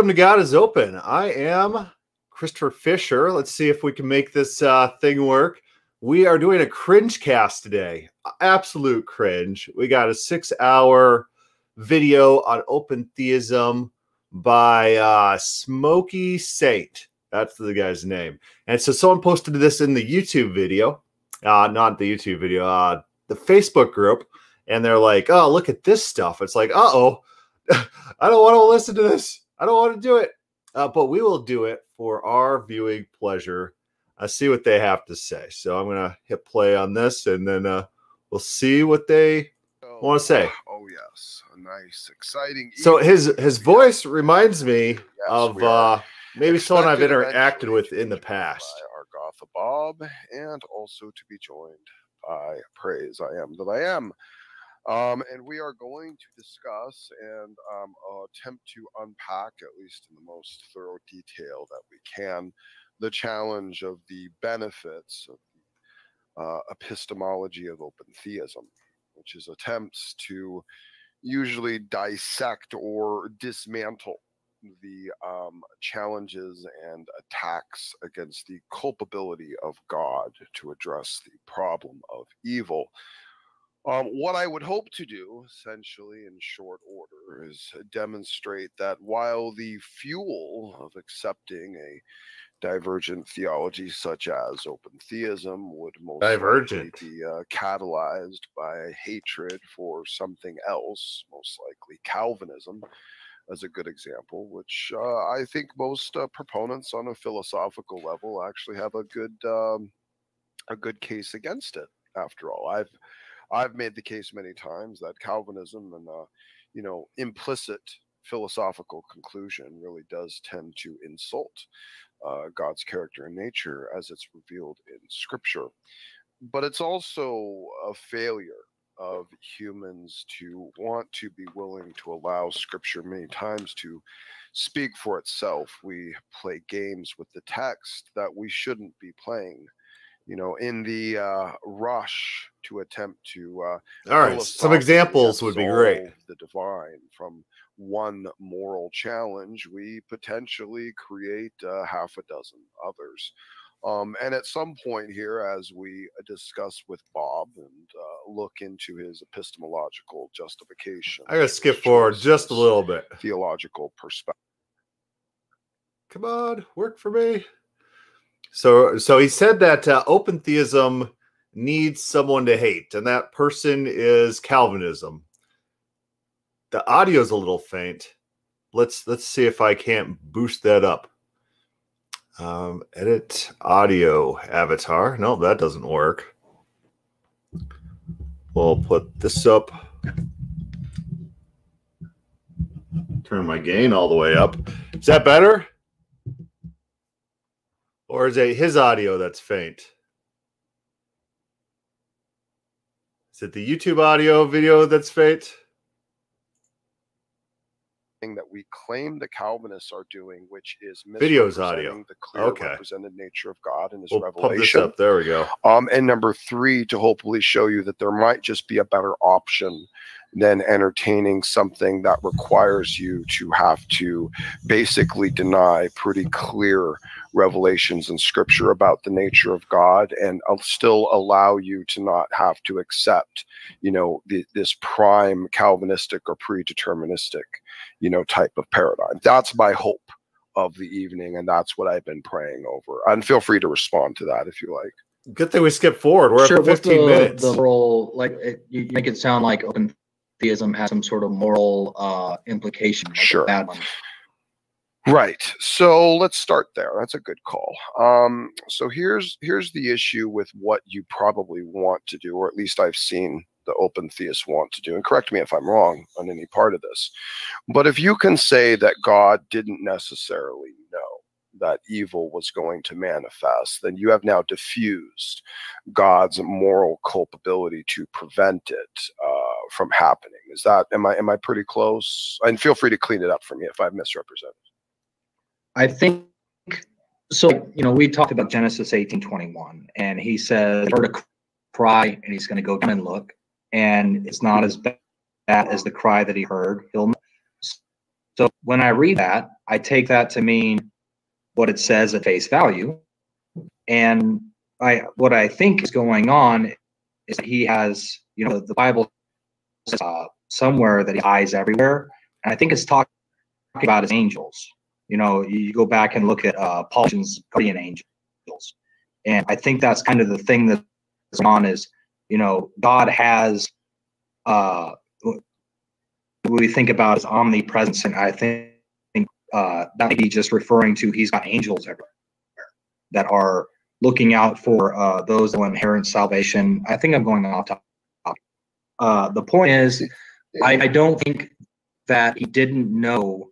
welcome to God is Open. I am Christopher Fisher. Let's see if we can make this uh, thing work. We are doing a cringe cast today. Absolute cringe. We got a six hour video on open theism by uh, Smoky Saint. That's the guy's name. And so someone posted this in the YouTube video, uh, not the YouTube video, uh, the Facebook group. And they're like, oh, look at this stuff. It's like, uh oh, I don't want to listen to this. I don't want to do it. Uh, but we will do it for our viewing pleasure. I see what they have to say. So I'm going to hit play on this and then uh, we'll see what they want to say. Oh yes, a nice, exciting. So his his voice reminds me yes, of uh, maybe someone I've interacted with in the past. Argotha Bob, and also to be joined by Praise I Am That I Am. Um, and we are going to discuss and um, attempt to unpack, at least in the most thorough detail that we can, the challenge of the benefits of the uh, epistemology of open theism, which is attempts to usually dissect or dismantle the um, challenges and attacks against the culpability of God to address the problem of evil. Um, what I would hope to do, essentially in short order, is demonstrate that while the fuel of accepting a divergent theology such as open theism would most divergent be uh, catalyzed by hatred for something else, most likely Calvinism, as a good example, which uh, I think most uh, proponents on a philosophical level actually have a good um, a good case against it. After all, I've I've made the case many times that Calvinism and uh, you know implicit philosophical conclusion really does tend to insult uh, God's character and nature as it's revealed in Scripture. But it's also a failure of humans to want to be willing to allow Scripture many times to speak for itself. We play games with the text that we shouldn't be playing you know, in the uh, rush to attempt to. Uh, All right, some examples would be great. The divine from one moral challenge, we potentially create uh, half a dozen others. Um, and at some point here, as we discuss with Bob and uh, look into his epistemological justification, I gotta skip forward just a little bit. Theological perspective. Come on, work for me. So, so he said that uh, open theism needs someone to hate, and that person is Calvinism. The audio is a little faint. Let's let's see if I can't boost that up. Um, edit audio avatar. No, that doesn't work. We'll put this up. Turn my gain all the way up. Is that better? Or is it his audio that's faint? Is it the YouTube audio video that's faint? that we claim the Calvinists are doing, which is videos audio, the clear okay. represented nature of God and His we'll revelation. There we go. Um, and number three, to hopefully show you that there might just be a better option than entertaining something that requires you to have to basically deny pretty clear revelations in scripture about the nature of God and uh, still allow you to not have to accept, you know, the, this prime Calvinistic or predeterministic, you know, type of paradigm. That's my hope of the evening, and that's what I've been praying over. And feel free to respond to that if you like. Good thing we skipped forward. We're sure, at 15 the, minutes. The moral, like it, you make it sound like open theism has some sort of moral uh, implication. Like sure. Right. So let's start there. That's a good call. Um, so here's here's the issue with what you probably want to do, or at least I've seen the open theists want to do. And correct me if I'm wrong on any part of this. But if you can say that God didn't necessarily know that evil was going to manifest, then you have now diffused God's moral culpability to prevent it uh, from happening. Is that am I am I pretty close? And feel free to clean it up for me if I've misrepresented. I think so. You know, we talked about Genesis eighteen twenty one, and he says, "Heard a cry, and he's going to go down and look, and it's not as bad as the cry that he heard. He'll." So when I read that, I take that to mean what it says at face value, and I what I think is going on is he has, you know, the Bible uh, somewhere that he eyes everywhere, and I think it's talking about his angels. You know, you go back and look at uh, Paul's guardian angels, and I think that's kind of the thing that's on is, you know, God has uh, we think about his omnipresence, and I think uh, that may be just referring to he's got angels everywhere that are looking out for uh, those will inherit salvation. I think I'm going off topic. Uh, the point is, I, I don't think that he didn't know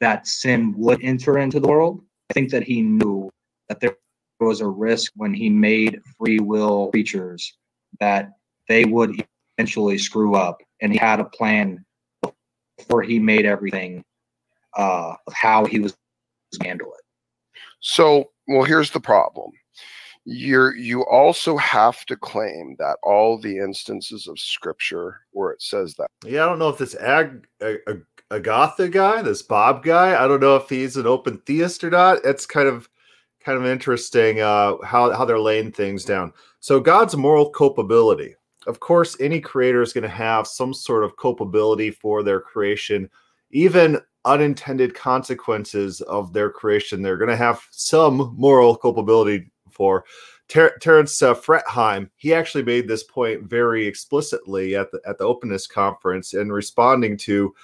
that sin would enter into the world. I think that he knew that there was a risk when he made free will creatures that they would eventually screw up, and he had a plan before he made everything uh, of how he was going to handle it. So, well, here's the problem. You're you also have to claim that all the instances of scripture where it says that. Yeah, I don't know if this Ag, Ag, Agatha guy, this Bob guy, I don't know if he's an open theist or not. It's kind of kind of interesting uh, how how they're laying things down. So God's moral culpability. Of course, any creator is going to have some sort of culpability for their creation, even unintended consequences of their creation. They're going to have some moral culpability for. Ter- Terence uh, Fretheim, he actually made this point very explicitly at the at the openness conference in responding to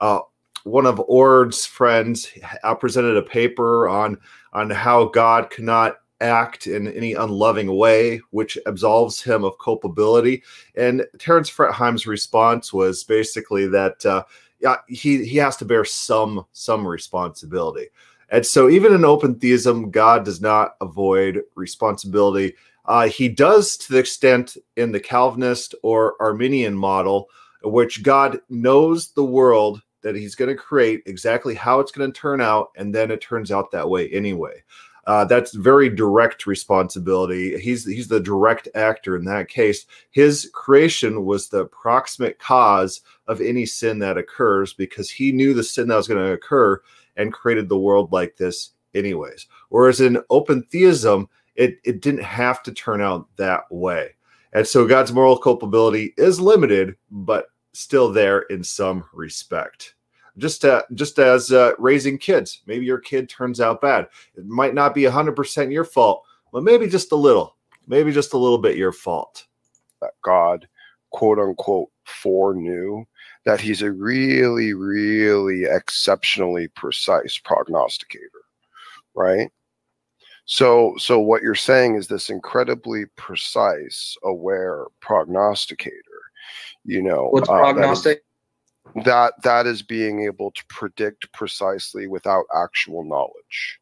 uh, one of Oord's friends uh, presented a paper on on how God cannot act in any unloving way, which absolves him of culpability. And Terence Fretheim's response was basically that uh, yeah, he he has to bear some some responsibility. And so, even in open theism, God does not avoid responsibility. Uh, he does to the extent in the Calvinist or Arminian model, which God knows the world that he's going to create exactly how it's going to turn out, and then it turns out that way anyway. Uh, that's very direct responsibility. He's he's the direct actor in that case. His creation was the proximate cause of any sin that occurs because he knew the sin that was going to occur and created the world like this anyways. Whereas in open theism, it, it didn't have to turn out that way. And so God's moral culpability is limited, but still there in some respect just uh, just as uh, raising kids. Maybe your kid turns out bad. It might not be 100% your fault, but maybe just a little. Maybe just a little bit your fault. That God, quote unquote, foreknew that he's a really, really exceptionally precise prognosticator, right? So, so what you're saying is this incredibly precise, aware prognosticator. You know, what's uh, prognostic? that that is being able to predict precisely without actual knowledge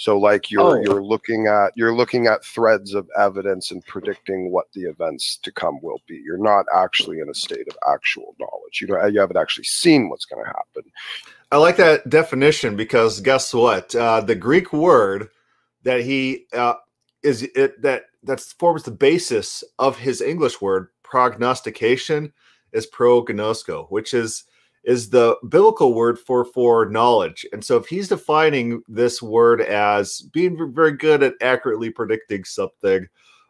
so like you're oh. you're looking at you're looking at threads of evidence and predicting what the events to come will be. You're not actually in a state of actual knowledge. You know you haven't actually seen what's going to happen. I like that definition because guess what? Uh, the greek word that he uh, is it that that forms the basis of his english word prognostication is prognosko, which is is the biblical word for for knowledge. And so if he's defining this word as being very good at accurately predicting something,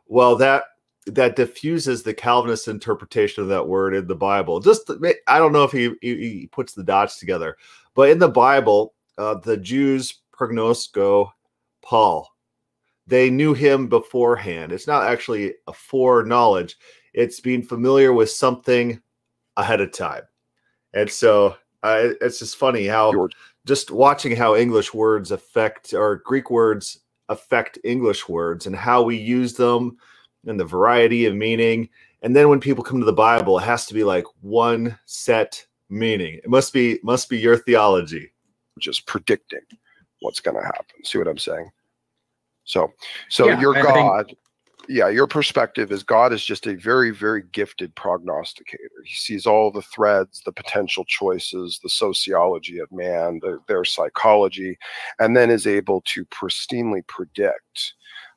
well that that diffuses the Calvinist interpretation of that word in the Bible. Just I don't know if he he, puts the dots together, but in the Bible, uh, the Jews prognosco Paul. They knew him beforehand. It's not actually a foreknowledge. It's being familiar with something ahead of time. And so uh, it's just funny how George. just watching how English words affect or Greek words affect English words and how we use them and the variety of meaning. And then when people come to the Bible, it has to be like one set meaning. It must be must be your theology. Just predicting. what's going to happen. See what I'm saying? So, so Yeah, your I think- God, yeah, your perspective is God is just a very, very gifted prognosticator. He sees all the threads, the potential choices, the sociology of man, the, their psychology, and then is able to pristinely predict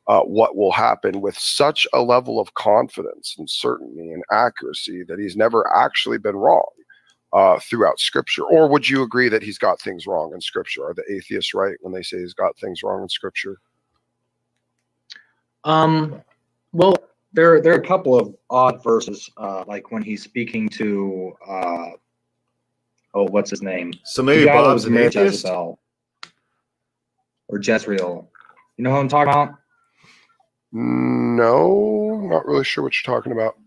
uh, what will happen with such a level of confidence and certainty and accuracy that he's never actually been wrong uh, throughout Scripture. Or would you agree that he's got things wrong in Scripture? Are the atheists right when they say he's got things wrong in Scripture? Um, well, there there are a couple of odd verses, uh, like when he's speaking to uh, oh, what's his name? So maybe guy Bob's was an married atheist. Jezebel. or Jezreel. You know who I'm talking about? No, not really sure what you're talking about.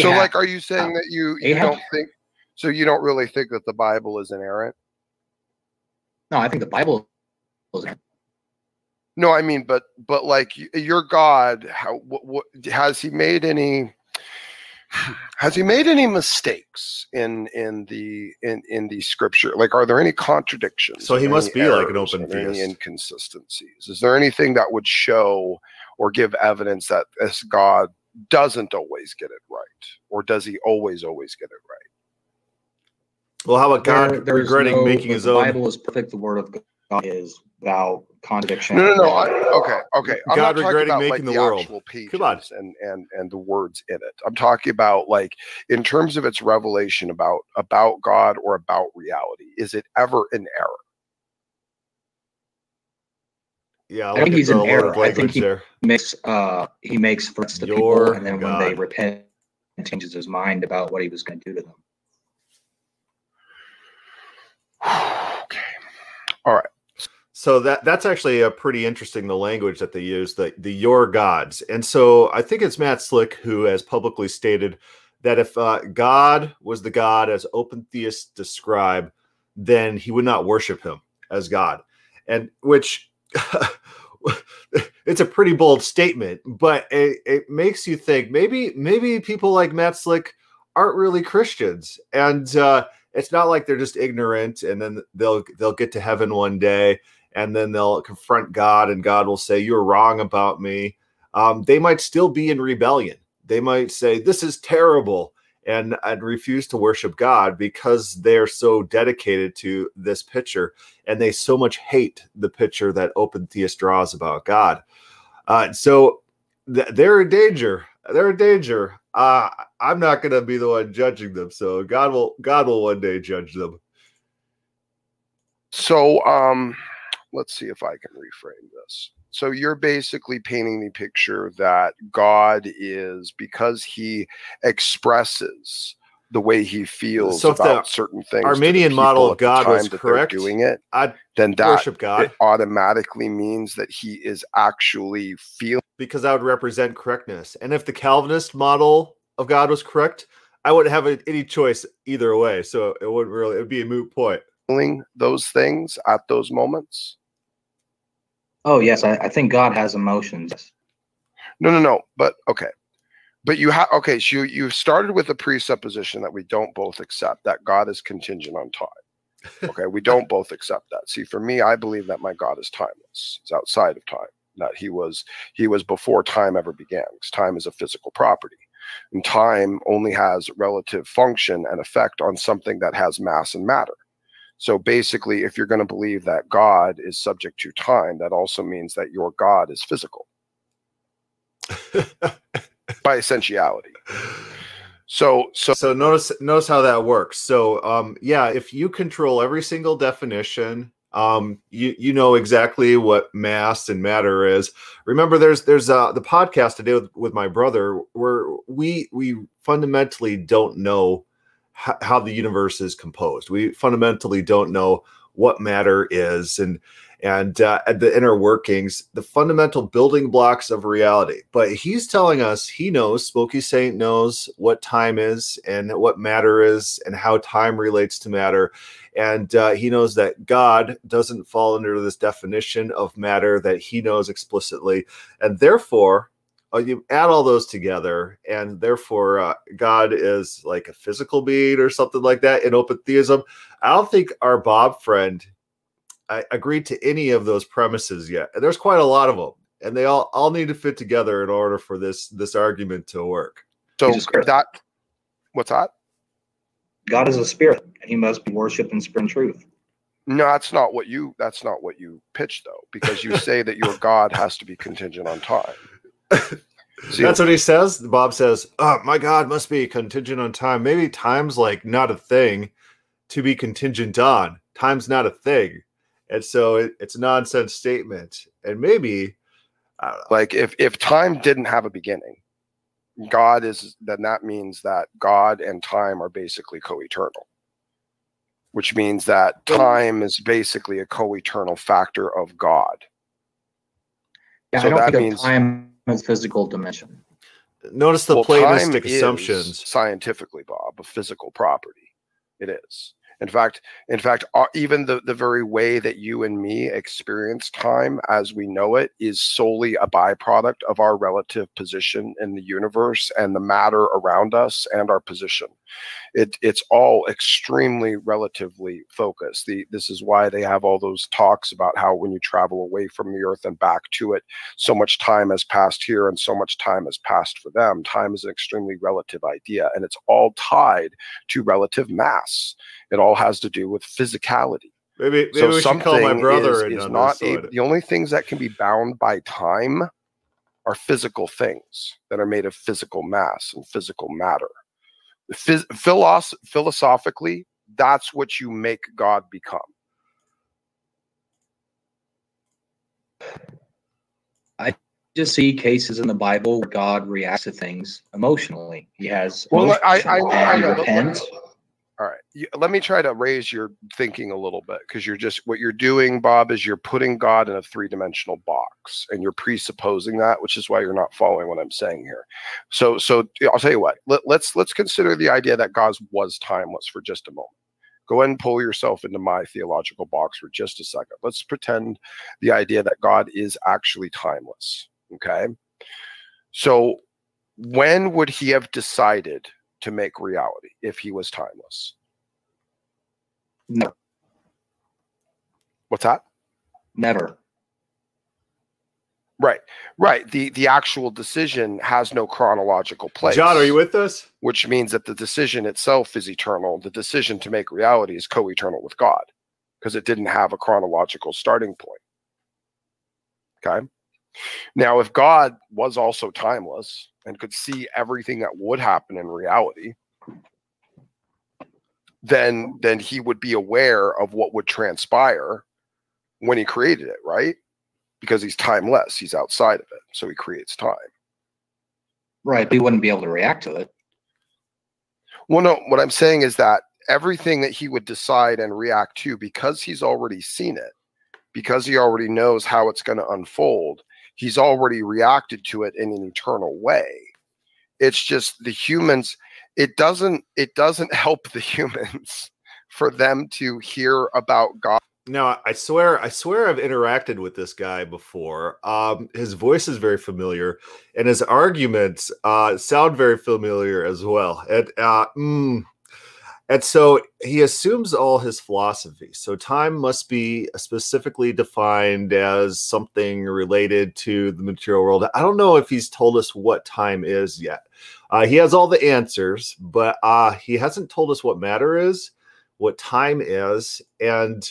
So, like, are you saying that you, you Ahab. don't think? So you don't really think that the Bible is inerrant? no, I think the Bible. is- No, I mean, but but like your God, how what, what has he made any? Has he made any mistakes in in the in in the scripture? Like, are there any contradictions? So he must be like an open or any inconsistencies? Is there anything that would show or give evidence that this God doesn't always get it right, or does he always always get it right? Well, how about God There- there's regretting no- making his the own? Bible is perfect. The Word of God is without contradiction. No, no, no. I, okay, okay. I'm God not talking regretting about making like the the, world. actual pages Come on. and and and the words in it. I'm talking about like in terms of its revelation about about God or about reality. Is it ever an error? Yeah, I look think he's the in error. I think he- there. makes uh he makes threats to Your people, and then when they repent, he changes his mind about what he was going to do to them. okay. So that that's actually a pretty interesting the language that they use the the your gods, and so I think it's Matt Slick who has publicly stated that if uh, God was the God as open theists describe, then he would not worship him as God, and which it's a pretty bold statement, but it, it makes you think maybe maybe people like Matt Slick aren't really Christians, and uh, it's not like they're just ignorant, and then they'll they'll get to heaven one day and then they'll confront God, and God will say, You're wrong about me. Um, they might still be in rebellion. They might say, This is terrible, and, and refuse to worship God because they're so dedicated to this picture and they so much hate the picture that open theist draws about God. Uh, so th- they're in danger. They're in danger. Uh, I'm not going to be the one judging them. So God will God will one day judge them. So um, let's see if I can reframe this. So you're basically painting the picture that God is because he expresses the way he feels So about certain things. Arminian model of God was correct, doing it, I'd then that worship God. it automatically means that he is actually feeling. because that would represent correctness. And if the Calvinist model of God was correct, I wouldn't have any choice either way. So it wouldn't really, it would be a moot point. Feeling those things at those moments? Oh yes, I, I think God has emotions. No, no, no. But okay. But you have okay, so you you started with a presupposition that we don't both accept that God is contingent on time. Okay, we don't both accept that. See, for me, I believe that my God is timeless. He's outside of time. That he was he was before time ever began. Because time is a physical property. And time only has relative function and effect on something that has mass and matter. So basically, if you're going to believe that God is subject to time, that also means that your God is physical by essentiality. So, so so notice notice how that works. So um yeah, if you control every single definition, um you you know exactly what mass and matter is. Remember there's there's uh the podcast I did with, with my brother where we we fundamentally don't know how, the universe is composed. We fundamentally don't know what matter is and and uh, the inner workings, the fundamental building blocks of reality. But he's telling us he knows, Smoky Saint knows what time is and what matter is and how time relates to matter. And uh, he knows that God doesn't fall under this definition of matter that he knows explicitly. And therefore, uh, you add all those together, and therefore, uh, God is like a physical being or something like that in open theism. I don't think our Bob friend uh, agreed to any of those premises yet. And there's quite a lot of them, and they all all need to fit together in order for this this argument to work. So Jesus that what's that? God is a spirit, and he must be worshipped in spirit and truth. No, that's not what you that's not what you pitch though, because you say that your God has to be contingent on time. See, That's what he says. Bob says, "Oh, my God must be contingent on time. Maybe time's like not a thing to be contingent on. Time's not a thing, and so it, it's a nonsense statement. And maybe I don't know. like if if time didn't have a beginning, God is then that means that God and time are basically co-eternal. Which means that time is basically a co-eternal factor of God. Yeah, So I don't that think means- of time as physical dimension. Notice the Well, Platonistic time is assumptions. scientifically, Bob, a physical property. It is. In fact, in fact, uh, even the, the very way that you and me experience time as we know it is solely a byproduct of our relative position in the universe and the matter around us and our position. It, it's all extremely relatively focused. The, this is why they have all those talks about how when you travel away from the earth and back to it, so much time has passed here and so much time has passed for them. Time is an extremely relative idea, and it's all tied to relative mass. It all has to do with physicality. Maybe, maybe so we should call my brother is, in is on not this a, the only things that can be bound by time are physical things that are made of physical mass and physical matter. Phys- philos- philosophically, that's what you make God become. I just see cases in the Bible where God reacts to things emotionally. He has Well, emotions I- I- I and know, but- repents. All right. You, let me try to raise your thinking a little bit because you're just what you're doing, Bob, is you're putting God in a three dimensional box and you're presupposing that, which is why you're not following what I'm saying here. So, so I'll tell you what. Let, let's let's consider the idea that God was timeless for just a moment. Go ahead and pull yourself into my theological box for just a second. Let's pretend the idea that God is actually timeless. Okay. So, when would he have decided to make reality if he was timeless? No, What's that? never. Right, right. The the actual decision has no chronological place. John, are you with us? Which means that the decision itself is eternal. The decision to make reality is co-eternal with God because it didn't have a chronological starting point. Okay. Now, if God was also timeless and could see everything that would happen in reality, then then he would be aware of what would transpire when he created it, right? Because he's timeless, he's outside of it, so he creates time. Right, but he wouldn't be able to react to it. Well, no, what I'm saying is that everything that he would decide and react to, because he's already seen it, because he already knows how it's going to unfold, he's already reacted to it in an eternal way. It's just the humans, it doesn't, it doesn't help the humans for them to hear about God. No, I swear, I swear I've interacted with this guy before. Um, his voice is very familiar, and his arguments uh, sound very familiar as well. And uh, mm, and so he assumes all his philosophy. So time must be specifically defined as something related to the material world. I don't know if he's told us what time is yet. Uh, he has all the answers, but uh, he hasn't told us what matter is, what time is, and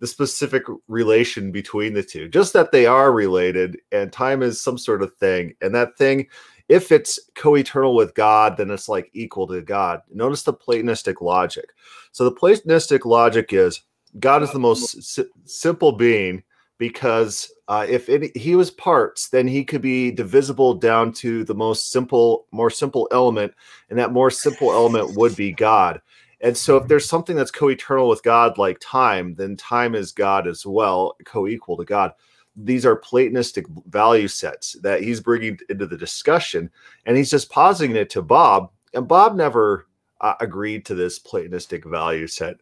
the specific relation between the two. Just that they are related, and time is some sort of thing. And that thing, if it's co eternal with God, then it's like equal to God. Notice the Platonistic logic. So the Platonistic logic is God is the most si- simple being because uh, if it, he was parts, then he could be divisible down to the most simple, more simple element, and that more simple element would be God. And so, if there's something that's co eternal with God, like time, then time is God as well, co equal to God. These are Platonistic value sets that he's bringing into the discussion, and he's just positing it to Bob. And Bob never uh, agreed to this Platonistic value set.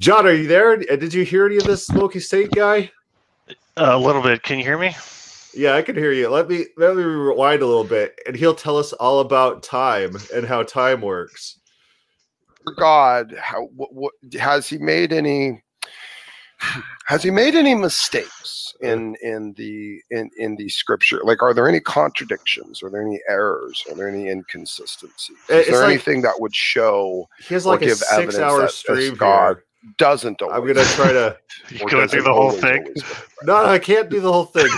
John, are you there? Did you hear any of this Smoky State guy? A little bit. Can you hear me? Yeah, I can hear you. Let me let me rewind a little bit, and he'll tell us all about time and how time works. God, how, what, what has he made any Has he made any mistakes in in the in in the scripture? Like, are there any contradictions? Are there any errors? Are there any inconsistencies? Is It's there like- anything that would show He has or like a six evidence hour stream this God here. Doesn't? I'm gonna try to. You or go doesn't through the whole always thing. always get right? No, I can't do the whole thing.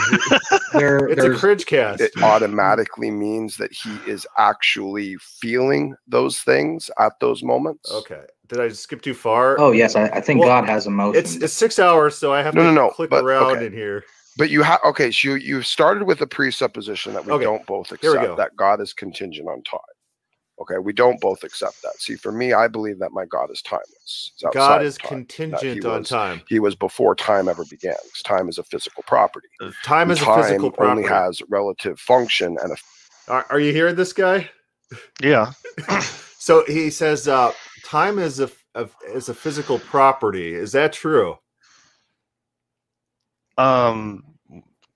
There, It's a cringe cast. It automatically means that he is actually feeling those things at those moments. Okay. Did I skip too far? oh yes, I, I think Well, God has emotion. It's it's six hours, so I have No, to no, no, click but- around okay. in here. But you have okay. So you you started with a presupposition that we Okay, don't both here we accept go. that God is contingent on time. Okay, we don't both accept that. See, for me, I believe that my God is timeless. God is time. contingent on was- time. He was before time ever began. 'cause time is a physical property. Time is a physical property. only has relative function and a Are, are you hearing this guy? Yeah. So he says uh, time is a, a is a physical property. Is that true? Um,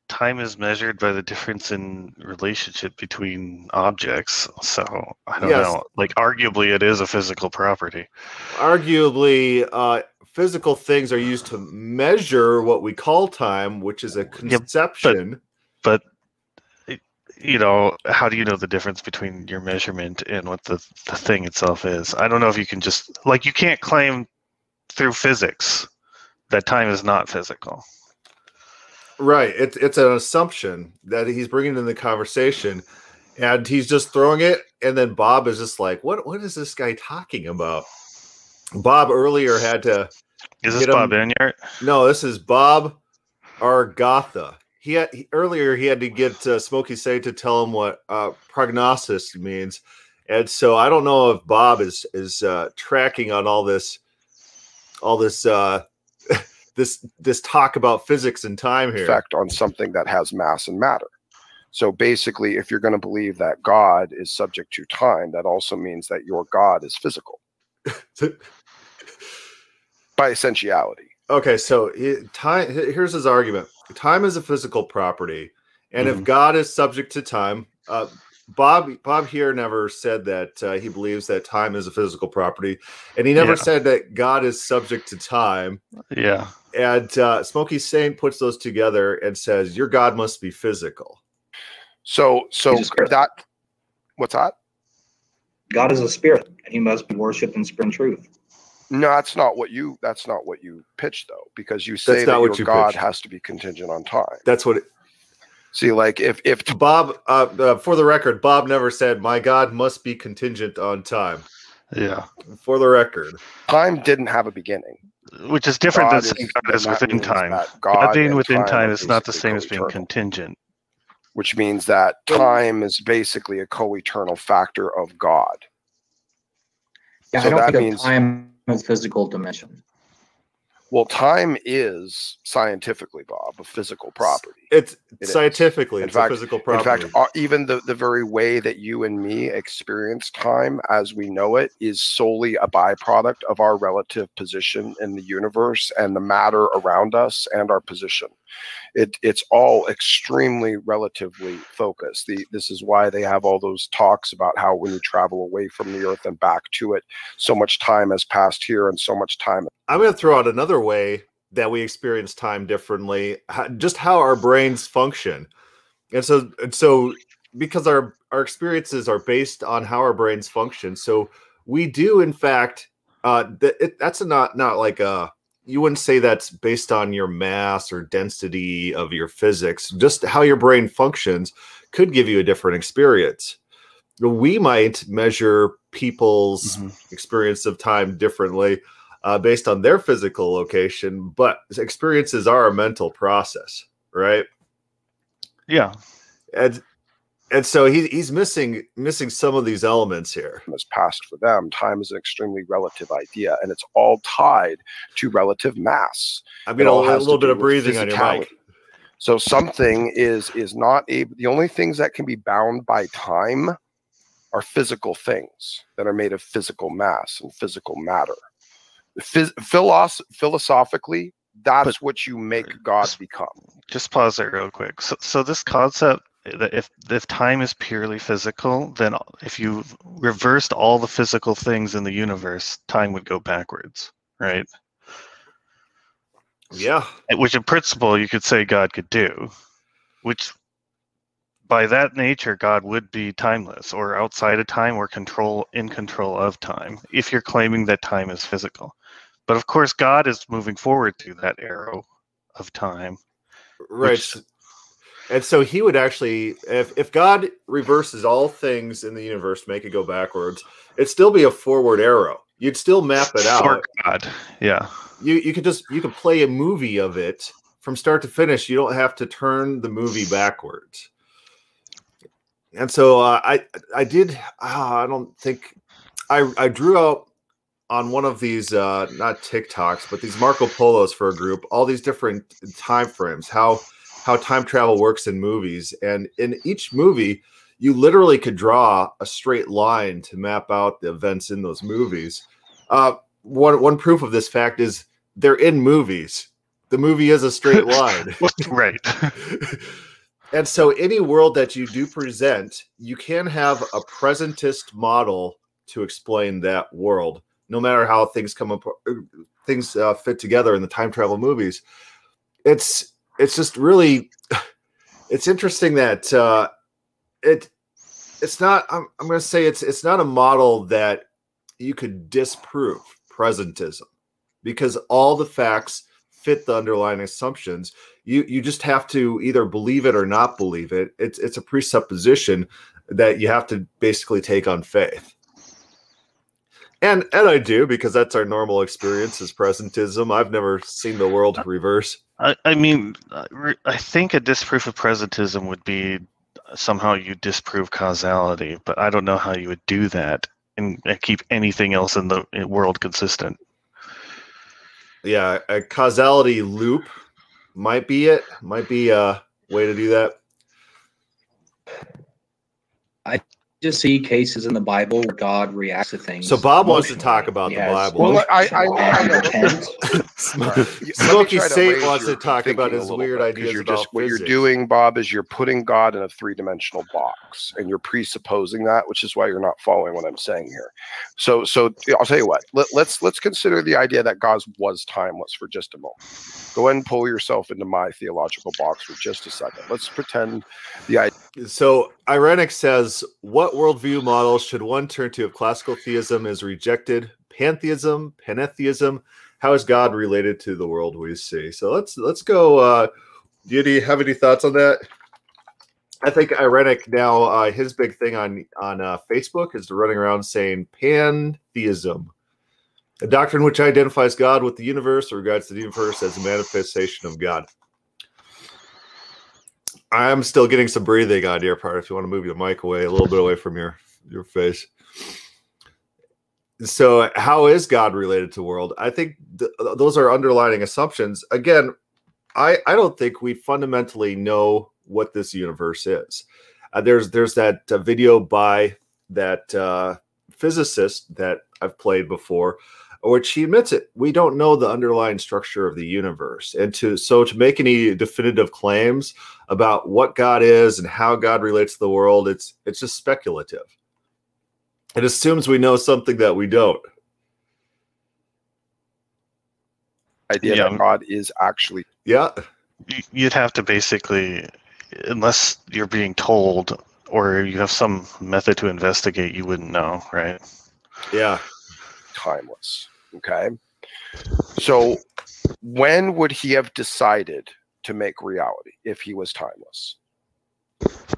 time is measured by the difference in relationship between objects. So I don't Yes. know. Like, arguably, it is a physical property. Arguably, uh, physical things are used to measure what we call time, which is a conception. But it- you know, how do you know the difference between your measurement and what the the thing itself is? I don't know if you can just like you can't claim through physics that time is not physical. Right. It's it's an assumption that he's bringing in the conversation, and he's just throwing it. And then Bob is just like, "What? What is this guy talking about?" Bob earlier had to. Is this Bob Enyart? No, this is Bob Argatha. He had he, earlier he had to get uh, Smokey Say to tell him what uh, prognosis means, and so I don't know if Bob is is uh, tracking on all this, all this uh, this this talk about physics and time here. effect on something that has mass and matter. So basically, if you're going to believe that God is subject to time, that also means that your God is physical by essentiality. Okay, so time. Here's his argument: time is a physical property, and if Mm-hmm. Mhm. God is subject to time, uh, Bob Bob here never said that uh, he believes that time is a physical property, and he never Yeah. said that God is subject to time. Yeah. And uh, Smokey Saint puts those together and says, "Your God must be physical." So, so that what's that? God is a spirit, and he must be worshipped in spirit and truth. No, that's not what you. That's not what you pitched though, because you say That's that not your what you God pitched. has to be contingent on time. That's what it, See, like if if Bob. Uh, uh, for the record, Bob never said, "My God must be contingent on time." Yeah. For the record, time didn't have a beginning, Which is different God than saying God is within time. that God, God being within time are is not the same as being contingent. which means that time is basically a co-eternal factor of God. Yeah, So I don't that think means- of time as physical dimension. Well, time is scientifically, Bob, a physical property. It's is. scientifically it's fact- a physical product. In fact, uh, even the, the very way that you and me experience time as we know it is solely a byproduct of our relative position in the universe and the matter around us and our position. It, it's all extremely relatively focused. The, this is why they have all those talks about how when you travel away from the earth and back to it, so much time has passed here and so much time. I'm going to throw out another way that we experience time differently, ho- just how our brains function. And so, and so because our our experiences are based on how our brains function, so we do in fact uh th- it, that's not not like a you wouldn't say that's based on your mass or density of your physics. Just how your brain functions could give you a different experience. We might measure people's Mhm. experience of time differently uh, based on their physical location, but experiences are a mental process, right? Yeah. And and so he, he's missing missing some of these elements here. has passed for them. Time is an extremely relative idea, and it's all tied to relative mass. I mean, It getting a, little- has to little bit of breathing on your mic. So something is is not able. The only things that can be bound by time are physical things that are made of physical mass and physical matter. Phys- philos- philosophically, that's what you make God become. Just pause there real quick. So, so this concept that if if time is purely physical, then if you reversed all the physical things in the universe, time would go backwards, right? Yeah. Eh, which in principle you could say God could do, which by that nature God would be timeless or outside of time or control in control of time if you're claiming that time is physical. But of course God is moving forward through that arrow of time. Right. Which- And so he would actually, if, if God reverses all things in the universe, make it go backwards, it'd still be a forward arrow. You'd still map it out. For God. Yeah. you you could just you could play a movie of it from start to finish. You don't have to turn the movie backwards. And so uh, I I did uh, I don't think I I drew out on one of these uh not TikToks but these Marco Polos for a group all these different time frames how how time travel works in movies and in each movie you literally could draw a straight line to map out the events in those movies. Uh, one one proof of this fact is they're in movies. The movie is a straight line. right. and so any world that you do present, you can have a presentist model to explain that world, no matter how things come up, things uh, fit together in the time travel movies. It's it's just really it's interesting that uh, it it's not. I'm I'm going to say it's it's not a model that you could disprove presentism because all the facts fit the underlying assumptions you you just have to either believe it or not believe it it's it's a presupposition that you have to basically take on faith and and i do because that's our normal experience is presentism. I've never seen the world uh, reverse. I, I mean, uh, I think a disproof of presentism would be somehow you disprove causality, but I don't know how you would do that and, and keep anything else in the world consistent. yeah a causality loop might be it might be a way to do that Just see cases in the Bible where God reacts to things. so bob wants to talk about He the bible. Well, I- I- emotions I and know. intent. All right, let me Smokey Saint wants to talk about his weird bit, ideas You're about just what you're doing, Bob, is you're putting God in a three-dimensional box, and you're presupposing that, which is why you're not following what I'm saying here. So, so I'll tell you what. Let, let's let's consider the idea that God was timeless for just a moment. Go ahead and pull yourself into my theological box for just a second. Let's pretend the idea. So Irenic says, what worldview model should one turn to if classical theism is rejected? Pantheism, pantheism. How is God related to the world we see? So let's let's go. Uh, do you- have any thoughts on that? I think Irenic now uh, his big thing on on uh, Facebook is running around saying pantheism, a doctrine which identifies God with the universe or regards the universe as a manifestation of God. I'm still getting some breathing on your part. If you want to move your mic away a little bit away from your your face. So, how is God related to world? I think th- those are underlining assumptions. Again, I I don't think we fundamentally know what this universe is. Uh, there's there's that uh, video by that uh, physicist that I've played before, which he admits it. We don't know the underlying structure of the universe, and to so to make any definitive claims about what God is and how God relates to the world, it's it's just speculative. It assumes we know something that we don't. idea Yeah. that God is actually Yeah, You'd have to basically, unless you're being told or you have some method to investigate, you wouldn't know, right? yeah. timeless. Okay. So when would he have decided to make reality if he was timeless?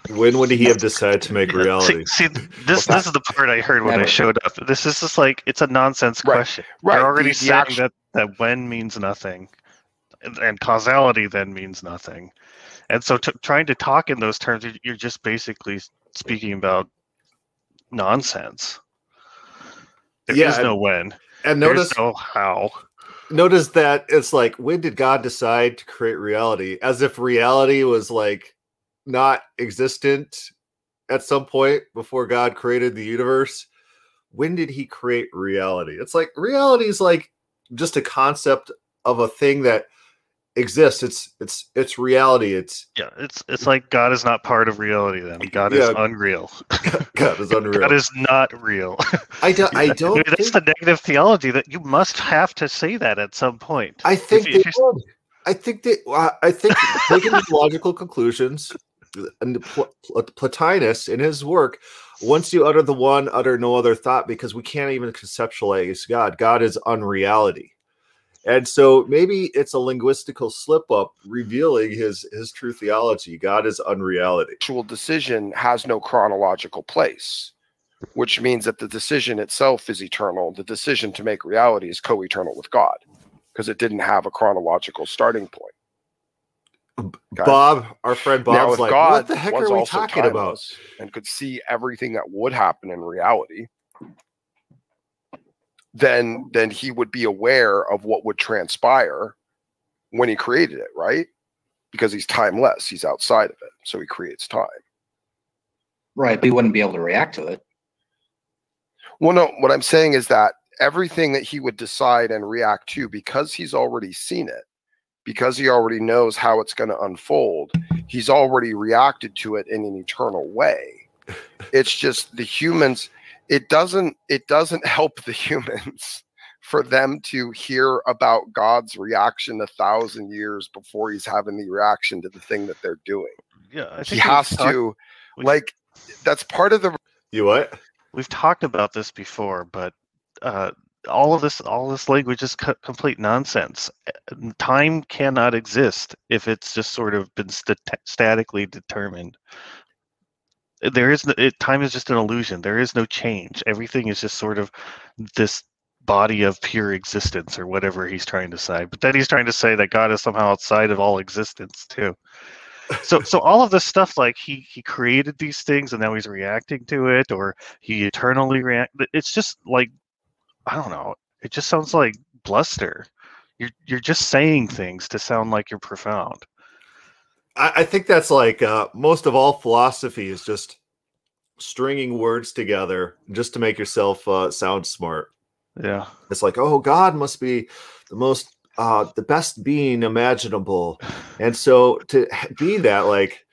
When would he have decided to make reality? See, see this this is the part I heard when I showed up. This is just like it's a nonsense Right, question. right, You're already the- the saying that that when means nothing, and, and causality then means nothing, and so t- trying to talk in those terms, you're- you're just basically speaking about nonsense. There is Yeah, no when. And There's notice no how. notice that it's like when did God decide to create reality? As if reality was like not existent at some point before God created the universe. When did he create reality? It's like reality is like just a concept of a thing that exists. It's it's it's reality. It's Yeah, it's it's like God is not part of reality. Then God is unreal. God is unreal. God is not real. I don't I don't That's think, the negative theology that you must have to say that at some point. I think if they would. I think that I think taking logical conclusions and Pl- Pl- Plotinus in his work, once you utter the one, utter no other thought because we can't even conceptualize God. God is unreality. And so maybe it's a linguistical slip up revealing his his true theology. God is unreality. Actual decision has no chronological place, which means that the decision itself is eternal. The decision to make reality is co-eternal with God because it didn't have a chronological starting point. Okay. Bob, our friend Bob's like, God what the heck are we talking about? And could see everything that would happen in reality then then he would be aware of what would transpire when he created it, right? Because he's timeless, he's outside of it, so he creates time. Right, but he wouldn't be able to react to it. Well, no, what I'm saying is that everything that he would decide and react to, because he's already seen it, because he already knows how it's going to unfold, he's already reacted to it in an eternal way. It's just the humans it doesn't it doesn't help the humans for them to hear about God's reaction a thousand years before he's having the reaction to the thing that they're doing. Yeah, he has to like that's part of the. You what? We've talked about this before, but uh, all of this all this language is co- complete nonsense. Uh, time cannot exist if it's just sort of been st- statically determined. There is no, it, time is just an illusion. There is no change. Everything is just sort of this body of pure existence or whatever he's trying to say. But then he's trying to say that god is somehow outside of all existence too. So so all of this stuff like he he created these things and now he's reacting to it or he eternally react it's just like i don't know it just sounds like bluster. You're you're just saying things to sound like you're profound. I, I think that's like uh, most of all philosophy is just stringing words together just to make yourself uh, sound smart. Yeah, it's like, oh, God must be the most, uh, the best being imaginable, and so to be that, like,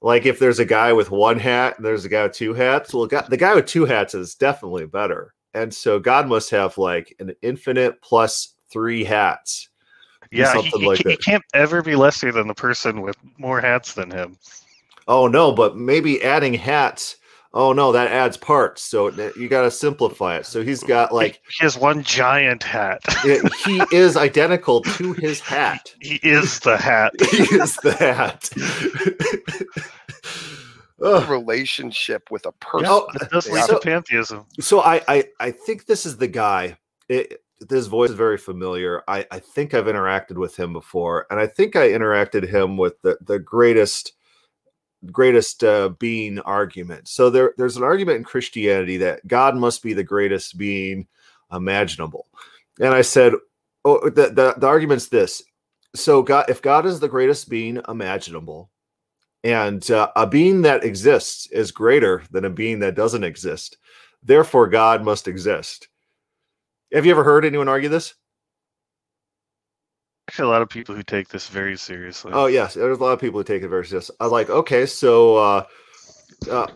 like if there's a guy with one hat and there's a guy with two hats, well, the guy with two hats is definitely better, and so God must have like an infinite plus three hats yeah, he, he, like he can't ever be lesser than the person with more hats than him. Oh no, but maybe adding hats. Oh no, that adds parts. So you got to simplify it. So he's got like he has one giant hat. it, he is identical to his hat. He is the hat. he is the hat. relationship with a person. That's so, pantheism. So I, I I think this is the guy. It, this voice is very familiar. I, I think I've interacted with him before, and I think I interacted him with the the greatest greatest uh, being argument. So there there's an argument in Christianity that God must be the greatest being imaginable, and I said, oh, the the, the argument's this. So God, if God is the greatest being imaginable, and uh, a being that exists is greater than a being that doesn't exist, therefore God must exist have you ever heard anyone argue this? Actually, a lot of people who take this very seriously. Oh yes, there's a lot of people who take it very seriously. I was like, okay, so uh, uh,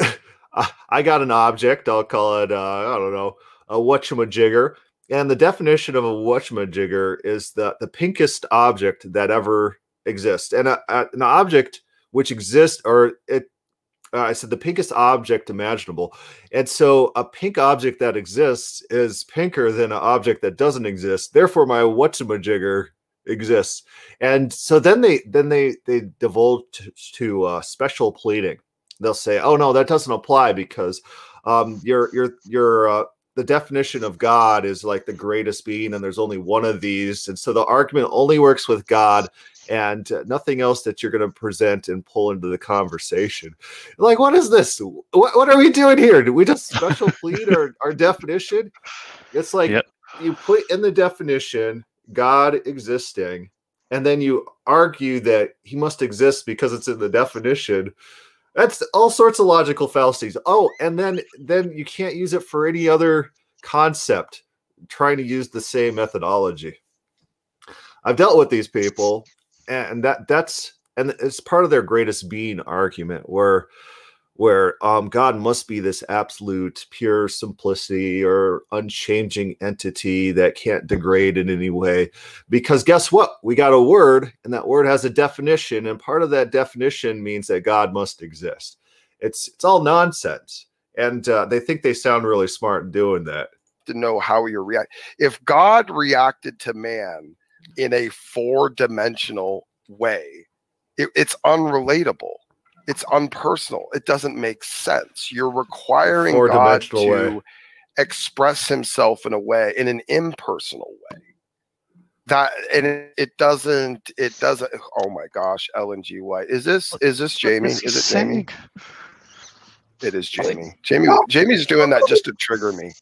I got an object. I'll call it uh, I don't know a whatchamajigger, and the definition of a whatchamajigger is the the pinkest object that ever exists, and a, a, an object which exists or it uh, I said the pinkest object imaginable. And so a pink object that exists is pinker than an object that doesn't exist. Therefore, my whatchamajigger exists. And so then they then they they devolve to, to uh, special pleading. They'll say, "Oh no, that doesn't apply because um, your your your uh, the definition of God is like the greatest being, and there's only one of these. And so the argument only works with God and uh, nothing else that you're going to present and pull into the conversation. Like, what is this? What, what are we doing here? Do we just special plead our, our definition? It's like yep. you put in the definition God existing, and then you argue that he must exist because it's in the definition. That's all sorts of logical fallacies. Oh, and then then you can't use it for any other concept trying to use the same methodology. I've dealt with these people and that that's and it's part of their greatest being argument where where um, God must be this absolute pure simplicity or unchanging entity that can't degrade in any way. Because guess what? We got a word, and that word has a definition, and part of that definition means that God must exist. It's it's all nonsense, and uh, they think they sound really smart in doing that. To know how you're react. If God reacted to man in a four-dimensional way, it, it's unrelatable it's unpersonal. It doesn't make sense. You're requiring God to way. express himself in a way, in an impersonal way. That and it, it, doesn't it doesn't oh my gosh, Ellen G. White. Is this is this Jamie? Is it Jamie? It is Jamie. Jamie Jamie's doing that just to trigger me.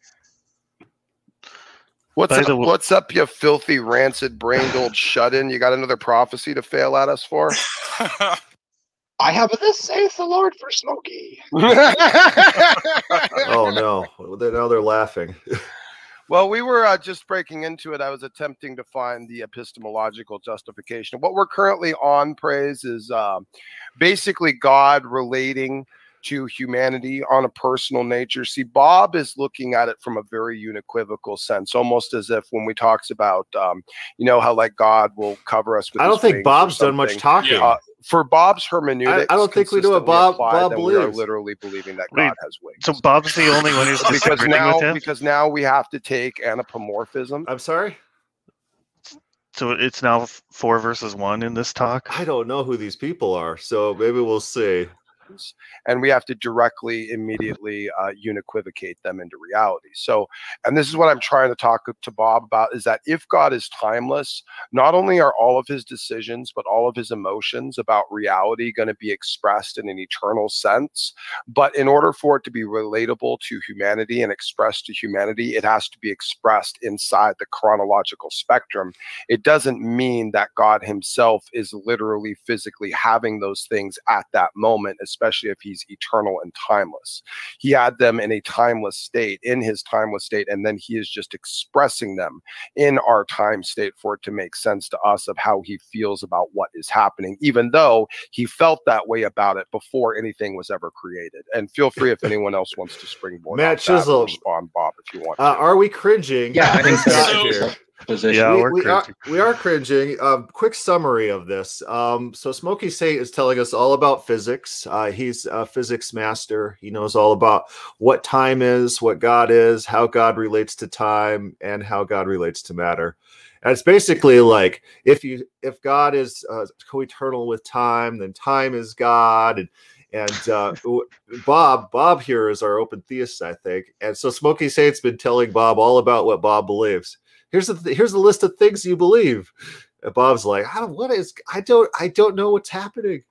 What's up, what's up, you filthy, rancid, brained old shut in? You got another prophecy to fail at us for? I have this saith the Lord for Smokey. oh no! Now they're laughing. well, we were uh, just breaking into it. I was attempting to find the epistemological justification. What we're currently on, praise, is uh, basically God relating to humanity on a personal nature. See, Bob is looking at it from a very unequivocal sense, almost as if when we talks about, um, you know, how like God will cover us with. I don't think Bob's done much talking. Uh, for Bob's hermeneutics, I, I don't think we know what Bob Bob believes. We are literally believing that Wait, God has wings. So Bob's the only one who's because now because now we have to take anthropomorphism. I'm sorry. So it's now four versus one in this talk. I don't know who these people are, so maybe we'll see and we have to directly immediately uh, unequivocate them into reality. So and this is what i'm trying to talk to bob about is that if god is timeless not only are all of his decisions but all of his emotions about reality going to be expressed in an eternal sense but in order for it to be relatable to humanity and expressed to humanity it has to be expressed inside the chronological spectrum. It doesn't mean that god himself is literally physically having those things at that moment especially if he's eternal and timeless. He had them in a timeless state, in his timeless state, and then he is just expressing them in our time state for it to make sense to us of how he feels about what is happening, even though he felt that way about it before anything was ever created. And feel free if anyone else wants to springboard. Matt Chisel, respond, Bob, if you want. Uh, are we cringing? Yeah, I think so position. Yeah, we, we are, we are cringing. Um, quick summary of this. Um, so Smokey Saint is telling us all about physics. Uh, he's a physics master. He knows all about what time is, what God is, how God relates to time, and how God relates to matter. And it's basically like if you if God is uh, co-eternal with time, then time is God, and and uh, Bob, Bob here is our open theist, I think. And so Smokey Saint's been telling Bob all about what Bob believes here's the th- here's the list of things you believe. And Bob's like, I don't, what is I don't I don't know what's happening.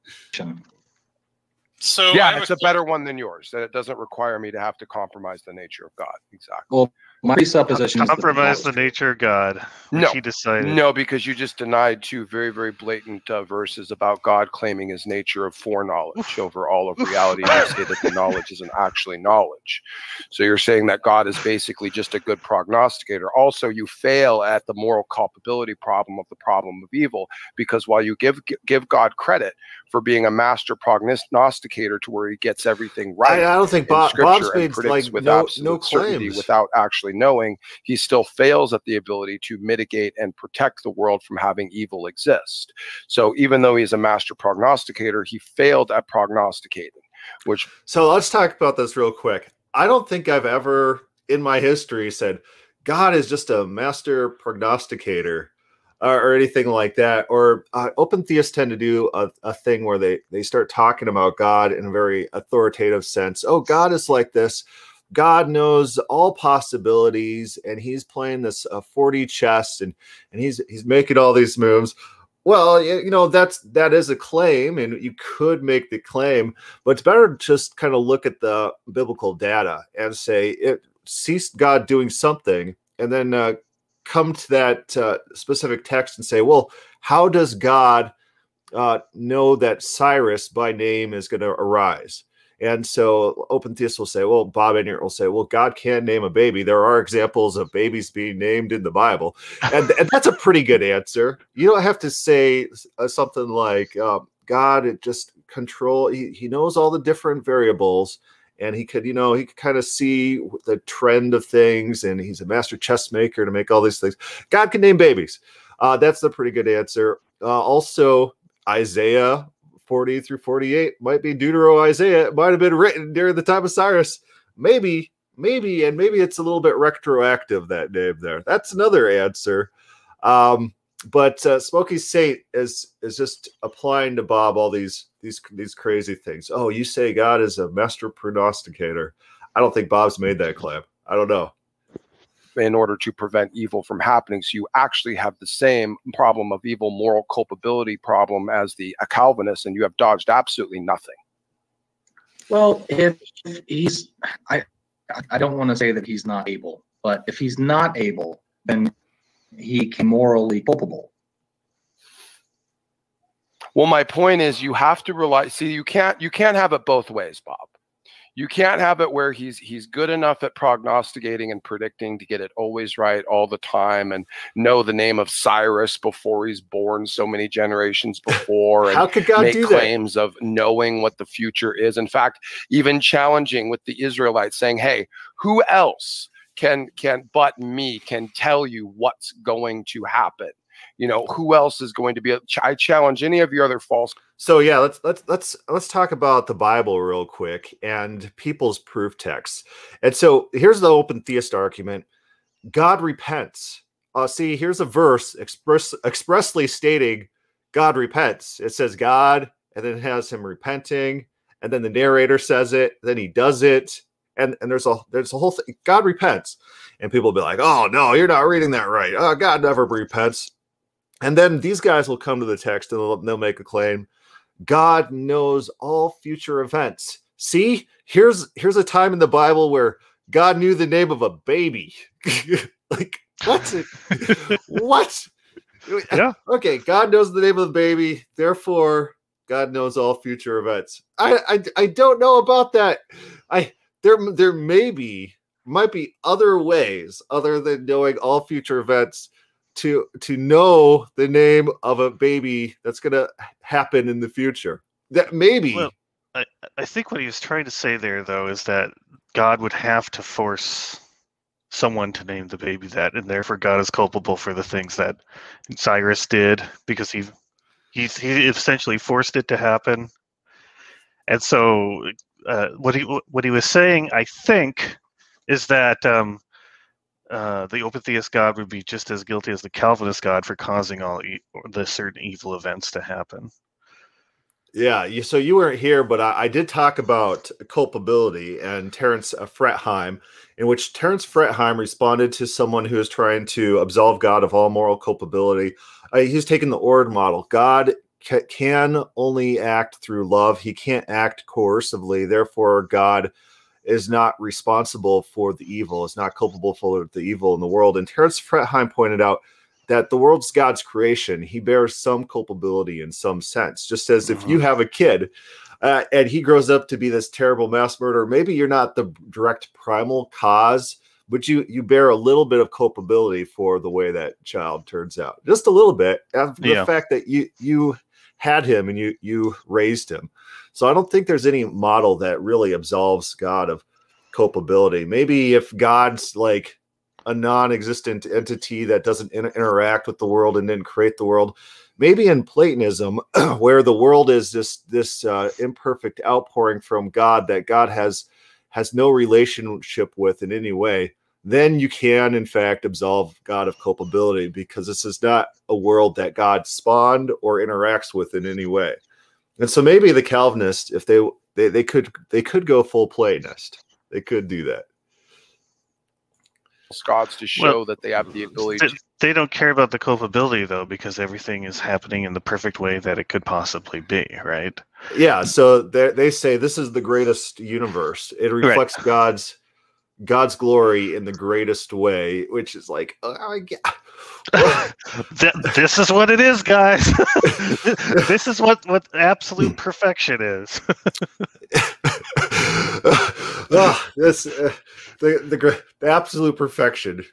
So yeah, it's a better one than yours. That it doesn't require me to have to compromise the nature of God. Exactly. Well, my presupposition compromise the, the, nature of God. No, he decided. No, because you just denied two very, very blatant uh, verses about God claiming his nature of foreknowledge over all of reality. you say that the knowledge isn't actually knowledge. So you're saying that God is basically just a good prognosticator. Also, you fail at the moral culpability problem of the problem of evil because while you give give God credit for being a master prognosticator to where he gets everything right, I, I don't think Bob, Bob's made like with no, no claims without actually actually knowing, he still fails at the ability to mitigate and protect the world from having evil exist. So even though he's a master prognosticator, he failed at prognosticating. Which so let's talk about this real quick. I don't think I've ever in my history said God is just a master prognosticator or anything like that. Or uh, open theists tend to do a, a thing where they they start talking about God in a very authoritative sense. Oh, God is like this. God knows all possibilities, and he's playing this uh, 4D chess, and and he's he's making all these moves. Well, you know that's that is a claim, and you could make the claim, but it's better just kind of look at the biblical data and say it sees God doing something, and then uh, come to that uh, specific text and say, well, how does God uh, know that Cyrus by name is going to arise? And so open theists will say, well, Bob Enyart will say, well, God can name a baby. There are examples of babies being named in the Bible. And, and that's a pretty good answer. You don't have to say uh, something like, um, God it just control. He he knows all the different variables, and he could you know he could kind of see the trend of things, and he's a master chess maker to make all these things. God can name babies. Uh, that's a pretty good answer. Uh, also, Isaiah 40 through 48 might be Deutero Isaiah. It might have been written during the time of Cyrus. Maybe, maybe, and maybe it's a little bit retroactive that name there. That's another answer. Um, but uh, Smokey Saint is is just applying to Bob all these these these crazy things. Oh, you say God is a master prognosticator. I don't think Bob's made that claim. I don't know. in order to prevent evil from happening. So you actually have the same problem of evil moral culpability problem as the a Calvinist, and you have dodged absolutely nothing. Well, if he's, I, I don't want to say that he's not able, but if he's not able, then he can morally culpable. Well, my point is you have to rely see you can't you can't have it both ways, Bob. You can't have it where he's he's good enough at prognosticating and predicting to get it always right all the time and know the name of Cyrus before he's born so many generations before and How could God make do that? claims of knowing what the future is. In fact, even challenging with the Israelites saying, "Hey, who else can can but me can tell you what's going to happen?" You know, who else is going to be? I challenge any of your other false So yeah, let's let's let's let's talk about the Bible real quick and people's proof texts. And so here's the open theist argument: God repents. Uh, see, here's a verse express expressly stating God repents. It says God, and then has him repenting, and then the narrator says it, then he does it, and and there's a there's a whole thing. God repents, and people will be like, "Oh no, you're not reading that right. Oh, God never repents." And then these guys will come to the text and they'll, they'll make a claim. God knows all future events. See, here's here's a time in the Bible where God knew the name of a baby. like what? what? Yeah. Okay, God knows the name of the baby, therefore God knows all future events. I I, I don't know about that. I there there may be might be other ways other than knowing all future events to to know the name of a baby that's going to happen in the future. That maybe Well, I, I think what he was trying to say there, though, is that God would have to force someone to name the baby that, and therefore God is culpable for the things that Cyrus did because he he he essentially forced it to happen. And so, uh, what he what he was saying, I think, is that um, uh, the open theist God would be just as guilty as the Calvinist God for causing all e- the certain evil events to happen. Yeah, you, so you weren't here, but I, I did talk about culpability and Terence uh, Fretheim, in which Terence Fretheim responded to someone who is trying to absolve God of all moral culpability. Uh, he's taken the Oord model. God can only act through love; he can't act coercively. Therefore, God is not responsible for the evil; is not culpable for the evil in the world. And Terence Fretheim pointed out that the world's God's creation, he bears some culpability in some sense. Just as if you have a kid uh, and he grows up to be this terrible mass murderer, maybe you're not the direct primal cause, but you you bear a little bit of culpability for the way that child turns out, just a little bit. And the Yeah. fact that you you had him and you you raised him. So I don't think there's any model that really absolves God of culpability. Maybe if God's like a non-existent entity that doesn't in- interact with the world and didn't create the world maybe in platonism where the world is this this uh, imperfect outpouring from god that god has has no relationship with in any way then you can in fact absolve god of culpability because this is not a world that god spawned or interacts with in any way. And so maybe the calvinists if they they, they could they could go full platonist. They could do that. Gods to show Well, that they have the ability They, to they don't care about the culpability though, because everything is happening in the perfect way that it could possibly be, right? yeah so they they say this is the greatest universe. It reflects god's god's glory in the greatest way which is like oh, I get- this is what it is, guys. this is what what absolute perfection is. oh, this uh, the, the the absolute perfection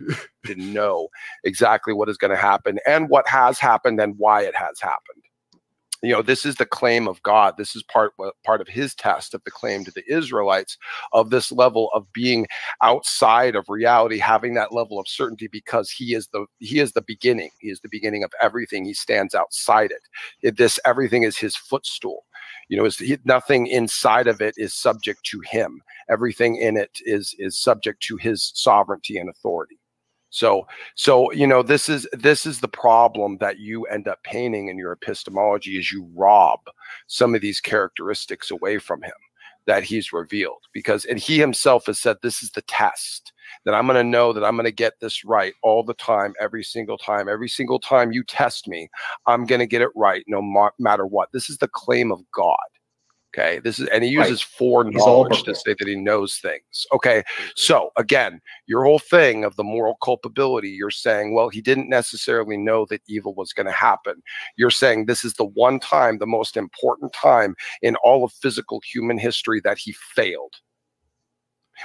to know exactly what is going to happen and what has happened and why it has happened. You know this is the claim of god. This is part part of his test of the claim to the israelites of this level of being outside of reality having that level of certainty because he is the he is the beginning. He is the beginning of everything. He stands outside it, it this everything is his footstool. You know is nothing inside of it is subject to him. Everything in it is is subject to his sovereignty and authority so, so you know, this is this is the problem that you end up painting in your epistemology is you rob some of these characteristics away from him that he's revealed because and he himself has said this is the test that I'm going to know that I'm going to get this right all the time every single time every single time you test me I'm going to get it right no matter what. This is the claim of God Okay. This is, and he uses right. foreknowledge to say that he knows things. Okay. Mm-hmm. So again, your whole thing of the moral culpability, you're saying, well, he didn't necessarily know that evil was going to happen. You're saying this is the one time, the most important time in all of physical human history that he failed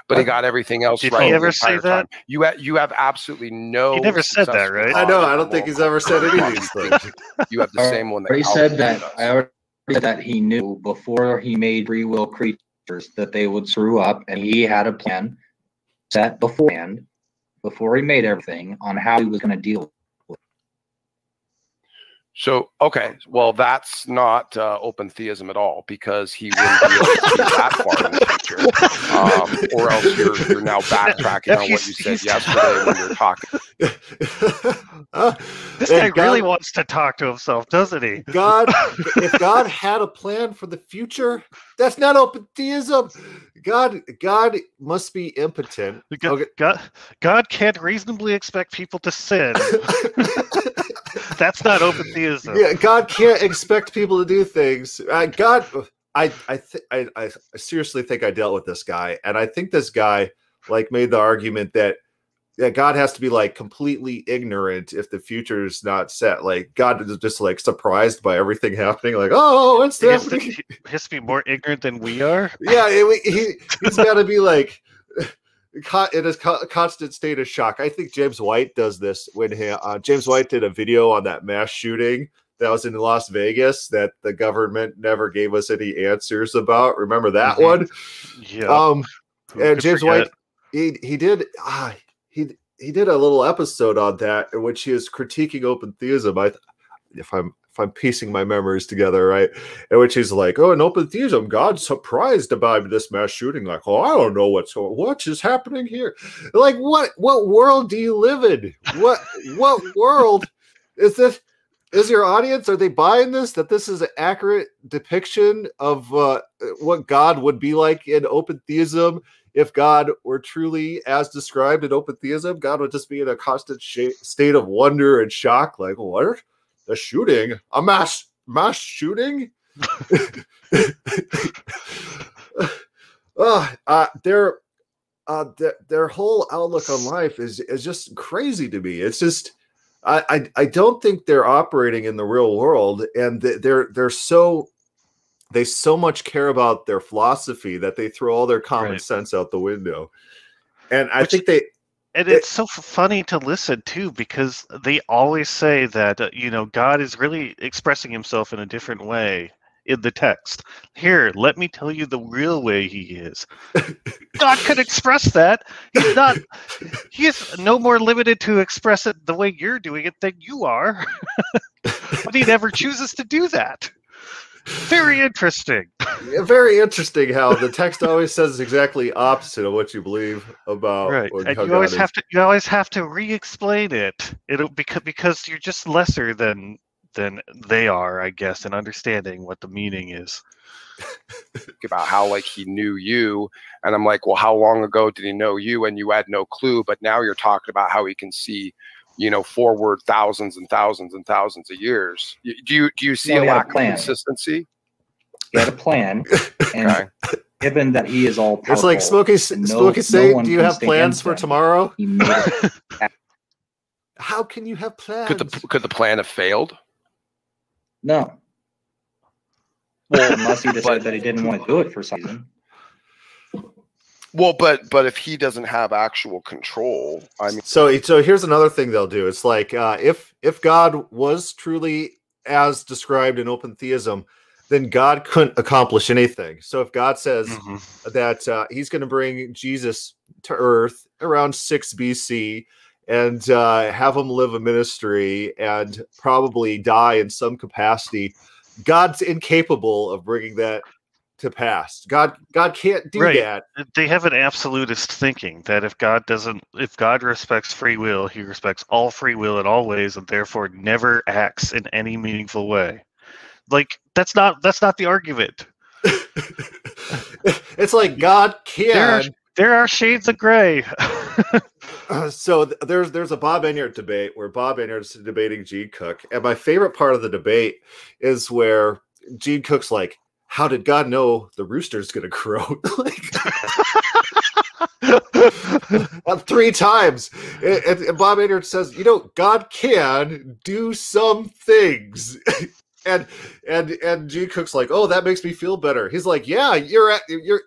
but he got everything else Did right. He ever say that? Time. You ha- you have absolutely no. He never said that, right? I know. I don't think he's ever said any of these things. You have the same one. That he said that. I already that he knew before he made free will creatures that they would screw up, and he had a plan set beforehand before he made everything on how he was going to deal with it. so okay, well that's not uh, open theism at all because he wouldn't be able to see that far in the future, um, or else you're, you're now backtracking on what you said yesterday when you're talking. this guy God, really wants to talk to himself, doesn't he? God, if God had a plan for the future, that's not open theism. God, God must be impotent. God, okay. God, God can't reasonably expect people to sin. That's not open theism. Yeah, God can't expect people to do things. Uh, God, I, I, th- I, I seriously think I dealt with this guy, and I think this guy like made the argument that yeah, God has to be like completely ignorant if the future is not set. Like God is just like surprised by everything happening. Like, oh, what's he happening? Has to, he has to be more ignorant than we are. Yeah, it, he he's got to be like in a constant state of shock. I think James White does this when he, uh, James White did a video on that mass shooting that was in Las Vegas that the government never gave us any answers about. Remember that mm-hmm. one? Yeah. Um, and James forget? White, he he did uh, he he did a little episode on that in which he is critiquing open theism. I, if I'm if I'm piecing my memories together, right? In which he's like, "Oh, in open theism, God's surprised about this mass shooting." Like, "Oh, I don't know what's what is happening here." Like, what what world do you live in? What what world is this? Is your audience are they buying this that this is an accurate depiction of uh, what God would be like in open theism? If God were truly as described in open theism, God would just be in a constant state of wonder and shock. Like, what? the shooting, a mass mass shooting. uh, uh, their uh, their, their whole outlook on life is is just crazy to me. It's just I, I, I don't think they're operating in the real world, and they're they're so they so much care about their philosophy that they throw all their common right. sense out the window. And I Which, think they and it's so funny to listen to because they always say that uh, you know God is really expressing himself in a different way in the text. Here, let me tell you the real way he is. God could express that. He's not he is no more limited to express it the way you're doing it than you are. but he never chooses to do that. Very interesting. Yeah, very interesting how the text always says exactly opposite of what you believe about. Right, and you always have to you always have to re-explain it. It'll because because you're just lesser than than they are, I guess, in understanding what the meaning is. about how like he knew you and i'm like well how long ago did he know you and you had no clue? But now you're talking about how he can see you know forward thousands and thousands and thousands of years. Do you do you see well, a lack of consistency? He had a plan and okay. given that he is all powerful, it's like smoky smoky say do you have plans for tomorrow? how can you have plans could the could the plan have failed no well unless he decided that he didn't want to do it for some reason well, but but if he doesn't have actual control, I mean, so so here's another thing they'll do. It's like uh, if if God was truly as described in open theism, then God couldn't accomplish anything. So if God says Mhm. that uh, he's going to bring Jesus to earth around 6 BC and uh, have them live a ministry and probably die in some capacity, God's incapable of bringing that to pass. God God can't do Right. that. They have an absolutist thinking that if God doesn't, if God respects free will, he respects all free will in all ways, and therefore never acts in any meaningful way. Like that's not that's not the argument. it's like God There are, can. There are shades of gray. Uh, so th- there's there's a Bob Enyart debate where Bob Enyart's debating Gene Cook, and my favorite part of the debate is where Gene Cook's like, "How did God know the rooster's gonna crow?" three times, and, and- and Bob Enyart says, "You know, God can do some things." And and and Gene Cook's like, oh, that makes me feel better. He's like, yeah, you're at you're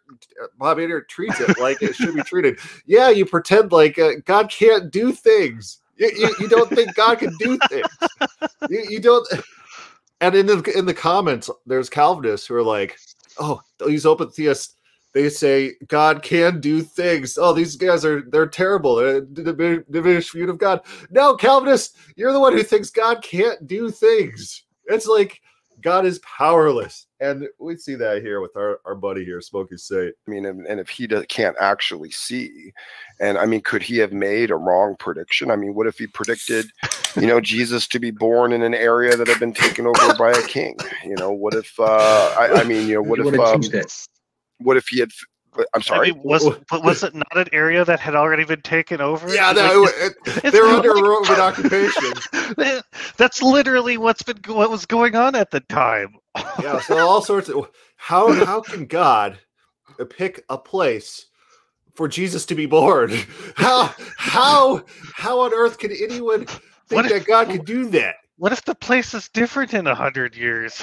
Bob Enyart treats it like it should be treated. Yeah, you pretend like uh, God can't do things. You, you, you don't think God can do things. You, you don't. And in the in the comments, there's Calvinists who are like, oh, these open theists. They say God can do things. Oh, these guys are they're terrible. They're diminished view of God. No, Calvinist, you're the one who thinks God can't do things. It's like God is powerless, and we see that here with our, our buddy here, Smokey Saint. I mean, and, and if he does, can't actually see, and I mean, could he have made a wrong prediction? I mean, what if he predicted, you know, Jesus to be born in an area that had been taken over by a king? You know, what if? Uh, I, I mean, you know, what He if? would've Um, what if he had? I'm sorry. I mean, was but was it not an area that had already been taken over? Yeah, Like, no, it's- it- it's they're not under like- Roman occupation. That's literally what's been what was going on at the time. Yeah, so all sorts of how how can God pick a place for Jesus to be born? How how how on earth can anyone think What if- that God could do that? What if the place is different in a hundred years?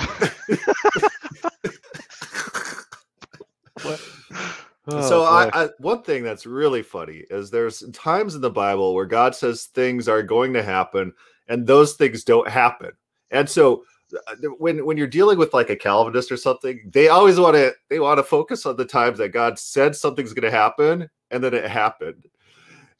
Oh, so I. I one thing that's really funny is there's times in the Bible where God says things are going to happen and those things don't happen. And so uh, when when you're dealing with like a Calvinist or something, they always want to they want to focus on the times that God said something's going to happen and then it happened.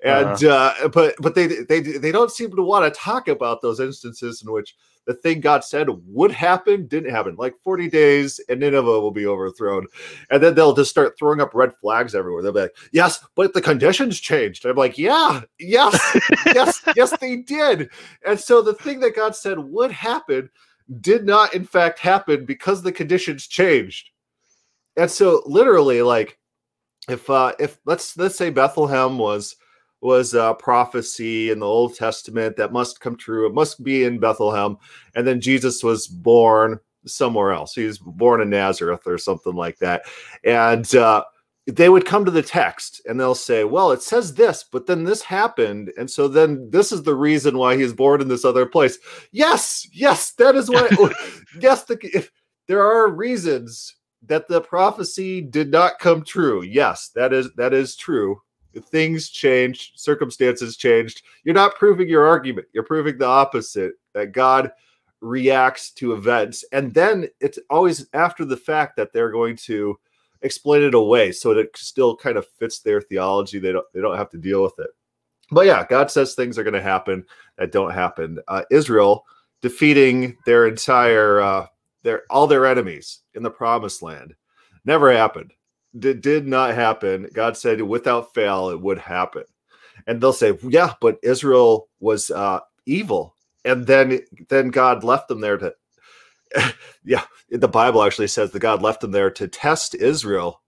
And uh, but but they they they don't seem to want to talk about those instances in which the thing God said would happen didn't happen. Like 40 days and Nineveh will be overthrown. And then they'll just start throwing up red flags everywhere. They'll be like, yes, but the conditions changed. I'm like, yeah, yes, yes, yes, they did. And so the thing that God said would happen did not, in fact, happen because the conditions changed. And so literally, like, if uh if let's let's say Bethlehem was was a prophecy in the Old Testament that must come true. It must be in Bethlehem. And then Jesus was born somewhere else. He was born in Nazareth or something like that. And uh, they would come to the text and they'll say, well, it says this, but then this happened. And so then this is the reason why he's born in this other place. Yes, yes, that is what, yes, the, if there are reasons that the prophecy did not come true. Yes, that is that is true things changed, circumstances changed. You're not proving your argument. You're proving the opposite that God reacts to events. And then it's always after the fact that they're going to explain it away so it still kind of fits their theology. They don't they don't have to deal with it. But yeah, God says things are going to happen that don't happen. Uh, Israel defeating their entire uh, their all their enemies in the promised land never happened did, did not happen. God said without fail it would happen. And they'll say, yeah, but Israel was uh, evil. And then then God left them there to yeah, the Bible actually says that God left them there to test Israel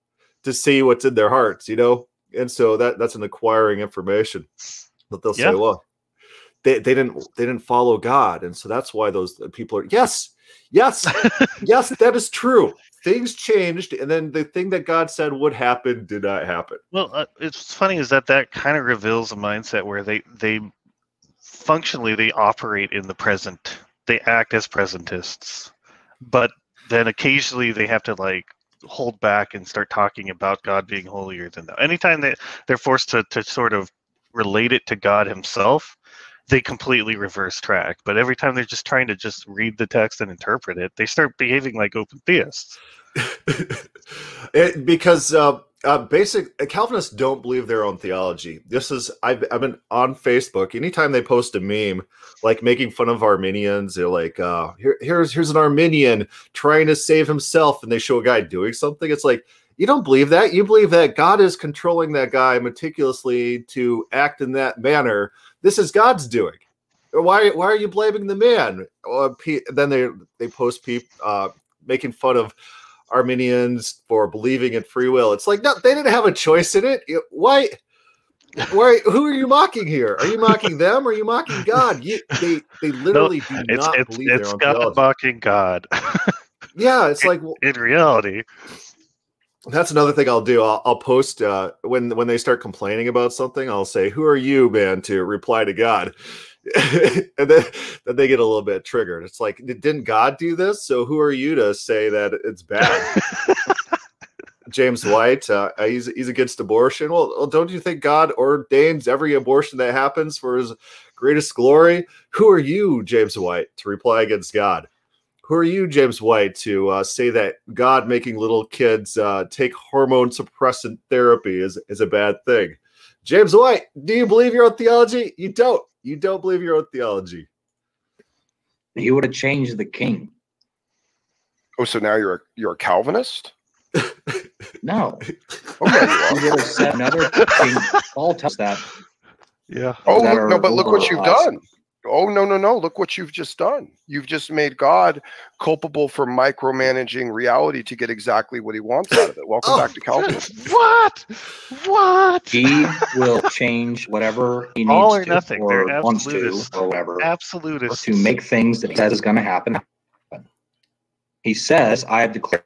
to see what's in their hearts, you know? And so that that's an acquiring information. But they'll Yeah. say, well, they, they didn't they didn't follow God. And so that's why those people are yes, yes, yes, that is true. Things changed, and then the thing that God said would happen did not happen. Well, uh, it's funny is that that kind of reveals a mindset where they they functionally they operate in the present. They act as presentists, but then occasionally they have to like hold back and start talking about God being holier than thou. Anytime that they're forced to to sort of relate it to God Himself, they completely reverse track. But every time they're just trying to just read the text and interpret it, they start behaving like open theists. it, because uh, uh, basic uh, Calvinists don't believe their own theology. This is I've, I've been on Facebook. Anytime they post a meme like making fun of Arminians, they're like, uh, Here, "Here's here's an Arminian trying to save himself," and they show a guy doing something. It's like you don't believe that. You believe that God is controlling that guy meticulously to act in that manner. This is God's doing. Why why are you blaming the man? Uh, then they they post people uh, making fun of Arminians for believing in free will. It's like no, they didn't have a choice in it. Why? Why? Who are you mocking here? Are you mocking them? Or are you mocking God? You, they they literally no, do it's, not it's, believe it's their own God theology. mocking God. Yeah, it's in, like in reality. That's another thing I'll do. I'll, I'll post uh, when when they start complaining about something. I'll say, "Who are you, man?" to reply to God, and then then they get a little bit triggered. It's like, didn't God do this? So who are you to say that it's bad? James White, uh, he's he's against abortion. Well, well, don't you think God ordains every abortion that happens for His greatest glory? Who are you, James White, to reply against God? Who are you, James White, to uh, say that God making little kids uh, take hormone suppressant therapy is, is a bad thing? James White, do you believe your own theology? You don't. You don't believe your own theology. He would have changed the king. Oh, so now you're a, you're a Calvinist? No, Oh, yeah, you he would have said another king. Paul tells that. Yeah. Oh, that look, no, but look what you've us. done. Oh, no, no, no. Look what you've just done. You've just made God culpable for micromanaging reality to get exactly what he wants out of it. Welcome Oh, back to Calvinism. What? What? He will change whatever he needs All or to nothing. or They're wants to or whatever Absolutist. to make things that he says is going to happen. He says, "I have declared."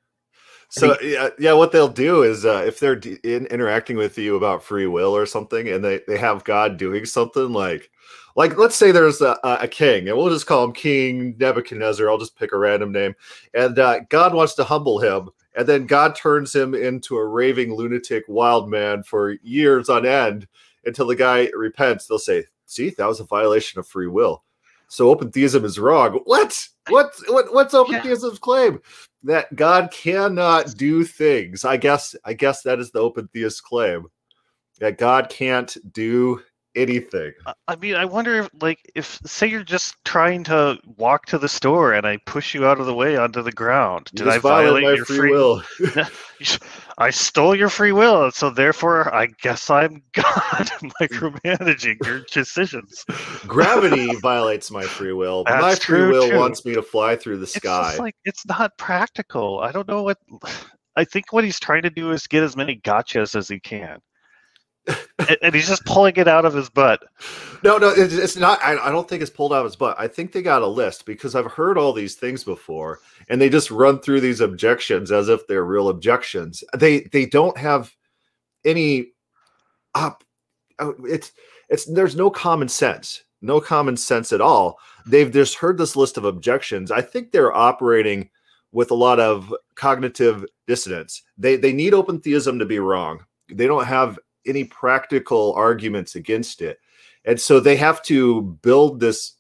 So yeah, yeah, what they'll do is uh, if they're d- in, interacting with you about free will or something, and they they have God doing something like, like let's say there's a, a king, and we'll just call him King Nebuchadnezzar. I'll just pick a random name, and uh, God wants to humble him, and then God turns him into a raving lunatic wild man for years on end until the guy repents. They'll say, "See, that was a violation of free will." So open theism is wrong. What? What? What? What's open Yeah. theism's claim? That God cannot do things. I guess. I guess that is the open theist claim. That God can't do anything. I- mean, I wonder if, like, if say you're just trying to walk to the store and I push you out of the way onto the ground, You did I violate your free, free? will. I stole your free will, so therefore, I guess I'm God, micromanaging your decisions. Gravity violates my free will. but my free will too. wants me to fly through the It's sky. just like it's not practical. I don't know what. I think what he's trying to do is get as many gotchas as he can, and, he's just pulling it out of his butt. No, no, it's, not. I, don't think it's pulled out of his butt. I think they got a list because I've heard all these things before, and they just run through these objections as if they're real objections. They they don't have any up. oh, uh, It's it's there's no common sense, no common sense at all. They've just heard this list of objections. I think they're operating with a lot of cognitive dissonance. They they need open theism to be wrong. They don't have any practical arguments against it. And so they have to build this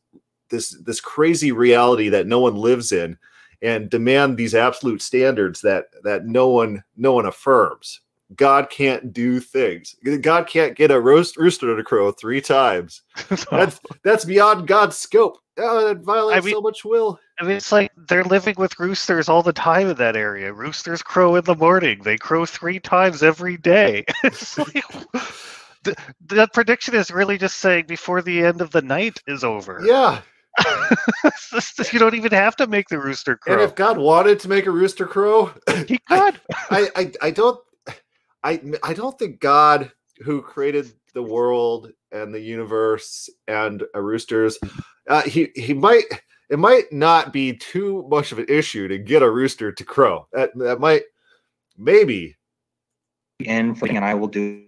this this crazy reality that no one lives in and demand these absolute standards that that no one no one affirms. God can't do things. God can't get a roast rooster to crow three times. That's that's beyond god's scope. Oh, that violates mean- so much will I mean, it's like they're living with roosters all the time in that area. Roosters crow in the morning. They crow three times every day. It's like, th- that prediction is really just saying before the end of the night is over. yeah just- you don't even have to make the rooster crow. and if god wanted to make a rooster crow he could. I, I I don't I I don't think God who created the world and the universe and roosters uh, he he might it might not be too much of an issue to get a rooster to crow. That that might maybe. In for and I will do.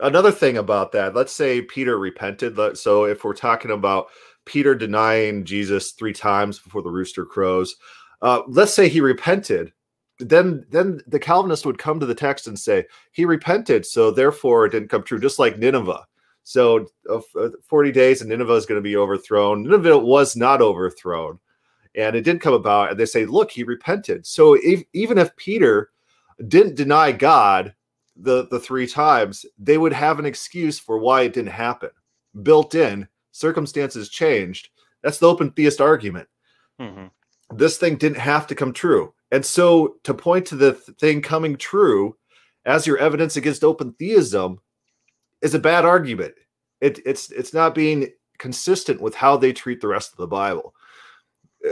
another thing about that let's say peter repented so if we're talking about peter denying jesus three times before the rooster crows uh, let's say he repented then then the calvinist would come to the text and say he repented so therefore it didn't come true just like nineveh So uh, uh, 40 days and Nineveh is going to be overthrown. Nineveh was not overthrown and it didn't come about. And they say, look, he repented. So if, even if Peter didn't deny God the, the three times, they would have an excuse for why it didn't happen. Built in, circumstances changed. That's the open theist argument. hmm This thing didn't have to come true. And so to point to the th- thing coming true as your evidence against open theism is a bad argument. It, it's it's not being consistent with how they treat the rest of the Bible.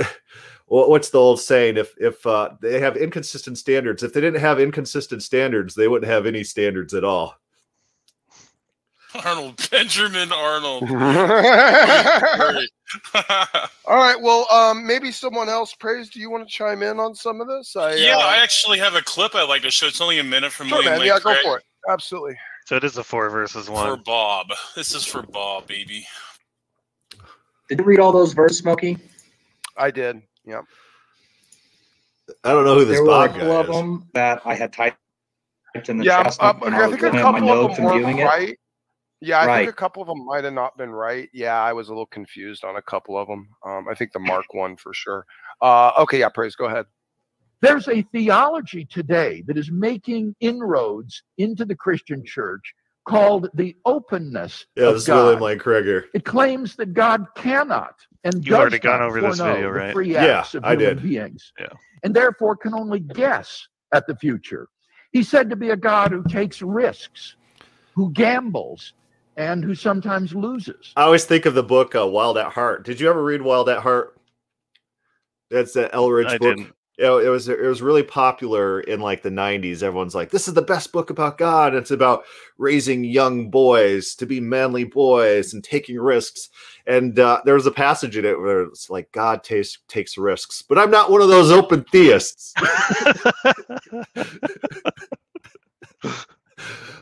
What's the old saying? If if uh, they have inconsistent standards, if they didn't have inconsistent standards, they wouldn't have any standards at all. Arnold Benjamin Arnold. All right. Well, um, maybe someone else. Praise. Do you want to chime in on some of this? I, yeah, uh, I actually have a clip I'd like to show. It's only a minute from sure, William man. Lane Yeah, go Craig for it. Absolutely. So it is a four versus one. For. Bob. This is for Bob, baby. Did you read all those verses, Smokey? I did. Yeah. I don't know who this There were a Bob couple guy of them that I had typed in the Yeah. chest um, when I I think a my couple of notes them and weren't viewing it. right. Yeah, I Right. think a couple of them might have not been right. Yeah, I was a little confused on a couple of them. Um, I think the Mark one for sure. Uh, okay, yeah, praise. Go ahead. There's a theology today that is making inroads into the Christian church called the openness Yeah, of this is God. William Lane Craig. It claims that God cannot and You've does already gone not over this foreknow video, the right? free Yeah, acts of I human did. beings, Yeah. and therefore can only guess at the future. He's said to be a God who takes risks, who gambles, and who sometimes loses. I always think of the book uh, Wild at Heart. Did you ever read Wild at Heart? That's the Eldredge I book. didn't. It was it was really popular in like the 90s. Everyone's like, this is the best book about God. It's about raising young boys to be manly boys and taking risks. And uh, there was a passage in it where it's like God takes takes risks, but I'm not one of those open theists.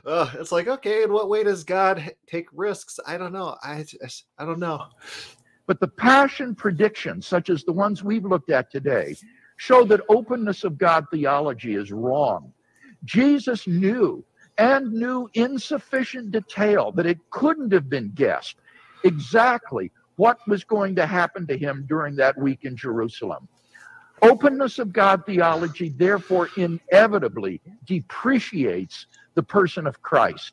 Uh, it's like, okay, in what way does God take risks? I don't know. I I don't know. But the passion predictions, such as the ones we've looked at today, show that openness of God theology is wrong. Jesus knew and knew in sufficient detail that it couldn't have been guessed exactly what was going to happen to him during that week in Jerusalem. Openness of God theology, therefore, inevitably depreciates the person of Christ.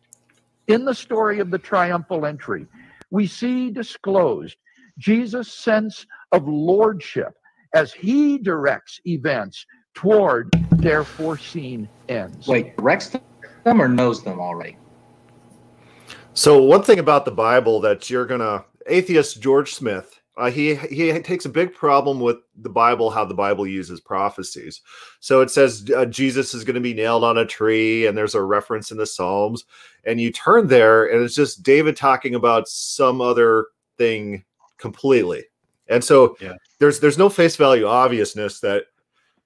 In the story of the triumphal entry, we see disclosed Jesus' sense of lordship as he directs events toward their foreseen ends. Wait, directs them or knows them already? So one thing about the Bible that you're gonna atheist George Smith, uh, he he takes a big problem with the Bible, how the Bible uses prophecies. So it says uh, Jesus is going to be nailed on a tree, and there's a reference in the Psalms, and you turn there, and it's just David talking about some other thing completely. And so Yeah. there's there's no face value obviousness that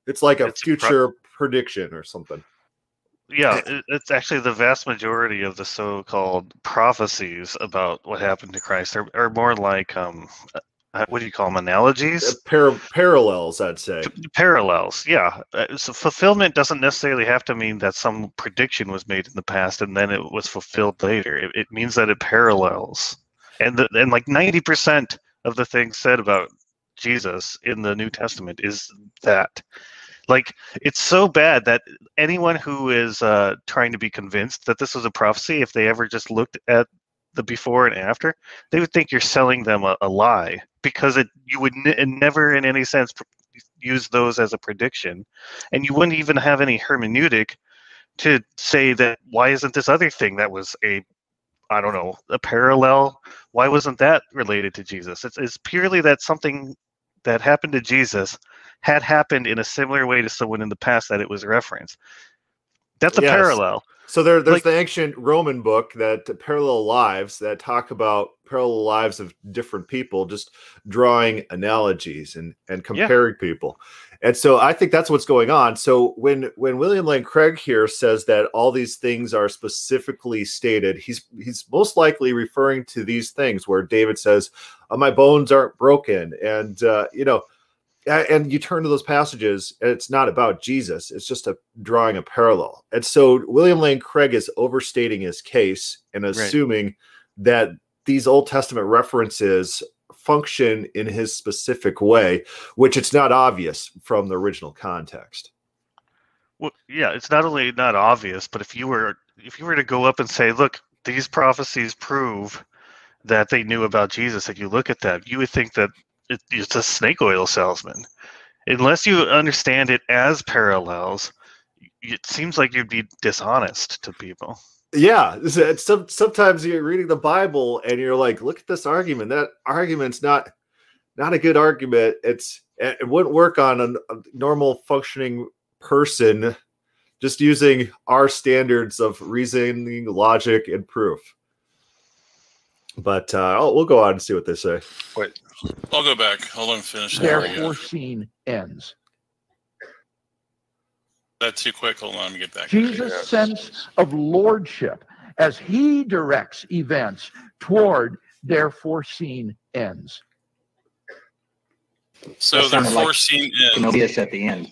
it's like a It's a pro- future prediction or something. yeah, it's actually the vast majority of the so-called prophecies about what happened to Christ are, are more like um, uh, what do you call them? Uh, Analogies, Par- parallels, I'd say. Parallels. Yeah, Uh, so fulfillment doesn't necessarily have to mean that some prediction was made in the past and then it was fulfilled later. It, it means that it parallels, and the, and like ninety percent of the things said about Jesus in the New Testament is that. Like it's so bad that anyone who is uh, trying to be convinced that this was a prophecy, if they ever just looked at the before and after, they would think you're selling them a, a lie because it you would ne- never, in any sense, pr- use those as a prediction, and you wouldn't even have any hermeneutic to say that why isn't this other thing that was a I don't know a parallel? Why wasn't that related to Jesus? It's, it's purely that something that happened to Jesus had happened in a similar way to someone in the past that it was referenced. That's a Yes. parallel. So there, there's Like- the ancient Roman book that parallel lives that talk about parallel lives of different people, just drawing analogies and and comparing people. And so I think that's what's going on. So when when William Lane Craig here says that all these things are specifically stated, he's he's most likely referring to these things where David says, "Uh, "My bones aren't broken," and uh, you know. And you turn to those passages, and it's not about Jesus. It's just a drawing a parallel. And so William Lane Craig is overstating his case and assuming that these Old Testament references function in his specific way, which it's not obvious from the original context. Well, yeah, it's not only not obvious, but if you were if you were to go up and say, "Look, these prophecies prove that they knew about Jesus," and you look at that, you would think that it, it's a snake oil salesman. Unless you understand it as parallels, it seems like you'd be dishonest to people. Yeah, it's, it's some, sometimes you're reading the Bible and you're like, "Look at this argument. That argument's not not a good argument. It's it wouldn't work on a, a normal functioning person." Just using our standards of reasoning, logic, and proof. But uh, oh, we'll go on and see what they say. Wait, I'll go back. Hold on, finish that. Their again. foreseen ends. That too quick. Hold on, let me get back. Jesus' Yes. sense of lordship as he directs events toward their foreseen ends. So That the like foreseen ends. Kenobius at the end.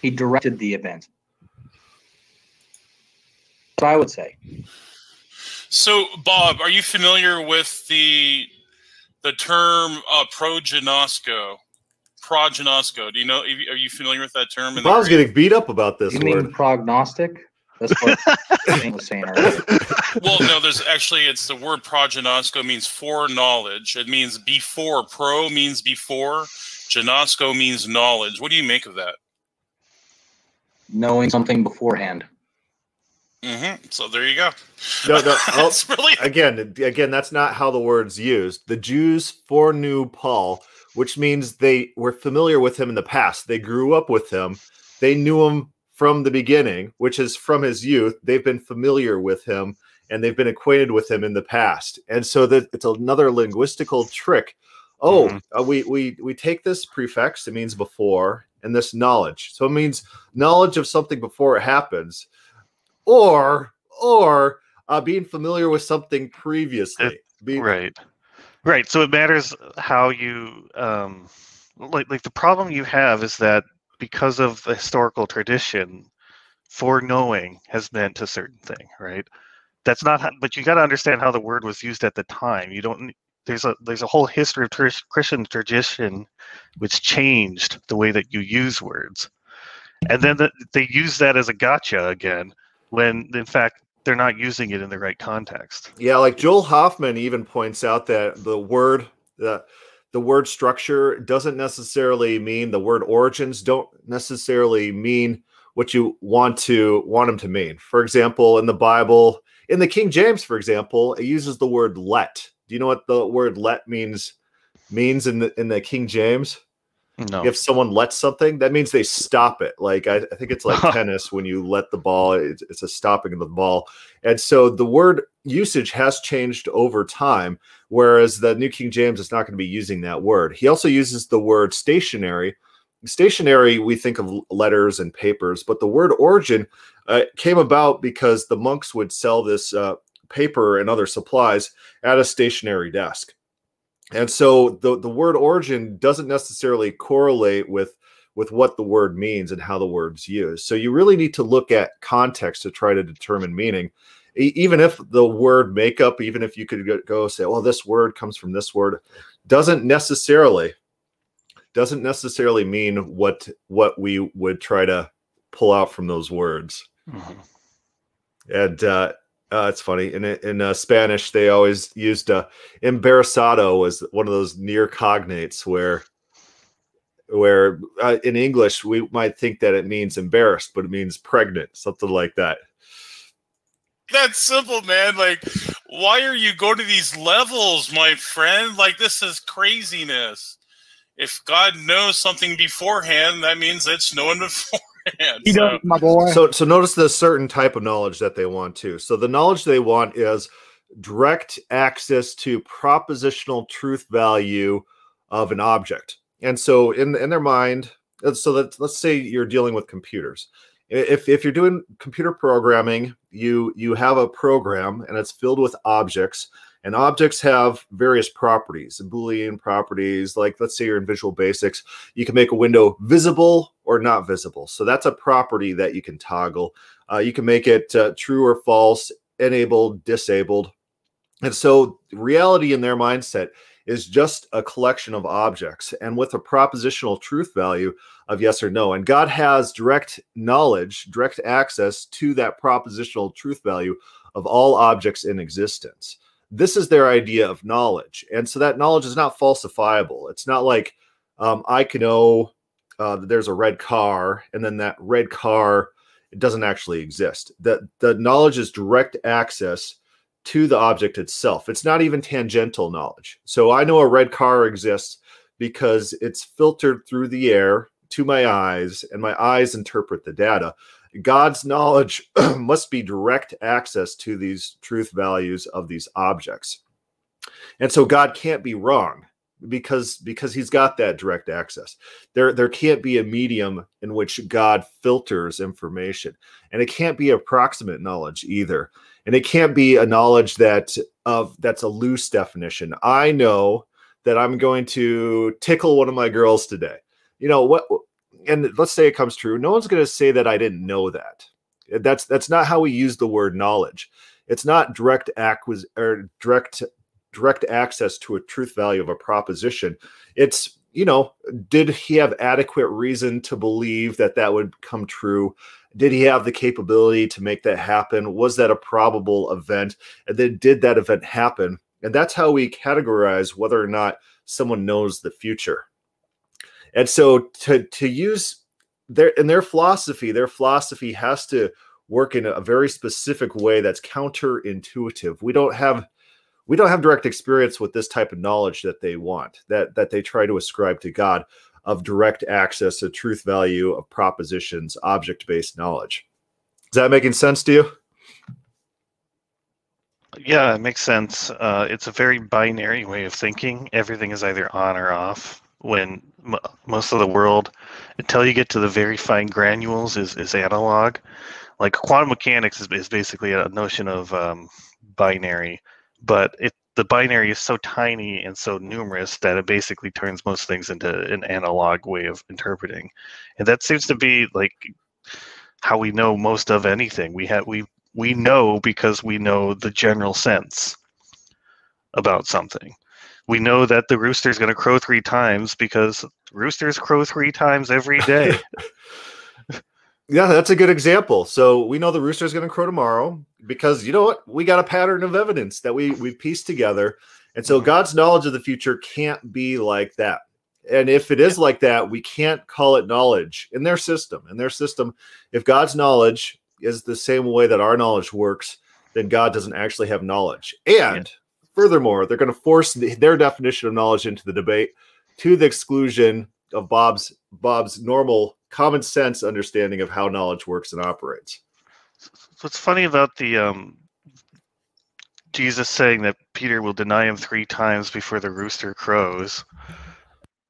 He directed the event. That's what I would say. So, Bob, are you familiar with the the term uh, prognosco? Prognosco. Do you know? Are you familiar with that term? in the Bob's getting beat up about this You mean prognostic? That's what Shane was saying earlier. Well, no. There's actually it's the word prognosco means foreknowledge. It means before. Pro means before. Gnosco means knowledge. What do you make of that? Knowing something beforehand. hmm So there you go. No, no, I'll- That's really again, again, that's not how the word's used. The Jews foreknew Paul, which means they were familiar with him in the past. They grew up with him. They knew him from the beginning, which is from his youth. They've been familiar with him and they've been acquainted with him in the past. And so that it's another linguistical trick. Oh, Mhm. uh, we we we take this prefix, it means before, and this knowledge. So it means knowledge of something before it happens, or or uh, being familiar with something previously. Be- Right. Right. So it matters how you um like like the problem you have is that because of the historical tradition, foreknowing has meant a certain thing, right? That's not how, but you got to understand how the word was used at the time. You don't there's a there's a whole history of tr- Christian tradition which changed the way that you use words. And then the, they use that as a gotcha again when in fact they're not using it in the right context. Yeah, like Joel Hoffman even points out that the word the the word structure doesn't necessarily mean the word origins don't necessarily mean what you want to want them to mean. For example, in the Bible, in the King James, for example, it uses the word let. Do you know what the word let means means in the in the King James? No. if someone lets something, that means they stop it. Like I, I think it's like tennis when you let the ball, it's, it's a stopping of the ball. And so the word usage has changed over time, whereas the New King James is not going to be using that word. He also uses the word stationary. Stationary, we think of letters and papers, but the word origin uh, came about because the monks would sell this uh, paper and other supplies at a stationary desk and so the the word origin doesn't necessarily correlate with with what the word means and how the word's used. So you really need to look at context to try to determine meaning. E- even if the word makeup even if you could go, go say well this word comes from this word doesn't necessarily doesn't necessarily mean what what we would try to pull out from those words. Mhm. and uh, uh, it's funny in in uh, Spanish they always used uh, embarazado was one of those near cognates where where uh, in English we might think that it means embarrassed, but it means pregnant, something like that. That's simple, man. Like, why are you going to these levels, my friend? Like, this is craziness. If God knows something beforehand, that means it's known beforehand. You So- know, my boy. So so notice the certain type of knowledge that they want too. So the knowledge they want is direct access to propositional truth value of an object. And so in in their mind, so that let's say you're dealing with computers. If if you're doing computer programming, you you have a program and it's filled with objects and objects have various properties, boolean properties. Like let's say you're in Visual Basics, you can make a window visible or not visible. So that's a property that you can toggle. Uh, you can make it uh, true or false, enabled, disabled. And so reality in their mindset is just a collection of objects and with a propositional truth value of yes or no. And God has direct knowledge, direct access to that propositional truth value of all objects in existence. This is their idea of knowledge. And so that knowledge is not falsifiable. It's not like um, I can know uh, that there's a red car and then that red car it doesn't actually exist. The, the knowledge is direct access to the object itself. It's not even tangential knowledge. So I know a red car exists because it's filtered through the air to my eyes, and my eyes interpret the data. God's knowledge must be direct access to these truth values of these objects. And so God can't be wrong because because he's got that direct access. There there can't be a medium in which God filters information. And it can't be approximate knowledge either. And it can't be a knowledge that of that's a loose definition. I know that I'm going to tickle one of my girls today. You know what and let's say it comes true. No one's going to say that I didn't know that. That's that's not how we use the word knowledge. It's not direct acquis or direct direct access to a truth value of a proposition. It's, you know, did he have adequate reason to believe that that would come true? Did he have the capability to make that happen? Was that a probable event? And then did that event happen? And that's how we categorize whether or not someone knows the future. And so to to use their in their philosophy, their philosophy has to work in a very specific way that's counterintuitive. We don't have we don't have direct experience with this type of knowledge that they want that that they try to ascribe to god of direct access to truth value of propositions object-based knowledge. Is that making sense to you? Yeah it makes sense. Uh, it's a very binary way of thinking. Everything is either on or off when most of the world until you get to the very fine granules is, is analog. Like quantum mechanics is, is basically a notion of um, binary but it the binary is so tiny and so numerous that it basically turns most things into an analog way of interpreting. And that seems to be like how we know most of anything. We have we we know because we know the general sense about something. We know that the rooster is going to crow three times because roosters crow three times every day Yeah, that's a good example. So we know the rooster is going to crow tomorrow because you know what? We got a pattern of evidence that we we pieced together. And so mm-hmm. God's knowledge of the future can't be like that. And if it is like that, we can't call it knowledge in their system. In their system, if God's knowledge is the same way that our knowledge works, then God doesn't actually have knowledge. And yeah. furthermore, they're going to force the, their definition of knowledge into the debate to the exclusion of Bob's Bob's normal common sense understanding of how knowledge works and operates. What's funny about the um, Jesus saying that Peter will deny him three times before the rooster crows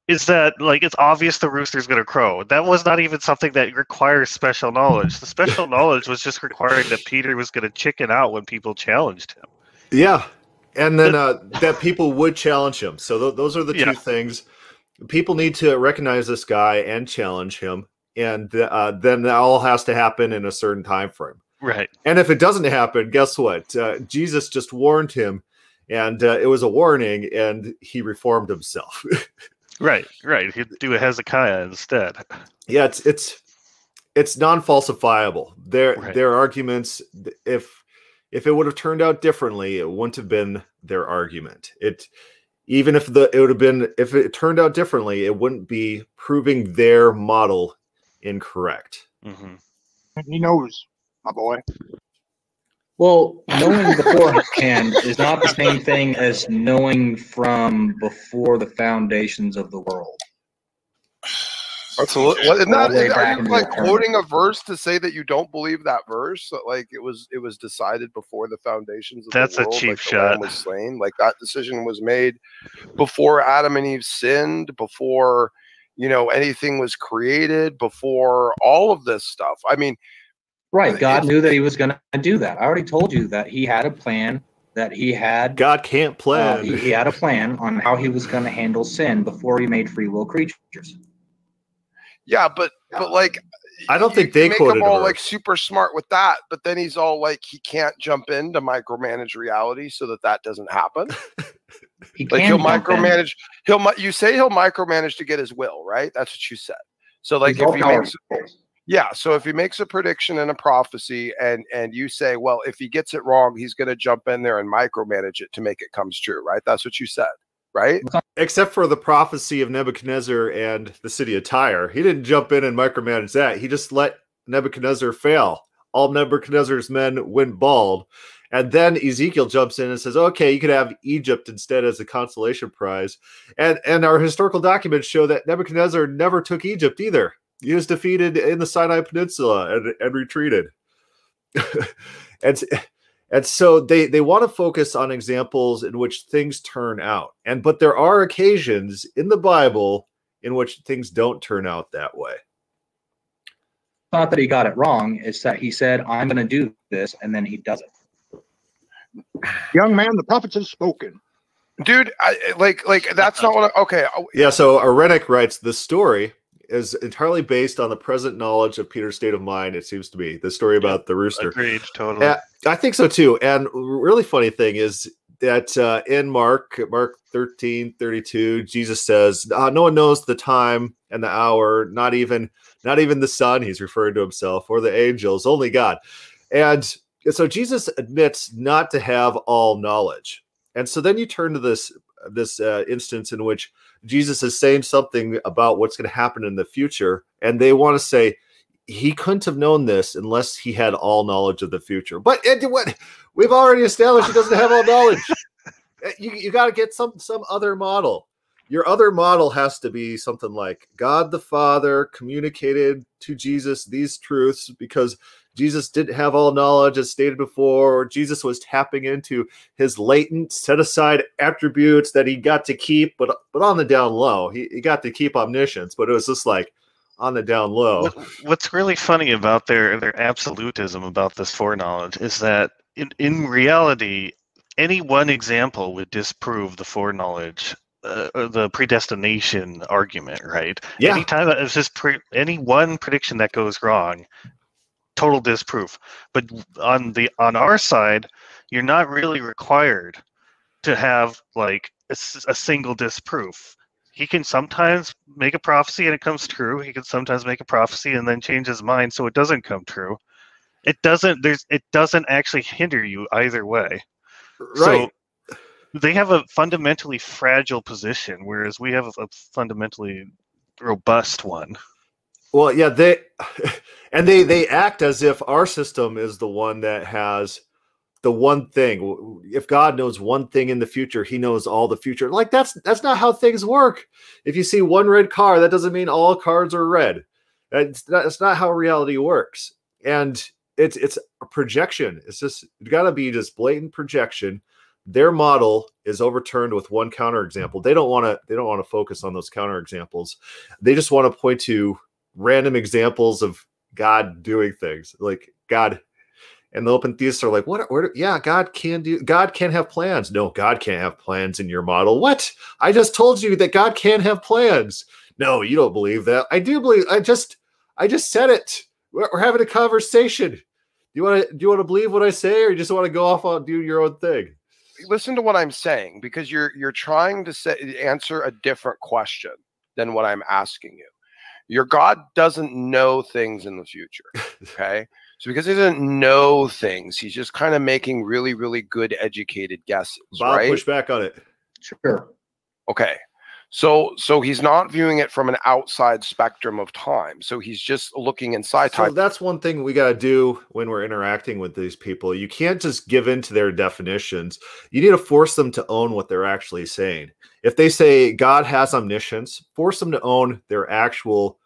is that like it's obvious the rooster's going to crow. That was not even something that requires special knowledge. The special knowledge was just requiring that Peter was going to chicken out when people challenged him. Yeah, and then uh, that people would challenge him. So th- those are the two things people need to recognize this guy and challenge him and uh, then that all has to happen in a certain time frame right. And if it doesn't happen guess what? Uh, jesus just warned him and uh, it was a warning and he reformed himself. Right right. He'd do a hezekiah instead. Yeah it's it's it's non-falsifiable. Their right. their arguments. If if it would have turned out differently it wouldn't have been their argument. It even if the it would have been if it turned out differently, it wouldn't be proving their model incorrect. Mm-hmm. He knows, my boy. Well, knowing beforehand is not the same thing as knowing from before the foundations of the world. That's a little, what, isn't that, is, are you like quoting a verse to say that you don't believe that verse? That, like it was it was decided before the foundations of That's the world. a cheap like shot. was slain. Like that decision was made before Adam and Eve sinned, before you know anything was created, before all of this stuff. I mean, right? God knew that He was going to do that. I already told you that He had a plan. That he had God can't plan. Uh, he, he had a plan on how he was going to handle sin before he made free will creatures. Yeah, but but like I don't you- think they make quoted him all verse. like super smart with that, but then he's all like he can't jump in to micromanage reality so that that doesn't happen. he like he'll jump in. micromanage. He'll you say he'll micromanage to get his will, right? That's what you said. So like He's if he makes yeah, so if he makes a prediction and a prophecy, and and you say, well, if he gets it wrong, he's going to jump in there and micromanage it to make it comes true, right? That's what you said, right? Except for the prophecy of Nebuchadnezzar and the city of Tyre. He didn't jump in and micromanage that. He just let Nebuchadnezzar fail. All Nebuchadnezzar's men went bald. And then Ezekiel jumps in and says, okay, you could have Egypt instead as a consolation prize. And and our historical documents show that Nebuchadnezzar never took Egypt either. He was defeated in the Sinai Peninsula and, and retreated. and and so they they want to focus on examples in which things turn out. And but there are occasions in the Bible in which things don't turn out that way. Not that he got it wrong. It's that he said, "I'm going to do this," and then he does it. Young man, the prophets have spoken. Dude, I, like like that's not what. I, okay, Yeah, so Arenik writes the story is entirely based on the present knowledge of Peter's state of mind, it seems to be. The story about the rooster. Agreed, totally. Yeah, I think so too. And really funny thing is that uh, in Mark, Mark 13, 32, Jesus says, uh, no one knows the time and the hour, not even not even the son, he's referring to himself, or the angels, only God. And so Jesus admits not to have all knowledge. And so then you turn to this this uh, instance in which Jesus is saying something about what's going to happen in the future, and they want to say he couldn't have known this unless he had all knowledge of the future. But it, what we've already established, he doesn't have all knowledge. Uh, you you got to get some some other model. Your other model has to be something like God the Father communicated to Jesus these truths because Jesus didn't have all knowledge, as stated before, or Jesus was tapping into his latent, set aside attributes that he got to keep, but but on the down low. He, he got to keep omniscience, but it was just like on the down low. What's really funny about their their absolutism about this foreknowledge is that in, in reality, any one example would disprove the foreknowledge, uh, or the predestination argument, right? Yeah. Anytime it's just pre- any one prediction that goes wrong, total disproof. But on the on our side, you're not really required to have like a single disproof. He can sometimes make a prophecy and it comes true. He can sometimes make a prophecy and then change his mind so it doesn't come true. It doesn't there's it doesn't actually hinder you either way. Right. So they have a fundamentally fragile position, whereas we have a fundamentally robust one. Well, yeah, they and they they act as if our system is the one that has the one thing. If God knows one thing in the future, He knows all the future. Like that's that's not how things work. If you see one red car, that doesn't mean all cars are red. That's not, not how reality works. And it's it's a projection. It's just got to be just blatant projection. Their model is overturned with one counterexample. They don't want to. They don't want to focus on those counterexamples. They just want to point to random examples of God doing things like God and the open theists are like, what? Where? Yeah, God can do. God can have plans. No, God can't have plans in your model. What? I just told you that God can have plans. No, you don't believe that. I do believe. I just, I just said it. We're, we're having a conversation. Do you want to? Do you want to believe what I say, or you just want to go off on do your own thing? listen to what I'm saying because you're you're trying to say, answer a different question than what I'm asking you. Your God doesn't know things in the future. Okay. So because he doesn't know things, he's just kind of making really, really good educated guesses. Bob, right? push back on it. Sure. Okay. So so he's not viewing it from an outside spectrum of time. So he's just looking inside So time. that's one thing we got to do when we're interacting with these people. You can't just give in to their definitions. You need to force them to own what they're actually saying. If they say God has omniscience, force them to own their actual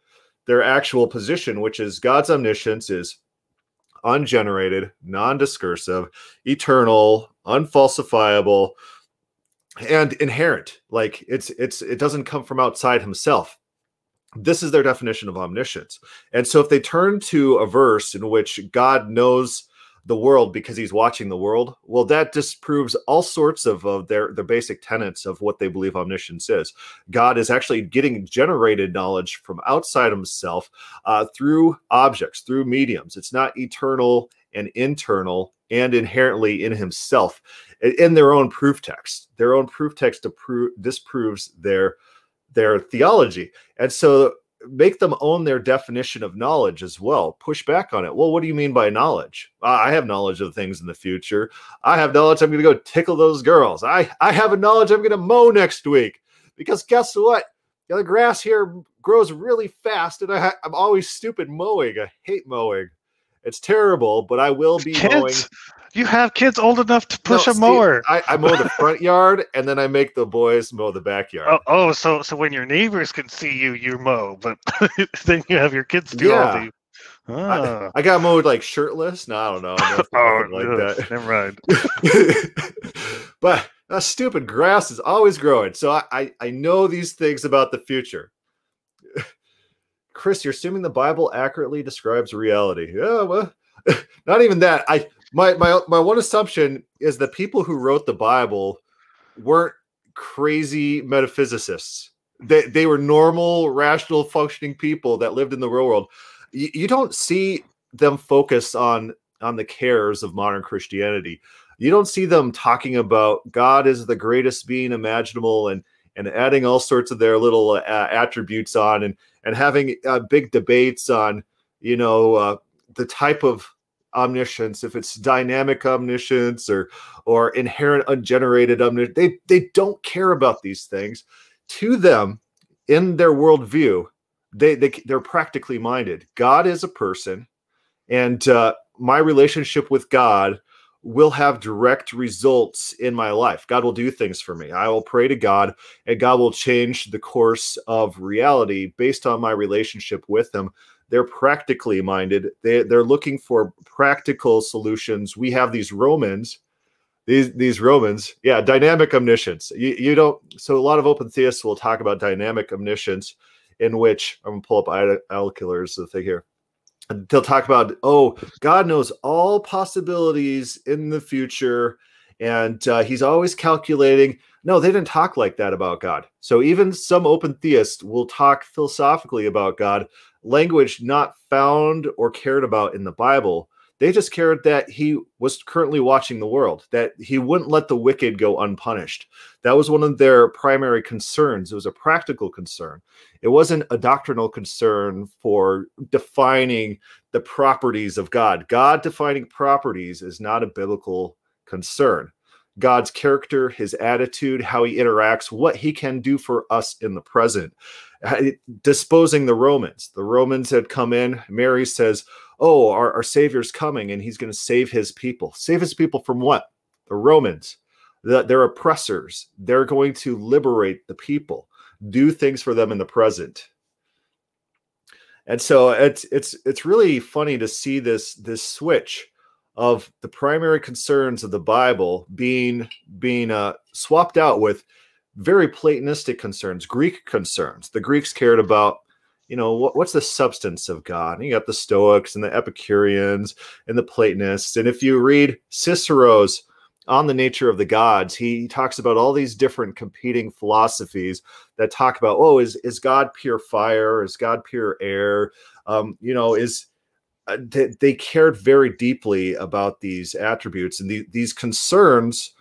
their actual position, which is God's omniscience is ungenerated, non-discursive, eternal, unfalsifiable, and inherent. Like it's it's it doesn't come from outside himself. This is their definition of omniscience. And so if they turn to a verse in which God knows the world because he's watching the world. Well, that disproves all sorts of, their their basic tenets of what they believe omniscience is. God is actually getting generated knowledge from outside himself uh, through objects, through mediums. It's not eternal and internal and inherently in himself in their own proof text. Their own proof text disproves their their theology. And so make them own their definition of knowledge as well. Push back on it. Well, what do you mean by knowledge? I have knowledge of things in the future. I have knowledge I'm going to go tickle those girls. I, I have a knowledge I'm going to mow next week. Because guess what? The grass here grows really fast, and I, I'm always stupid mowing. I hate mowing. It's terrible, but I will be Kids. mowing. You have kids old enough to push No, a see, mower. I, I mow the front yard, and then I make the boys mow the backyard. Oh, oh, so so when your neighbors can see you, you mow, but then you have your kids do all Yeah. the. Ah. I got mowed like shirtless. No, I don't know. Oh, like ugh, that. never mind. but that stupid grass is always growing. So I, I, I know these things about the future. Chris, you're assuming the Bible accurately describes reality. Yeah, well, not even that. I my my my one assumption is the people who wrote the Bible weren't crazy metaphysicists. They they were normal, rational, functioning people that lived in the real world. You, you don't see them focus on on the cares of modern Christianity. You don't see them talking about God is the greatest being imaginable and and adding all sorts of their little uh, attributes on and and having uh, big debates on you know uh, the type of omniscience if it's dynamic omniscience or or inherent ungenerated omniscience they they don't care about these things. To them in their worldview they, they they're practically minded. God is a person and uh, my relationship with god will have direct results in my life. God will do things for me. I will pray to god and god will change the course of reality based on my relationship with him. They're practically minded. They, they're looking for practical solutions. We have these romans these these romans yeah dynamic omniscience. You, you don't so a lot of open theists will talk about dynamic omniscience in which i'm gonna pull up Ida Alkiler's the thing here they'll talk about oh god knows all possibilities in the future and uh, he's always calculating. No they didn't talk like that about god. So even some open theists will talk philosophically about god language not found or cared about in the bible they just cared that he was currently watching the world that he wouldn't let the wicked go unpunished. That was one of their primary concerns. It was a practical concern. It wasn't a doctrinal concern for defining the properties of god. God defining properties is not a biblical concern. God's character his attitude how he interacts what he can do for us in the present. Uh, disposing the romans. The romans had come in. Mary says oh our, our savior's coming and he's going to save his people. Save his people from what? The romans. The, they're oppressors. They're going to liberate the people. Do things for them in the present. And so it's it's it's really funny to see this this switch of the primary concerns of the bible being being uh, swapped out with very platonistic concerns greek concerns. The greeks cared about you know what, what's the substance of god? And you got the stoics and the epicureans and the platonists and if you read cicero's on the nature of the gods he talks about all these different competing philosophies that talk about oh is is god pure fire? Is god pure air? Um you know is uh, they, they cared very deeply about these attributes and the, these concerns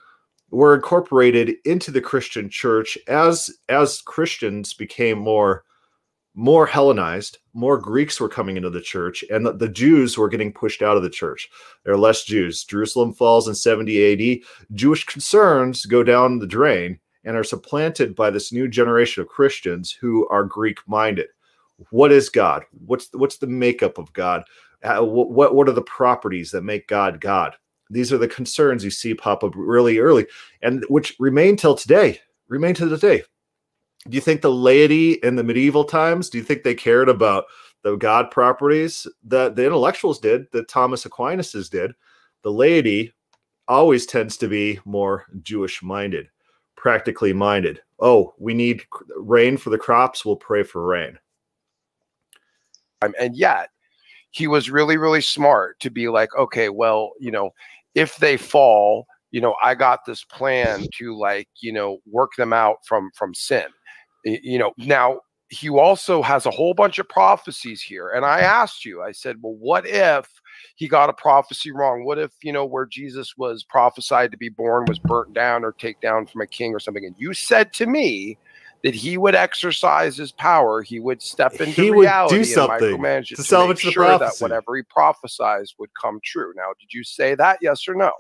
were incorporated into the christian church as as christians became more more Hellenized, more Greeks were coming into the church, and the, the Jews were getting pushed out of the church. There are less Jews. Jerusalem falls in 70 AD. Jewish concerns go down the drain and are supplanted by this new generation of Christians who are Greek minded. What is God? What's what's the makeup of God? Uh, what, what are the properties that make God God? These are the concerns you see pop up really early, and which remain till today. Remain to today do you think the laity in the medieval times do you think they cared about the god properties that the intellectuals did that thomas aquinas's did? The laity always tends to be more jewish minded practically minded. Oh we need rain for the crops we'll pray for rain. Um, and yet, he was really really smart to be like okay well you know if they fall you know i got this plan to like you know work them out from from sin you know now he also has a whole bunch of prophecies here and i asked you i said well what if he got a prophecy wrong? What if you know where jesus was prophesied to be born was burnt down or take down from a king or something? And you said to me that he would exercise his power he would step into He would do reality and something micromanage it to make salvage the sure that whatever he prophesied would come true. Now did you say that yes or no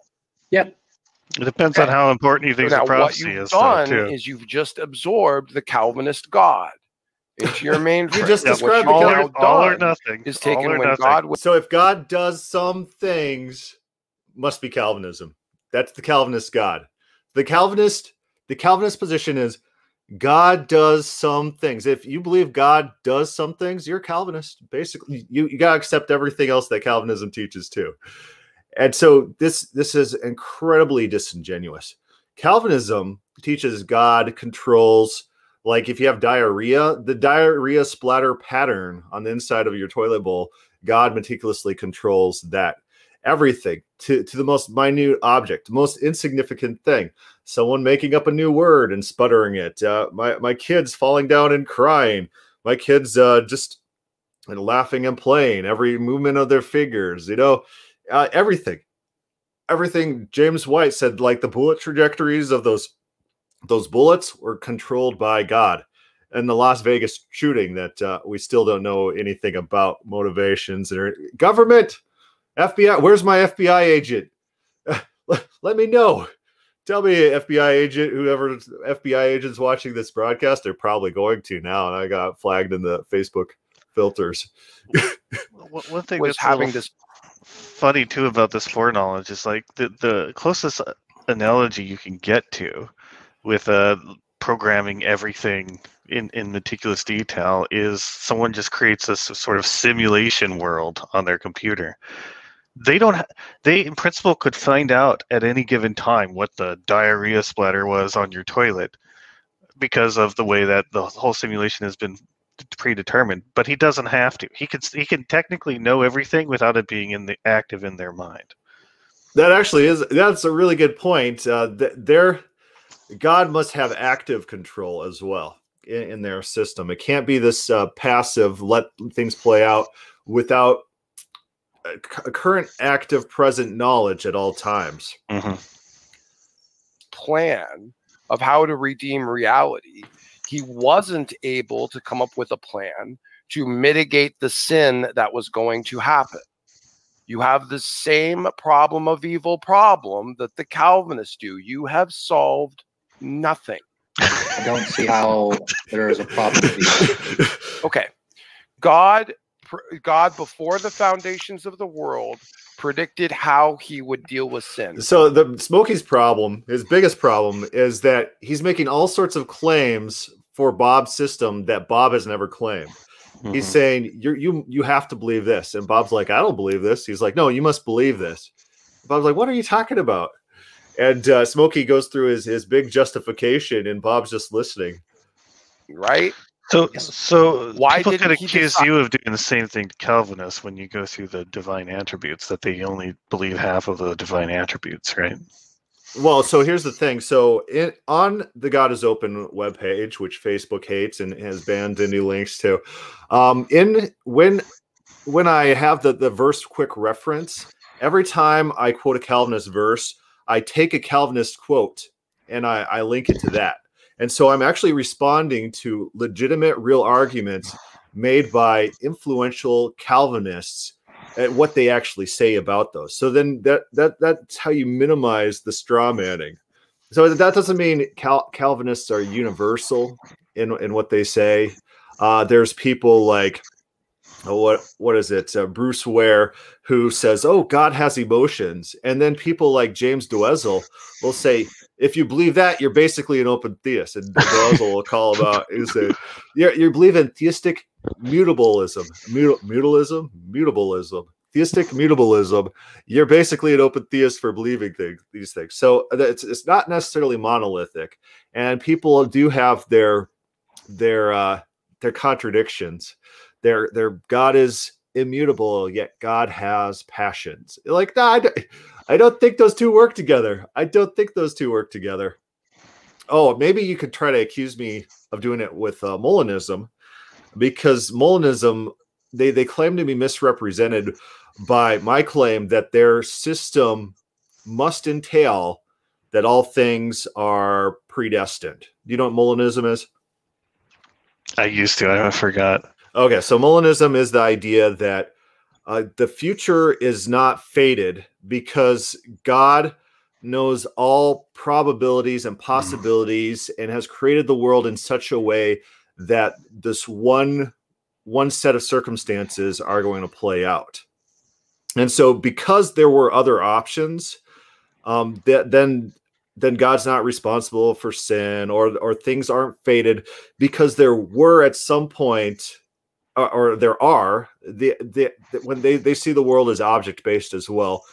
It depends on how important you think now the what prophecy you've is, though, done too. is you've just absorbed the calvinist god into your mainframe just Yeah, described you've the all, Calvin- now or, all or nothing. is all taken when nothing. god was So if God does some things, must be Calvinism. That's the Calvinist God. The Calvinist, the Calvinist position is God does some things. If you believe God does some things, you're a Calvinist. Basically, you, you gotta accept everything else that Calvinism teaches too. And so this this is incredibly disingenuous. Calvinism teaches God controls like if you have diarrhea, the diarrhea splatter pattern on the inside of your toilet bowl, God meticulously controls that everything to, to the most minute object, most insignificant thing. Someone making up a new word and sputtering it. Uh, my my kids falling down and crying. My kids uh, just and laughing and playing. Every movement of their fingers. You know, uh, everything. Everything. James White said like the bullet trajectories of those those bullets were controlled by God. And the Las Vegas shooting that uh, we still don't know anything about motivations or government, FBI. Where's my FBI agent? let, let me know. Tell me, FBI agent, whoever FBI agents watching this broadcast, they're probably going to now. And I got flagged in the Facebook filters. One one thing was that's a little having this funny too about this foreknowledge is like the the closest analogy you can get to with uh programming everything in in meticulous detail is someone just creates this sort of simulation world on their computer. They don't ha- they in principle could find out at any given time what the diarrhea splatter was on your toilet because of the way that the whole simulation has been predetermined but he doesn't have to he can he can technically know everything without it being in the active in their mind That actually is that's a really good point. Uh, th- their God must have active control as well in, in their system. It can't be this uh, passive let things play out without a c- current active present knowledge at all times. Mhm. plan of how to redeem reality, he wasn't able to come up with a plan to mitigate the sin that was going to happen. You have the same problem of evil problem that the Calvinists do. You have solved nothing. I don't see how there is a problem. Okay. God God before the foundations of the world predicted how he would deal with sin. So the Smokey's problem, his biggest problem, is that he's making all sorts of claims for Bob's system that Bob has never claimed. He's Mhm. saying you you you have to believe this, and Bob's like, I don't believe this. He's like, No, you must believe this. Bob's like, What are you talking about? And uh, Smokey goes through his his big justification, and Bob's just listening. Right? So, so Why people didn't could he accuse decide- you of doing the same thing to Calvinists when you go through the divine attributes that they only believe half of the divine attributes, right? Well, so here's the thing. So in on the God is Open webpage, which Facebook hates and has banned any links to, um, in when when I have the, the verse quick reference, every time I quote a Calvinist verse, I take a Calvinist quote and I, I link it to that. And so I'm actually responding to legitimate, real arguments made by influential Calvinists at what they actually say about those. So then that that that's how you minimize the straw manning. So that doesn't mean Cal- Calvinists are universal in in what they say. Uh, there's people like what what is it? Uh, Bruce Ware who says, "Oh, God has emotions," and then people like James Dolezal will say, "If you believe that, you're basically an open theist." And Doezel will call him out and say, "You you believe in theistic mutableism, mutal, mutalism, mutableism." Theistic mutableism, you're basically an open theist for believing things, these things. So uh, it's, it's not necessarily monolithic, and people do have their their uh, their contradictions their their god is immutable, yet God has passions. Like, nah, I don't, I don't think those two work together. I don't think those two work together. Oh, maybe you could try to accuse me of doing it with uh, Molinism, because Molinism they they claim to be misrepresented by my claim that their system must entail that all things are predestined. Do you know what Molinism is? I used to. I forgot. Okay, so Molinism is the idea that uh, the future is not fated because God knows all probabilities and possibilities and has created the world in such a way that this one one set of circumstances are going to play out. And so because there were other options, um, that then then God's not responsible for sin or or things aren't fated because there were at some point or, there are the, the, the when they they see the world as object based as well.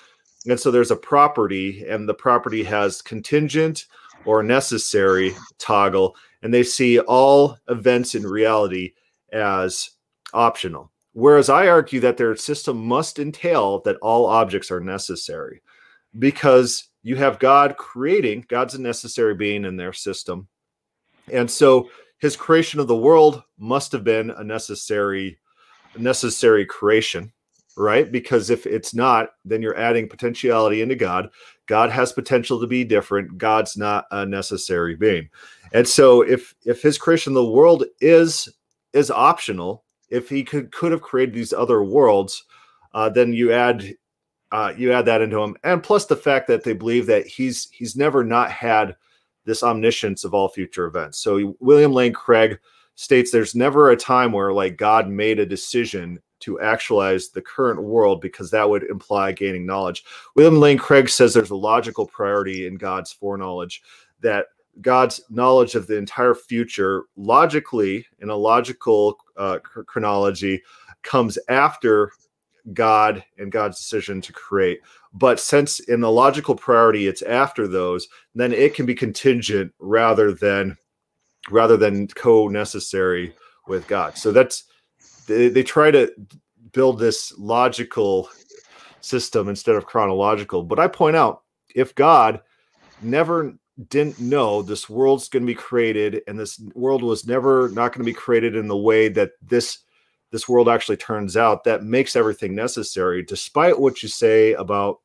And so there's a property and the property has contingent or necessary toggle and they see all events in reality as optional. Whereas i argue that their system must entail that all objects are necessary because you have god creating god's a necessary being in their system. And so his creation of the world must have been a necessary necessary creation right? Because if it's not then you're adding potentiality into god. God has potential to be different. God's not a necessary being. And so if if his creation of the world is is optional if he could could have created these other worlds uh, then you add uh, you add that into him. And plus the fact that they believe that he's he's never not had this omniscience of all future events. So William Lane Craig states there's never a time where like God made a decision to actualize the current world because that would imply gaining knowledge. William Lane Craig says there's a logical priority in God's foreknowledge that God's knowledge of the entire future logically in a logical uh, chronology comes after God and God's decision to create. But since in the logical priority it's after those, then it can be contingent rather than rather than co-necessary with God. So that's they, they try to build this logical system instead of chronological. But I point out if God never didn't know this world's going to be created and this world was never not going to be created in the way that this this world actually turns out that makes everything necessary, despite what you say about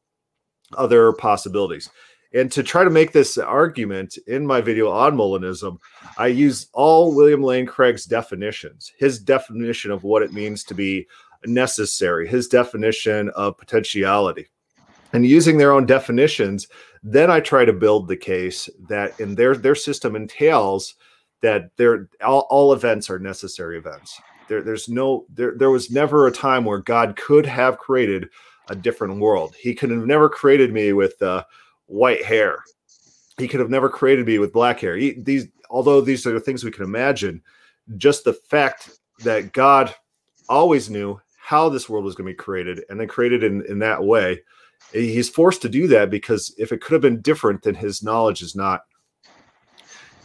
other possibilities. And to try to make this argument in my video on Molinism, I use all William Lane Craig's definitions, his definition of what it means to be necessary, his definition of potentiality. And using their own definitions, then I try to build the case that in their their system entails that they all, all events are necessary events. There, there's no there, there was never a time where God could have created a different world. He could have never created me with uh, white hair. He could have never created me with black hair. He, these, although these are the things we can imagine, just the fact that God always knew how this world was going to be created and then created in, in that way, he's forced to do that because if it could have been different, then his knowledge is not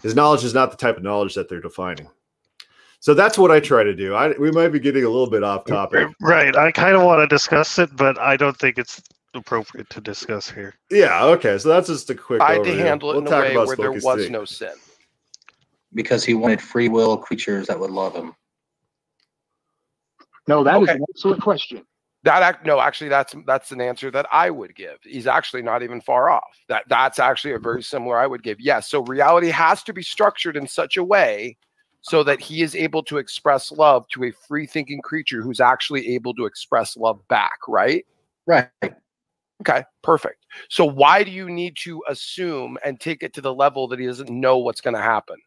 his knowledge is not the type of knowledge that they're defining. So that's what I try to do. I, we might be getting a little bit off topic. Right. I kind of want to discuss it, but I don't think it's appropriate to discuss here. Yeah. Okay. So that's just a quick. I had to handle it we'll in a way where there was no sin. Because he wanted free will creatures that would love him. No, that okay. is an excellent question. That no, actually, that's that's an answer that I would give. He's actually not even far off. That that's actually a very similar I would give. Yes. So reality has to be structured in such a way so that he is able to express love to a free thinking creature who's actually able to express love back, right? Right. Okay, perfect. So why do you need to assume and take it to the level that he doesn't know what's going to happen?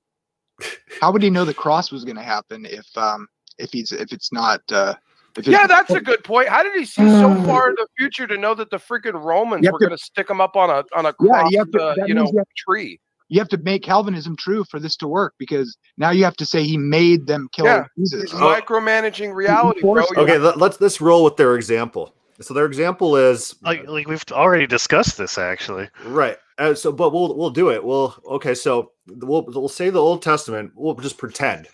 How would he know the cross was going to happen if um if he's if it's not uh if yeah, that's a good point. How did he see so far in the future to know that the freaking Romans were going to stick him up on a on a cross, yeah, you, to, uh, you know, you tree? You have to make Calvinism true for this to work because now you have to say he made them kill yeah, Jesus. micromanaging reality, bro. Okay, let, let's let's roll with their example. So their example is like like we've already discussed this actually. Right. Uh, so, but we'll we'll do it. We'll okay. So we'll we'll say the Old Testament. We'll just pretend.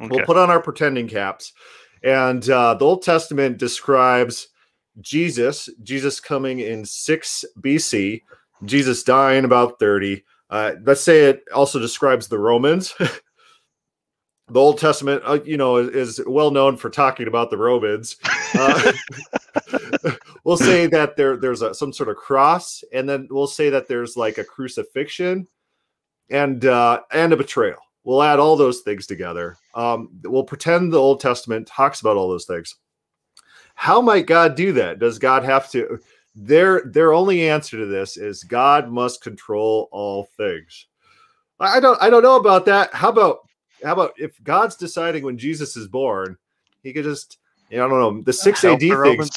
Okay. We'll put on our pretending caps, And uh, the Old Testament describes Jesus, Jesus coming in 6 BC, Jesus dying about 30. Uh, let's say it also describes the Romans. the Old Testament, uh, you know, is, is, well known for talking about the Romans. Uh, we'll say that there there's a, some sort of cross, and then we'll say that there's like a crucifixion and uh, and a betrayal. We'll add all those things together. Um, we'll pretend the Old Testament talks about all those things. How might God do that? Does God have to? Their their only answer to this is God must control all things. I don't I don't know about that. How about how about if God's deciding when Jesus is born, he could just, you know, I don't know, the 6 AD thing's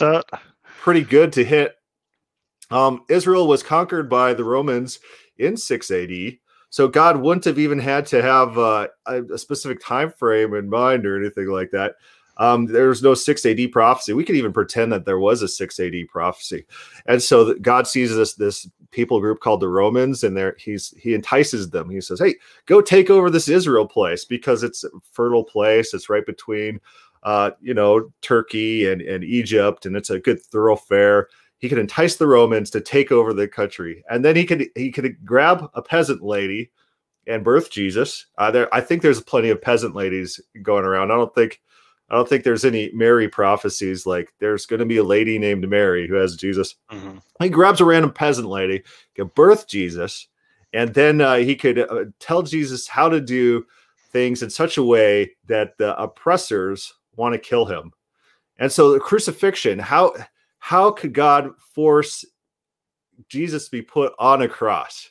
pretty good to hit. Um, Israel was conquered by the Romans in 6 AD. So God wouldn't have even had to have uh, a, a, specific time frame in mind or anything like that. Um, there's no 6 AD prophecy. We could even pretend that there was a 6 AD prophecy. And so God sees this this people group called the Romans, and there he's he entices them. He says, "Hey, go take over this Israel place because it's a fertile place. It's right between, uh, you know, Turkey and and Egypt, and it's a good thoroughfare." He could entice the Romans to take over the country, and then he could he could grab a peasant lady and birth Jesus. Uh, there, I think there's plenty of peasant ladies going around. I don't think I don't think there's any Mary prophecies like there's going to be a lady named Mary who has Jesus. Mm-hmm. He grabs a random peasant lady, can birth Jesus, and then uh, he could uh, tell Jesus how to do things in such a way that the oppressors want to kill him. And so the crucifixion, how how could God force Jesus to be put on a cross?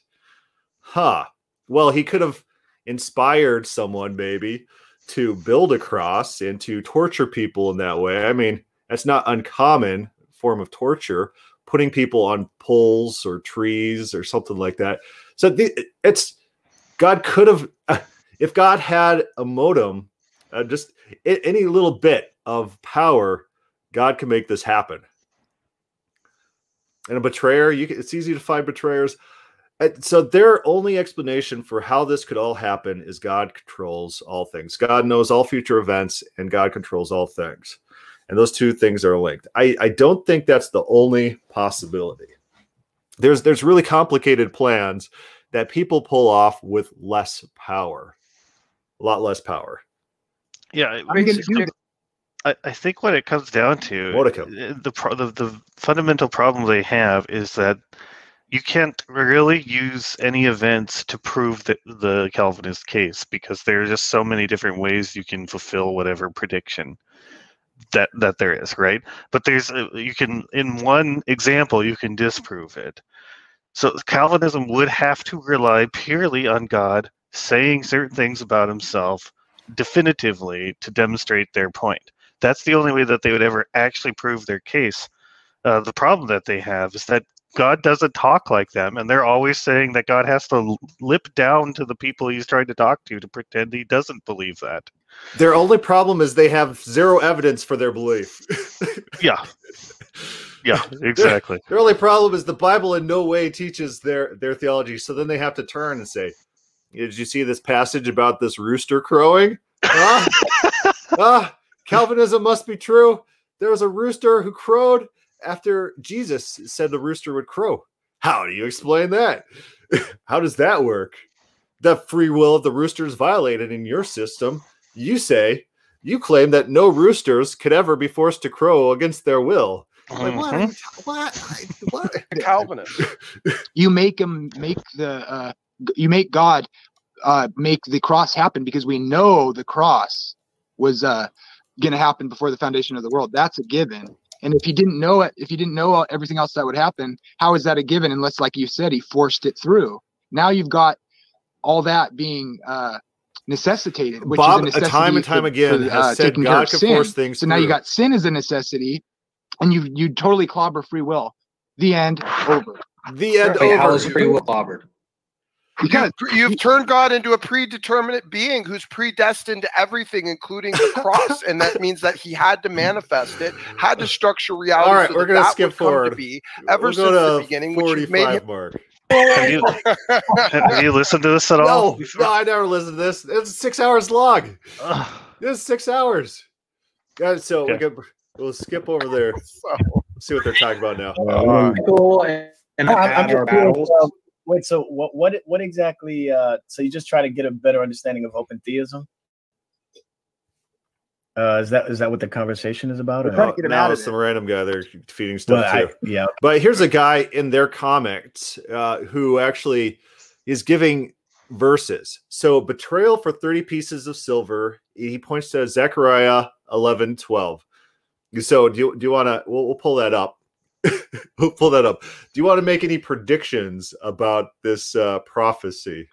Huh. Well, he could have inspired someone maybe to build a cross and to torture people in that way. I mean, that's not uncommon form of torture, putting people on poles or trees or something like that. So the, it's God could have, if God had a modem, uh, just any little bit of power, God can make this happen. And a betrayer, you can, it's easy to find betrayers. So their only explanation for how this could all happen is God controls all things. God knows all future events and God controls all things. And those two things are linked. I, I don't think that's the only possibility. There's there's really complicated plans that people pull off with less power. A lot less power. Yeah, I, I think what it comes down to uh, the, the the fundamental problem they have is that you can't really use any events to prove the, the Calvinist case because there are just so many different ways you can fulfill whatever prediction that that there is, right? But there's uh, you can in one example you can disprove it. So Calvinism would have to rely purely on God saying certain things about himself definitively to demonstrate their point. That's the only way that they would ever actually prove their case. Uh, the problem that they have is that God doesn't talk like them, and they're always saying that God has to lip down to the people he's trying to talk to to pretend he doesn't believe that. Their only problem is they have zero evidence for their belief. yeah. Yeah, exactly. Their, their, only problem is the Bible in no way teaches their their theology. So then they have to turn and say, "Did you see this passage about this rooster crowing? Ah, ah Calvinism must be true. There was a rooster who crowed, after Jesus said the rooster would crow. How do you explain that? How does that work? The free will of the rooster is violated in your system. You say, you claim that no roosters could ever be forced to crow against their will. Like, mm-hmm. what? What? what? Calvinist. You make them make the uh, you make God uh, make the cross happen because we know the cross was uh, going to happen before the foundation of the world. That's a given. And if he didn't know it, if he didn't know everything else that would happen, how is that a given? Unless, like you said, he forced it through. Now you've got all that being uh, necessitated, which Bob, is a, a time and time for, again, for, uh, has said God can force things. So through. now you got sin as a necessity, and you you totally clobber free will. The end. Over. The end. Wait, over. How is free will clobbered? Because you've turned God into a predeterminate being who's predestined to everything, including the cross, and that means that He had to manifest it, had to structure reality. All right, so we're going to skip forward. To be ever we'll since the beginning, which made him. Mark. have, you, have you listened to this at all? No, no, I never listened to this. It's six hours long. This is six hours. Yeah, so we Okay. can, we'll skip over there. So, See what they're talking about now. Uh, Michael and, and I'm, I'm just curious, battles. Wait, so what, what, what exactly? Uh, so you just try to get a better understanding of open theism? Uh, is that is that what the conversation is about? We're or- trying to get him now out it's some random guy they're feeding stuff Well, to. I, yeah, But here's a guy in their comics uh, who actually is giving verses. So betrayal for 30 pieces of silver. He points to Zechariah 11, 12. So do you, do you want to, we'll, we'll pull that up. pull that up. Do you want to make any predictions about this uh, prophecy?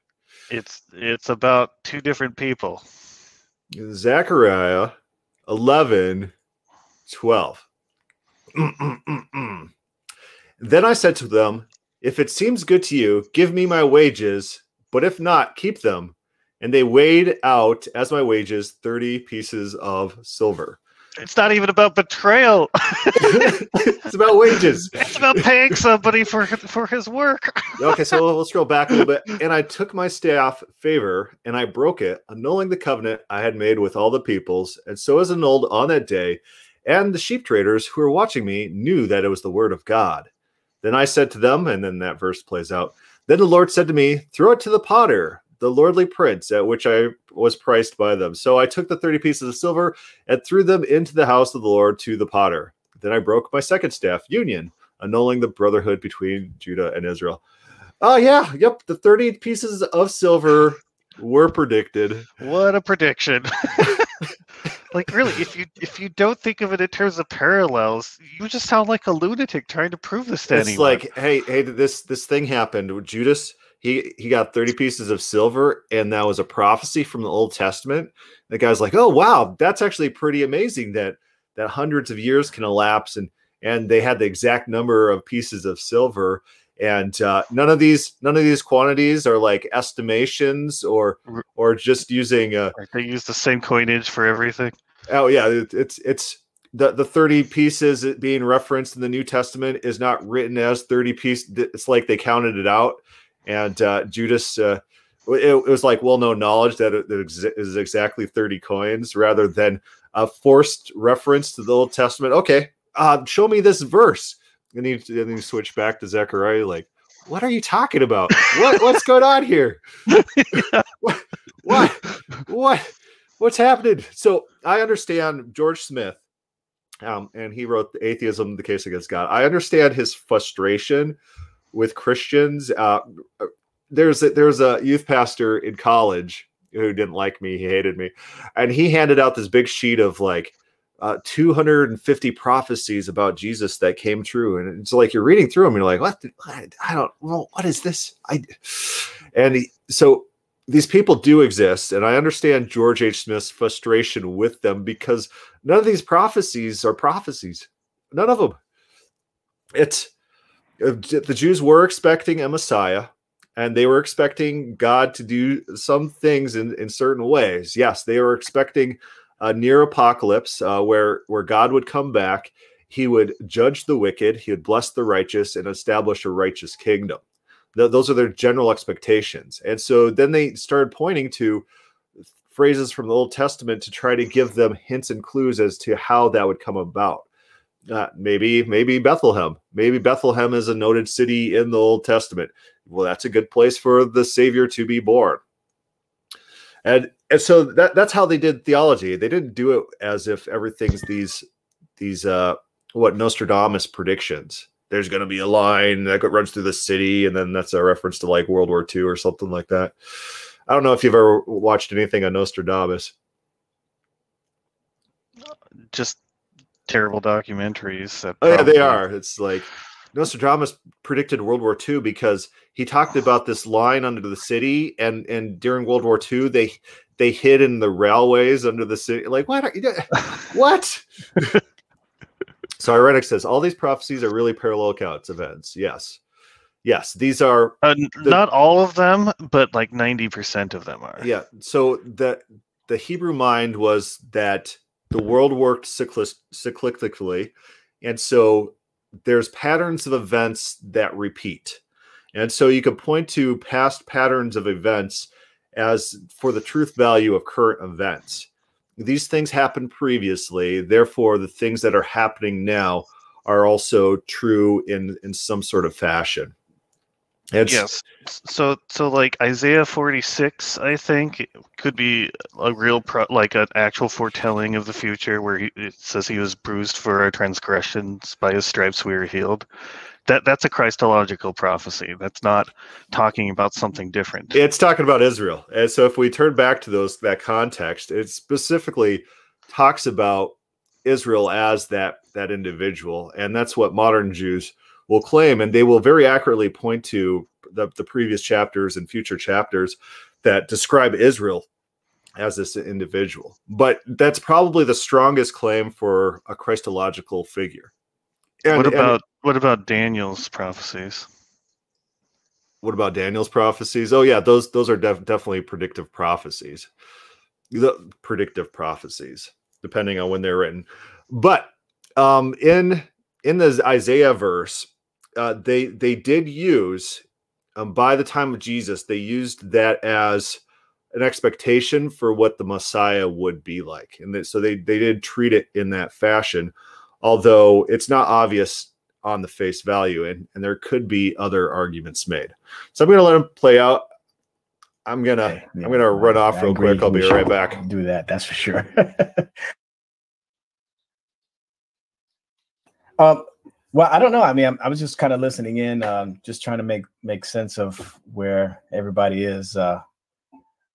It's it's about two different people. Zechariah 11, 12. then I said to them, If it seems good to you, give me my wages, but if not, keep them. And they weighed out as my wages 30 pieces of silver. It's not even about betrayal. it's about wages. it's about paying somebody for for his work. Okay, so we'll, we'll scroll back a little bit. And I took my staff favor and I broke it, annulling the covenant I had made with all the peoples. And so is annulled on that day. And the sheep traders who were watching me knew that it was the word of God. Then I said to them, and then that verse plays out. Then the Lord said to me, Throw it to the potter, the lordly prince, at which I was priced by them. So I took the 30 pieces of silver and threw them into the house of the Lord to the potter. Then I broke my second staff, union, annulling the brotherhood between Judah and Israel. Oh, yeah. Yep. The 30 pieces of silver were predicted. What a prediction. like really, if you if you don't think of it in terms of parallels, you just sound like a lunatic trying to prove this to It's anyone. like, hey, hey, this this thing happened. Judas, he he got 30 pieces of silver, and that was a prophecy from the Old Testament. The guy's like, oh wow, that's actually pretty amazing that that hundreds of years can elapse and and they had the exact number of pieces of silver. And uh, none of these none of these quantities are like estimations or or just using uh, they use the same coinage for everything. Oh yeah, it, it's it's the the thirty pieces being referenced in the New Testament is not written as thirty pieces. It's like they counted it out, and uh, Judas. Uh, it, it was like well known knowledge that it, is exactly thirty coins rather than a forced reference to the Old Testament. Okay, uh, show me this verse, and he and then he switched back to Zechariah. Like, what are you talking about? What what's going on here? what what what what's happening? So I understand George Smith, um, and he wrote the Atheism: The Case Against God. I understand his frustration with Christians. Uh, there's a, there's a youth pastor in college who didn't like me. He hated me, and he handed out this big sheet of like. Uh, 250 prophecies about Jesus that came true, and it's like you're reading through them. You're like, what? I don't. Well, what is this? I. And he, so these people do exist, and I understand George H. Smith's frustration with them because none of these prophecies are prophecies. None of them. It's uh, the Jews were expecting a Messiah, and they were expecting God to do some things in, in certain ways. Yes, they were expecting a near apocalypse uh, where where God would come back. He would judge the wicked. He would bless the righteous and establish a righteous kingdom. Th- those are their general expectations. And so then they started pointing to phrases from the Old Testament to try to give them hints and clues as to how that would come about. Uh, maybe, maybe Bethlehem. Maybe Bethlehem is a noted city in the Old Testament. Well, that's a good place for the Savior to be born. And and so that that's how they did theology. They didn't do it as if everything's these these uh what Nostradamus predictions there's going to be a line that runs through the city, and then that's a reference to like World War II or something like that. I don't know if you've ever watched anything on Nostradamus. Just terrible documentaries. That Oh yeah, they are. It's like Nostradamus predicted World War II because he talked about this line under the city, and and during World War II they they hid in the railways under the city. Like what? Are you, what? so Irenic says all these prophecies are really parallel accounts events. Yes, yes, these are Uh, n- not all of them, but like ninety percent of them are. yeah so the the hebrew mind was that the world worked cyclically and so there's patterns of events that repeat and so you can point to past patterns of events as for the truth value of current events these things happened previously, therefore the things that are happening now are also true in in some sort of fashion. It's, yes. So so like Isaiah 46, I think could be a real pro, like an actual foretelling of the future, where he, it says he was bruised for our transgressions, by his stripes we are healed. That that's a Christological prophecy. That's not talking about something different. It's talking about Israel. And so if we turn back to those that context, it specifically talks about Israel as that that individual. And that's what modern Jews will claim. And they will very accurately point to the, the previous chapters and future chapters that describe Israel as this individual. But that's probably the strongest claim for a Christological figure. And, what and- about what about Daniel's prophecies? what about Daniel's prophecies? Oh yeah, those those are def- definitely predictive prophecies. The predictive prophecies, depending on when they're written. But um, in in the Isaiah verse, uh, they they did use um, by the time of Jesus, they used that as an expectation for what the Messiah would be like, and that, so they they did treat it in that fashion, although it's not obvious on the face value, and, and there could be other arguments made. So I'm going to let him play out. I'm gonna Okay, yeah. I'm gonna run off I real agree. quick. I'll be right back. Do that. That's for sure. um, well, I don't know. I mean, I'm, I was just kind of listening in, um, just trying to make make sense of where everybody is. Uh,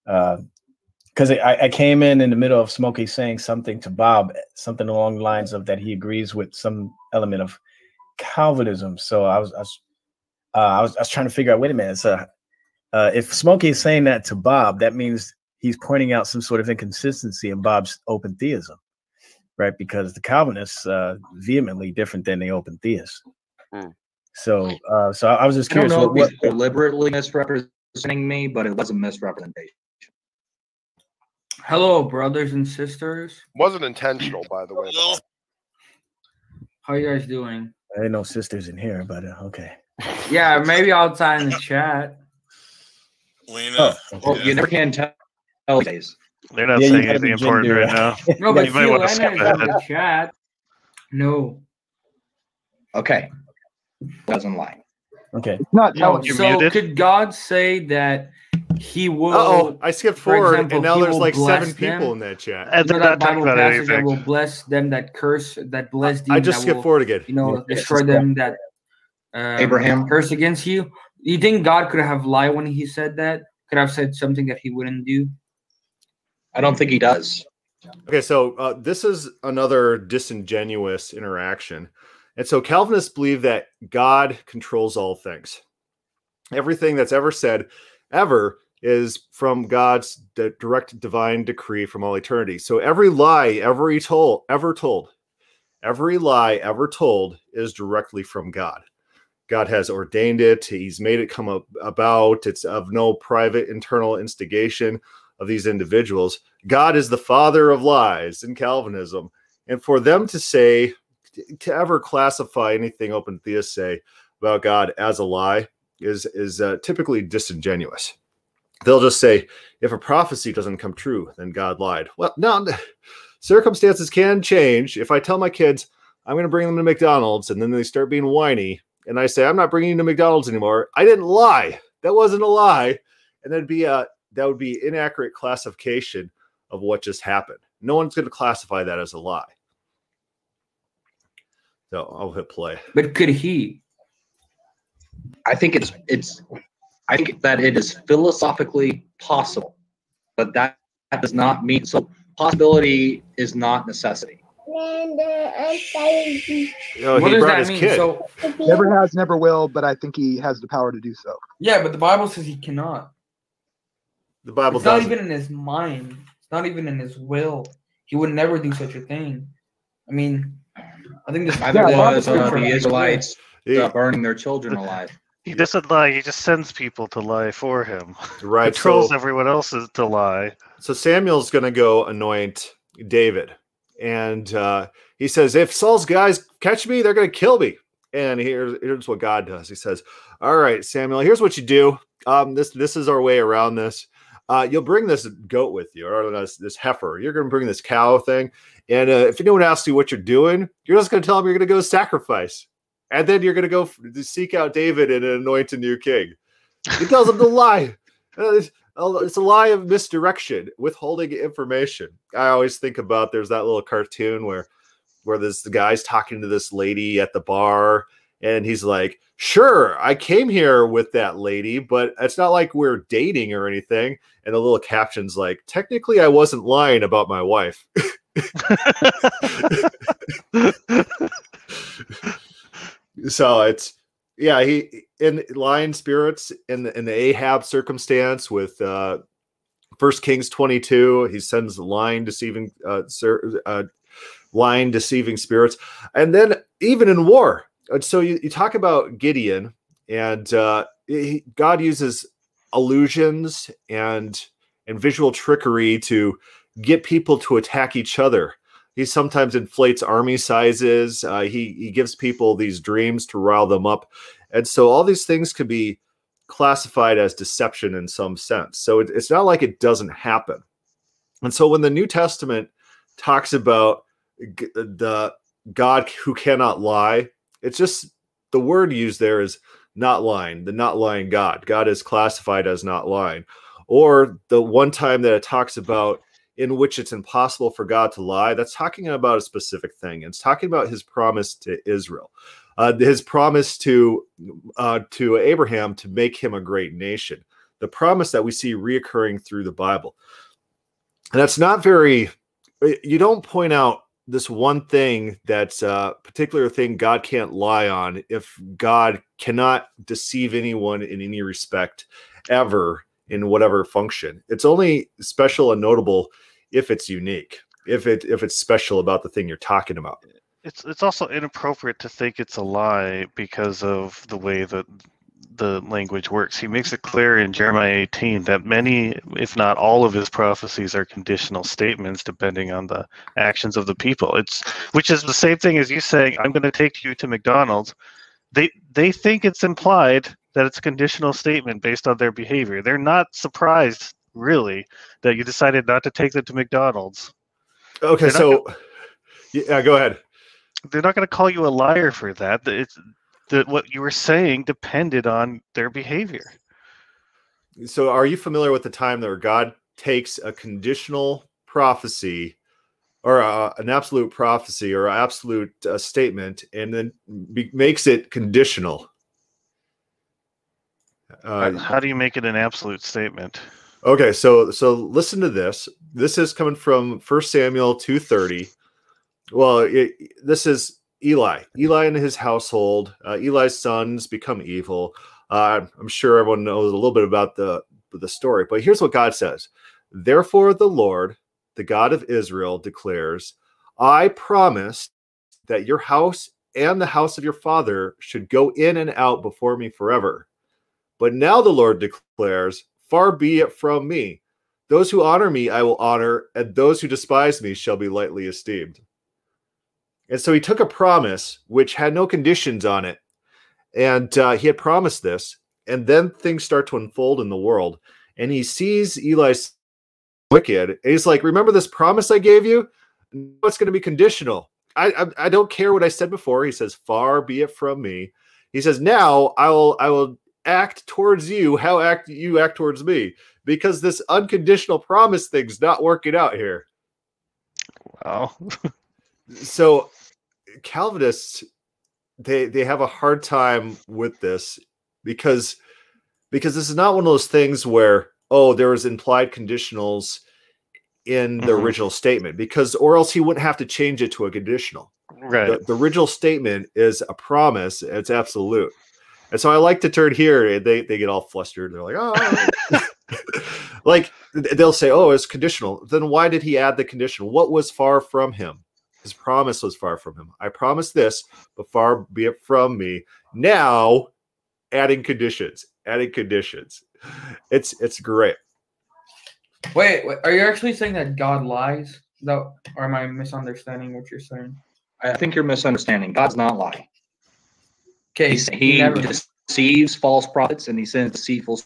because I, I came in in the middle of Smokey saying something to Bob, something along the lines of that he agrees with some element of Calvinism. So I was I was uh, I was, I was trying to figure out. Wait a minute. So uh, if Smokey is saying that to Bob, that means he's pointing out some sort of inconsistency in Bob's open theism, right? Because the Calvinists uh, vehemently different than the open theists. Hmm. So, uh, so I was just I don't curious. know What, if what, deliberately misrepresenting me, but it was a misrepresentation. Hello, brothers and sisters. Wasn't intentional, by the way. Well, How you guys doing? I ain't no sisters in here, but uh, okay. Yeah, maybe outside in the chat. Lena. Oh, Well, yeah. you never can tell these days. They're not Yeah, saying anything important gender- right now. No, but You might wanna skip ahead. chat. No. Okay. Doesn't lie. Okay. It's not No. So muted. could God say that he will oh, I skipped for forward, example, and now there's like seven bless them. people in that chat. And they're not that talking Bible about passage that will bless them that curse that bless you I just that skipped will, forward again. you know Yeah, destroy it's them that um, Abraham. curse against you. You think God could have lied when he said that? Could have said something that he wouldn't do? I don't think he does. Okay, so uh, this is another disingenuous interaction. And so Calvinists believe that God controls all things. Everything that's ever said, ever, is from God's di- direct divine decree from all eternity. So every lie ever told, ever told, every lie ever told is directly from God. God has ordained it. He's made it come about. It's of no private internal instigation of these individuals. God is the father of lies in Calvinism. And for them to say, to ever classify anything open theists say about God as a lie is, is uh, typically disingenuous. They'll just say, if a prophecy doesn't come true, then God lied. Well, no, circumstances can change. If I tell my kids, I'm going to bring them to McDonald's, and then they start being whiny, and I say, I'm not bringing you to McDonald's anymore, I didn't lie. That wasn't a lie. And that'd be a, that would be inaccurate classification of what just happened. No one's going to classify that as a lie. So I'll hit play. But could he? I think it's it's I think that it is philosophically possible, but that, that does not mean so possibility is not necessity. Oh, what he does brought that his mean? kid. So Never has, never will, but I think he has the power to do so. yeah, but the Bible says he cannot. The Bible it's not doesn't. even in his mind. It's not even in his will. He would never do such a thing. I mean, I think this. Neither Yeah, was uh, the Israelites He- uh, burning their children alive. He doesn't lie. He just sends people to lie for him. right. Controls So, everyone else to lie. so Samuel's going to go anoint David. And uh, he says, if Saul's guys catch me, they're going to kill me. And here's, here's what God does. He says, all right, Samuel, here's what you do. Um, this, this is our way around this. Uh, you'll bring this goat with you or this, this heifer. You're going to bring this cow thing. And uh, if anyone asks you what you're doing, you're just going to tell them you're going to go sacrifice. And then you're going to go f- seek out David and anoint a new king. He tells them to lie. Uh, It's it's a lie of misdirection, withholding information. I always think about there's that little cartoon where where this the guy's talking to this lady at the bar and he's like, "Sure, I came here with that lady, but it's not like we're dating or anything." And the little caption's like, "Technically, I wasn't lying about my wife." so it's yeah, he in lion spirits in the in the Ahab circumstance with uh First Kings 22, he sends lying deceiving uh, ser- uh lying deceiving spirits. And then even in war, so you, you talk about Gideon, and uh, he, God uses illusions and and visual trickery to get people to attack each other. He sometimes inflates army sizes. Uh, he he gives people these dreams to rile them up, and so all these things could be classified as deception in some sense. So it, it's not like it doesn't happen. And so when the New Testament talks about the God who cannot lie, it's just the word used there is not lying, the not lying God. God is classified as not lying. Or the one time that it talks about in which it's impossible for God to lie, that's talking about a specific thing. It's talking about his promise to Israel, uh, his promise to uh, to Abraham to make him a great nation. The promise that we see reoccurring through the Bible. And that's not very. You don't point out this one thing that's a uh, particular thing God can't lie on if God cannot deceive anyone in any respect ever in whatever function. It's only special and notable if it's unique, if it if it's special about the thing you're talking about. It's it's also inappropriate to think it's a lie because of the way that the language works. He makes it clear in Jeremiah 18 that many, if not all, of his prophecies are conditional statements depending on the actions of the people. It's which is the same thing as you saying, "I'm going to take you to McDonald's." They they think it's implied that it's a conditional statement based on their behavior. They're not surprised really that you decided not to take them to McDonald's. Okay, so yeah, go ahead. they're not going to call you a liar for that. That It's that what you were saying depended on their behavior. So are you familiar with the time that where God takes a conditional prophecy or uh, an absolute prophecy or absolute uh, statement and then be- makes it conditional? Uh, How do you make it an absolute statement? Okay, so so listen to this. This is coming from First Samuel two thirty. Well, it, this is Eli. Eli and his household. Uh, Eli's sons become evil. Uh, I'm sure everyone knows a little bit about the the story, but here's what God says: Therefore, the Lord, the God of Israel, declares, "I promised that your house and the house of your father should go in and out before me forever." But now the Lord declares, Far be it from me. Those who honor me, I will honor, and those who despise me shall be lightly esteemed. And so he took a promise which had no conditions on it. And uh, he had promised this. And then things start to unfold in the world. And he sees Eli's wicked. And he's like, Remember this promise I gave you? It's going to be conditional. I, I, I don't care what I said before. He says, Far be it from me. He says, Now I will I will act towards you how act you act towards me because this unconditional promise thing's not working out here Wow. so calvinists they they have a hard time with this because because this is not one of those things where oh there was implied conditionals in the Mhm. original statement because or else he wouldn't have to change it to a conditional. Right. the, the original statement is a promise. It's absolute. And so i like to turn here and they, they get all flustered. They're like oh like they'll say oh it's conditional. Then why did he add the conditional? What was far from him his promise was far from him i promise this but far be it from me now adding conditions adding conditions it's it's great Wait, wait, are you actually saying that God lies? No, or am I misunderstanding what you're saying? I think you're misunderstanding. God's not lying. Okay, He, he never. deceives false prophets and he sends deceitful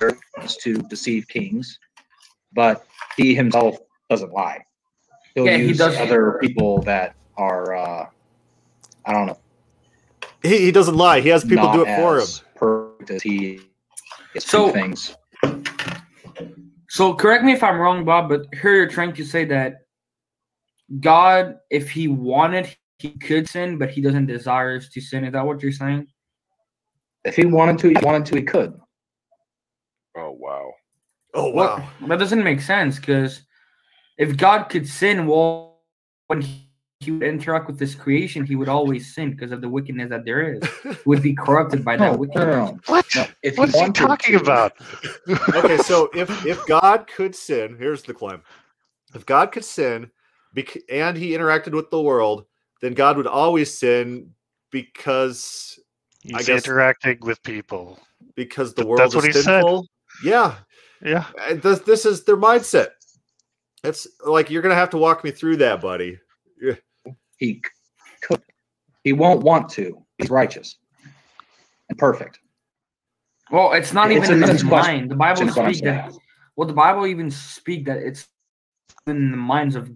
servants to deceive kings. but he himself doesn't lie. He'll Yeah, he use does- other people that are, uh, I don't know, He, he doesn't lie. He has people not do it for him. perfect as he is So- so, things. So correct me if I'm wrong, Bob, but here you're trying to say that God, if he wanted, he could sin, but he doesn't desire to sin. Is that what you're saying? If he wanted to, he wanted to, he could. Oh wow. Oh What- wow. that doesn't make sense because if God could sin, well, when he, he would interact with this creation, he would always sin because of the wickedness that there is. He would be corrupted by that No, no, wickedness. no, no. What? No, if What is he wanted talking to- about? okay, so if if God could sin, here's the claim: if God could sin, bec- and he interacted with the world, then God would always sin because He's guess- interacting with people. because the Th- world that's what is he said. sinful. Yeah, Yeah. Uh, this this is their mindset. It's like you're gonna have to walk me through that, buddy. He could. He won't want to. He's righteous and perfect. Well, it's not It's even in his mind. The Bible is speaks that. Well, the Bible even speak that it's in the minds of.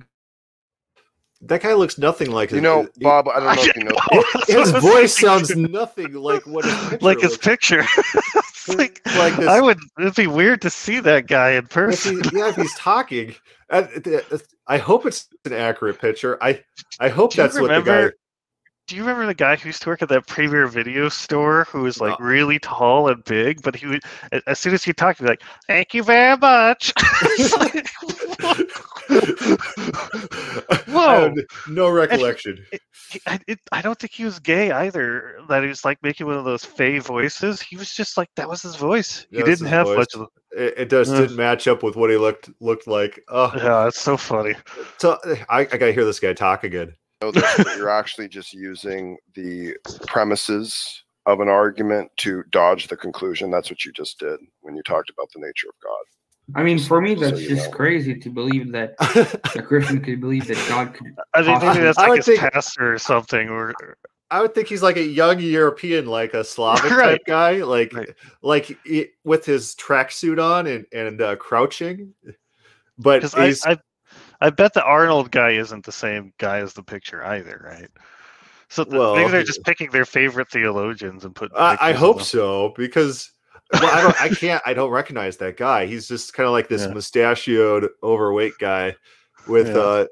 That guy looks nothing like You his- know, uh, he- Bob, I don't know if you know. His voice sounds nothing like what his picture like his looks picture. Like, Like this- I would. It'd be weird to see that guy in if person. he, yeah, if he's talking, I, I hope it's an accurate picture. I I hope Do that's what the guy. Remember- Do you remember the guy who used to work at that Premier Video store who was like No. really tall and big, but he would as soon as he talked, he'd be like, "Thank you very much." It's like, I Whoa. no recollection. he- I, it, I don't think he was gay either. That he was like making one of those fey voices. He was just like that was his voice. He That was didn't have voice. much of. It, it just Ugh. didn't match up with what he looked looked like. Oh, Yeah, it's so funny. so I, I gotta hear this guy talk again. Know this, but you're actually just using the premises of an argument to dodge the conclusion. That's what you just did when you talked about the nature of God. I mean, for me, that's you just know. crazy to believe that a Christian could believe that God could. I think maybe that's I would his think- pastor or something. Or I would think he's like a young European, like a Slavic Right. type guy, like Right. like i- with his tracksuit on and and uh, crouching. But because I, I, I bet the Arnold guy isn't the same guy as the picture either, right? So th- Well, maybe they're just picking their favorite theologians and put. I, I hope so because well, I don't I can't I don't recognize that guy. He's just kind of like this Yeah. mustachioed, overweight guy with Yeah. uh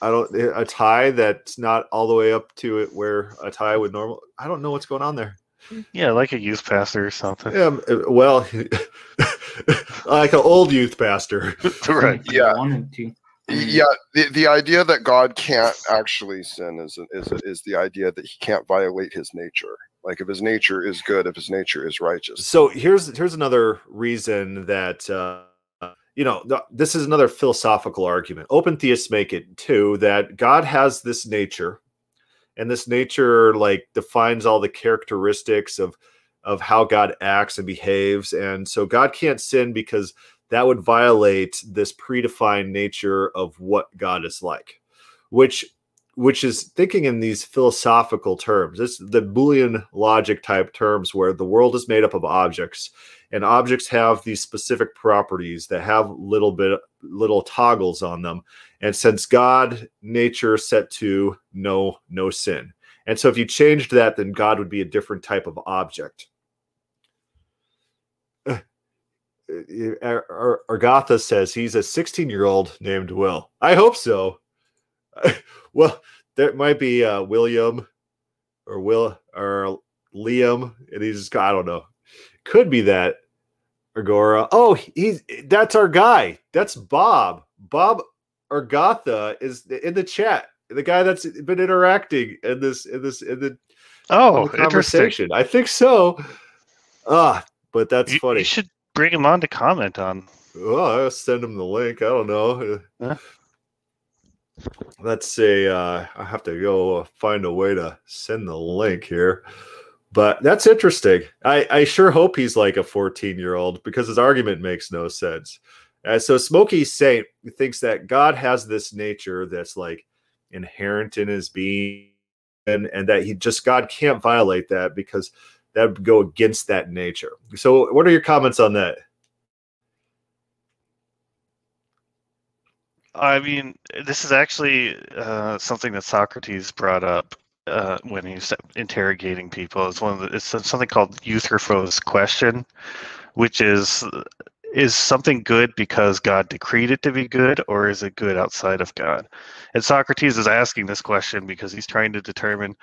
I don't a tie that's not all the way up to it where a tie would normal. I don't know what's going on there. Yeah, like a youth pastor or something. Yeah, uh, well, like an old youth pastor. right. if they Yeah. To. Yeah, the, the idea that God can't actually sin is is is the idea that he can't violate his nature. Like if his nature is good, if his nature is righteous. So here's here's another reason that uh, you know this is another philosophical argument. Open theists make it too that God has this nature, and this nature like defines all the characteristics of of how God acts and behaves, and so God can't sin because that would violate this predefined nature of what God is like, which which is thinking in these philosophical terms. This the Boolean logic type terms where the world is made up of objects and objects have these specific properties that have little bit little toggles on them. And since God nature set to no no sin. And so if you changed that, then God would be a different type of object. Argatha says he's a 16 year old named Will. I hope so. well, there might be uh, William or Will or Liam, and he's I don't know. Could be that Agora. Oh, he's that's our guy. That's Bob. Bob Argatha is in the chat. The guy that's been interacting in this in this in the, in Oh, the conversation. I think so. Ah, but that's You, funny. you should bring him on to comment on. Well, I'll send him the link. I don't know. Yeah. Let's see. uh, I have to go uh, find a way to send the link here. But that's interesting. I, I sure hope he's like a 14 year old because his argument makes no sense. Uh, so Smokey Saint thinks that God has this nature that's like inherent in his being, and, and that he just God can't violate that because that would go against that nature. So, what are your comments on that? I mean, this is actually uh, something that Socrates brought up uh, when he's interrogating people. It's one of the, it's something called Euthyphro's question, which is is something good because God decreed it to be good, or is it good outside of God? And Socrates is asking this question because he's trying to determine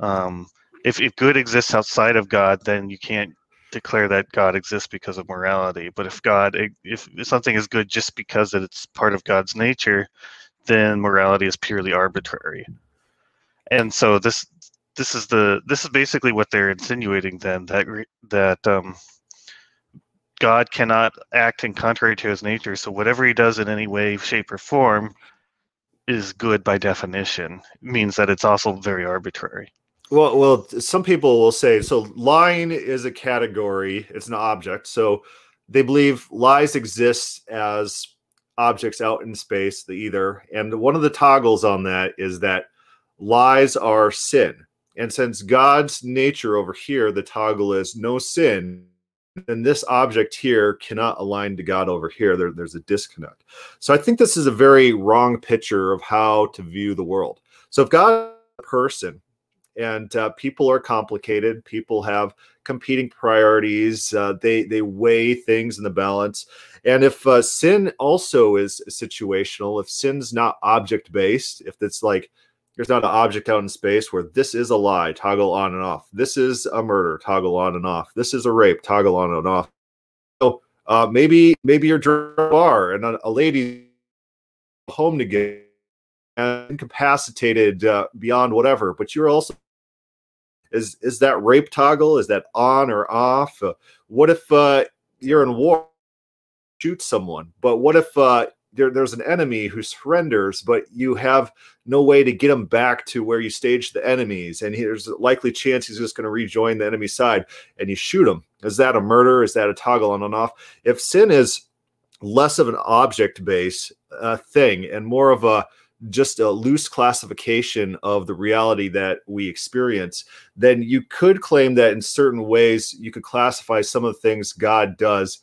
um, if if good exists outside of God, then you can't declare that God exists because of morality. But if God, if something is good just because it's part of God's nature, then morality is purely arbitrary. And so this this is the this is basically what they're insinuating then that that um, God cannot act in contrary to his nature. So whatever he does in any way, shape, or form is good by definition. It means that it's also very arbitrary. Well, well, some people will say so. Lying is a category; it's an object. So they believe lies exist as objects out in space, the either, And one of the toggles on that is that lies are sin. And since God's nature over here, the toggle is no sin, then this object here cannot align to God over here. There, there's a disconnect. So I think this is a very wrong picture of how to view the world. So if God a person and uh, people are complicated, people have competing priorities, uh, they they weigh things in the balance. And if uh, sin also is situational, if sin's not object based, if it's like there's not an object out in space where this is a lie, toggle on and off. This is a murder, toggle on and off. This is a rape, toggle on and off. So uh, maybe maybe you're bar and a, a lady home to get incapacitated uh, beyond whatever, but you're also is is that rape toggle? Is that on or off? Uh, what if uh, you're in war, shoot someone? But what if uh, there, there's an enemy who surrenders, but you have no way to get him back to where you staged the enemies, and there's a likely chance he's just going to rejoin the enemy side, and you shoot him. Is that a murder? Is that a toggle on and off? If sin is less of an object based uh, thing and more of a just a loose classification of the reality that we experience, then you could claim that in certain ways you could classify some of the things God does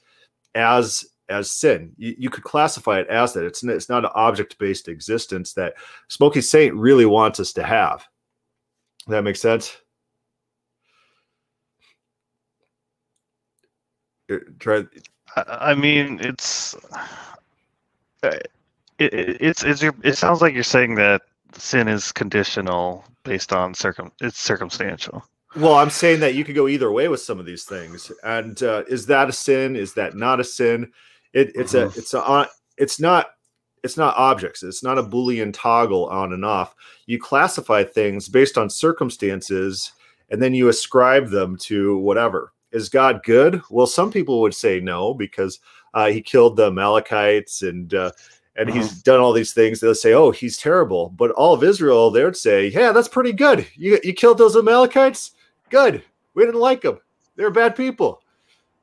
as as sin. You, you, could classify it as that. It's, it's not an object based existence that Smokey Saint really wants us to have. That makes sense? Uh, try. I mean, it's. It, it's, it's it sounds like you're saying that sin is conditional based on circum it's circumstantial well, I'm saying that you could go either way with some of these things. And uh, is that a sin? Is that not a sin? It, it's uh-huh. a it's a uh, it's not it's not objects. It's not a boolean toggle on and off. You classify things based on circumstances, and then you ascribe them to whatever. Is God good? Well, some people would say no because uh, he killed the Amalekites and uh, and uh-huh. he's done all these things. They'll say, "Oh, he's terrible." But all of Israel, they would say, "Yeah, that's pretty good. You you killed those Amalekites. Good. We didn't like them. They're bad people.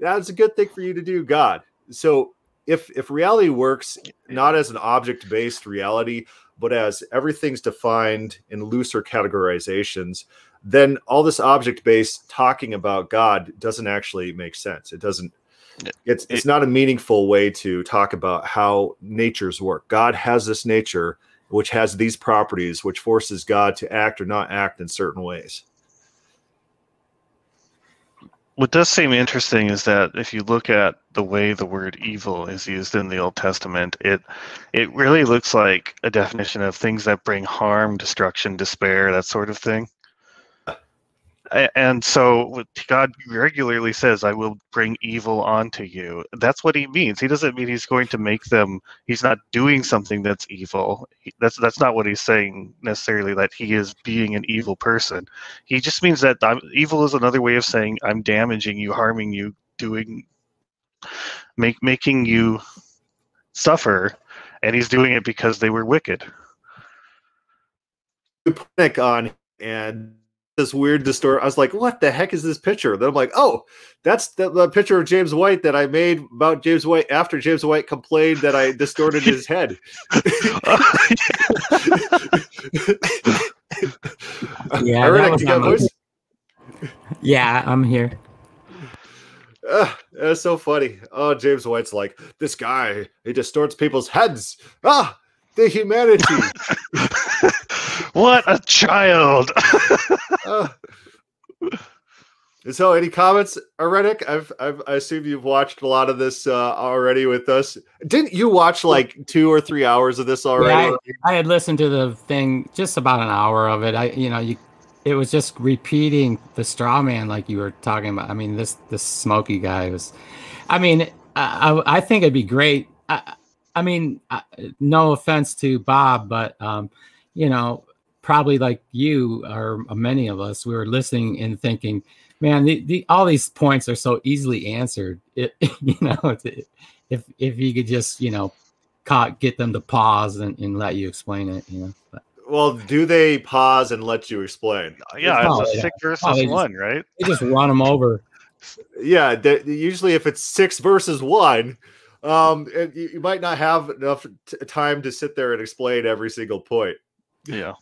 That's a good thing for you to do, God." So if if reality works not as an object based reality but as everything's defined in looser categorizations then all this object based talking about god doesn't actually make sense it doesn't it's it's not a meaningful way to talk about how natures work. God has this nature which has these properties which forces god to act or not act in certain ways. What does seem interesting is that if you look at the way the word evil is used in the Old Testament, it it really looks like a definition of things that bring harm, destruction, despair, that sort of thing and so God regularly says, "I will bring evil onto you." That's what He means. He doesn't mean He's going to make them. He's not doing something that's evil. That's that's not what He's saying necessarily. That He is being an evil person. He just means that I'm, evil is another way of saying I'm damaging you, harming you, doing, make making you suffer, and He's doing it because they were wicked. Panic on and this weird distort. I was like, "What the heck is this picture?" Then I'm like, "Oh, that's the, the, picture of James White that I made about James White after James White complained that I distorted his head." yeah, yeah, I'm here. Uh, that's so funny. Oh, James White's like this guy. He distorts people's heads. Ah, the humanity. what a child! uh, so, any comments, Irenic? I've, I've, I assume you've watched a lot of this uh, already with us. Didn't you watch like two or three hours of this already? Yeah, I, I had listened to the thing just about an hour of it. I, you know, you, it was just repeating the straw man like you were talking about. I mean, this this Smokey guy was. I mean, I, I think it'd be great. I, I mean, no offense to Bob, but um, you know, probably like you or many of us, we were listening and thinking, man, the, the, all these points are so easily answered. It, you know, if if you could just you know, caught, get them to pause and, and let you explain it, you know. But, well, do they pause and let you explain? Yeah, it's a six versus oh, one, just, right? They just run them over. Yeah, usually if it's six versus one, um, you, you might not have enough t- time to sit there and explain every single point. Yeah.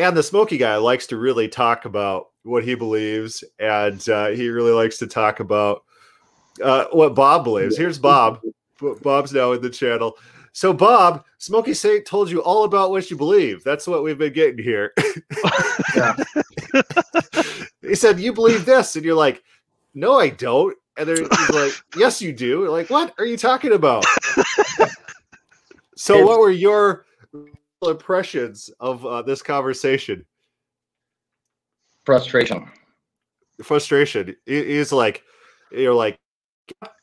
And the Smokey guy likes to really talk about what he believes, and uh, he really likes to talk about uh, what Bob believes. Here's Bob. Bob's now in the channel. So, Bob, Smokey Saint told you all about what you believe. That's what we've been getting here. he said, You believe this. And you're like, No, I don't. And they're like, Yes, you do. Like, what are you talking about? so, what were your impressions of uh, this conversation? Frustration. Frustration. He's like, you're like,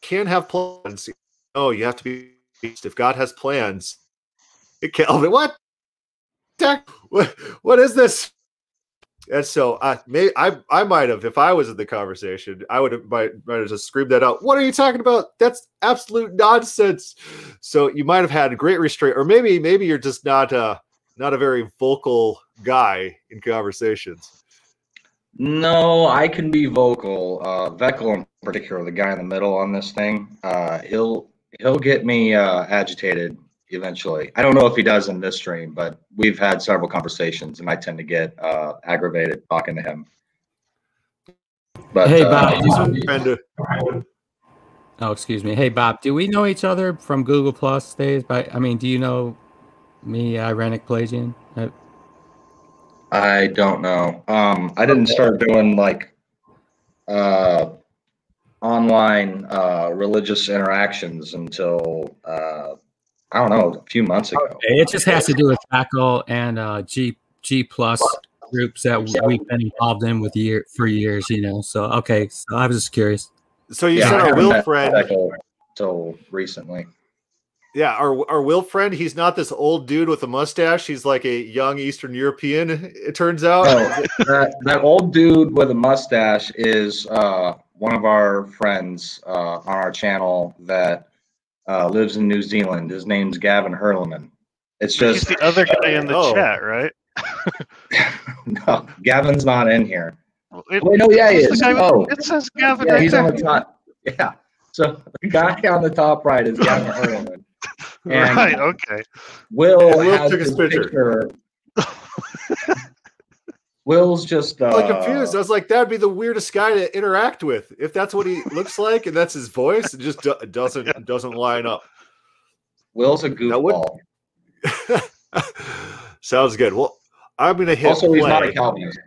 can't have plans. Oh, you have to be. If God has plans, Calvin, what? What? What is this? And so I may I I might have if I was in the conversation I would have might, might have just screamed that out. What are you talking about? That's absolute nonsense. So you might have had a great restraint, or maybe maybe you're just not uh not a very vocal guy in conversations. No, I can be vocal. Uh Veckel in particular, the guy in the middle on this thing, uh he'll he'll get me uh agitated eventually. I don't know if he does in this stream, but we've had several conversations, and I tend to get uh, aggravated talking to him. But hey, Bob. Uh, oh, excuse me. Hey, Bob. Do we know each other from Google Plus days? But I mean, do you know me, Irenic Pelagian? I, I don't know. Um, I didn't start doing like uh, online uh, religious interactions until uh, I don't know, a few months ago. It just has to do with tackle and uh, G G plus groups that we've been involved in with year for years. You know, so okay. So I was just curious. So you yeah, said our Will friend until recently. Yeah, our our Will friend, he's not this old dude with a mustache. He's like a young Eastern European. It turns out. that, that old dude with a mustache is uh, one of our friends uh, on our channel that uh, lives in New Zealand. His name's Gavin Hurleman. It's just He's the other guy in the oh. chat, right? no, Gavin's not in here. It, Wait, no, yeah, he is. Oh, it says Gavin. Yeah, right he's there. on the top. Yeah. So the guy on the top right is Gavin Hurleman. right. Okay. Will, Will has took his picture. picture Will's just uh, like confused. I was like, that'd be the weirdest guy to interact with if that's what he looks like and that's his voice. It just do- doesn't doesn't line up. Will's a goofball. Sounds good. Well, I'm gonna hit. Also, play. he's not a Calvinist.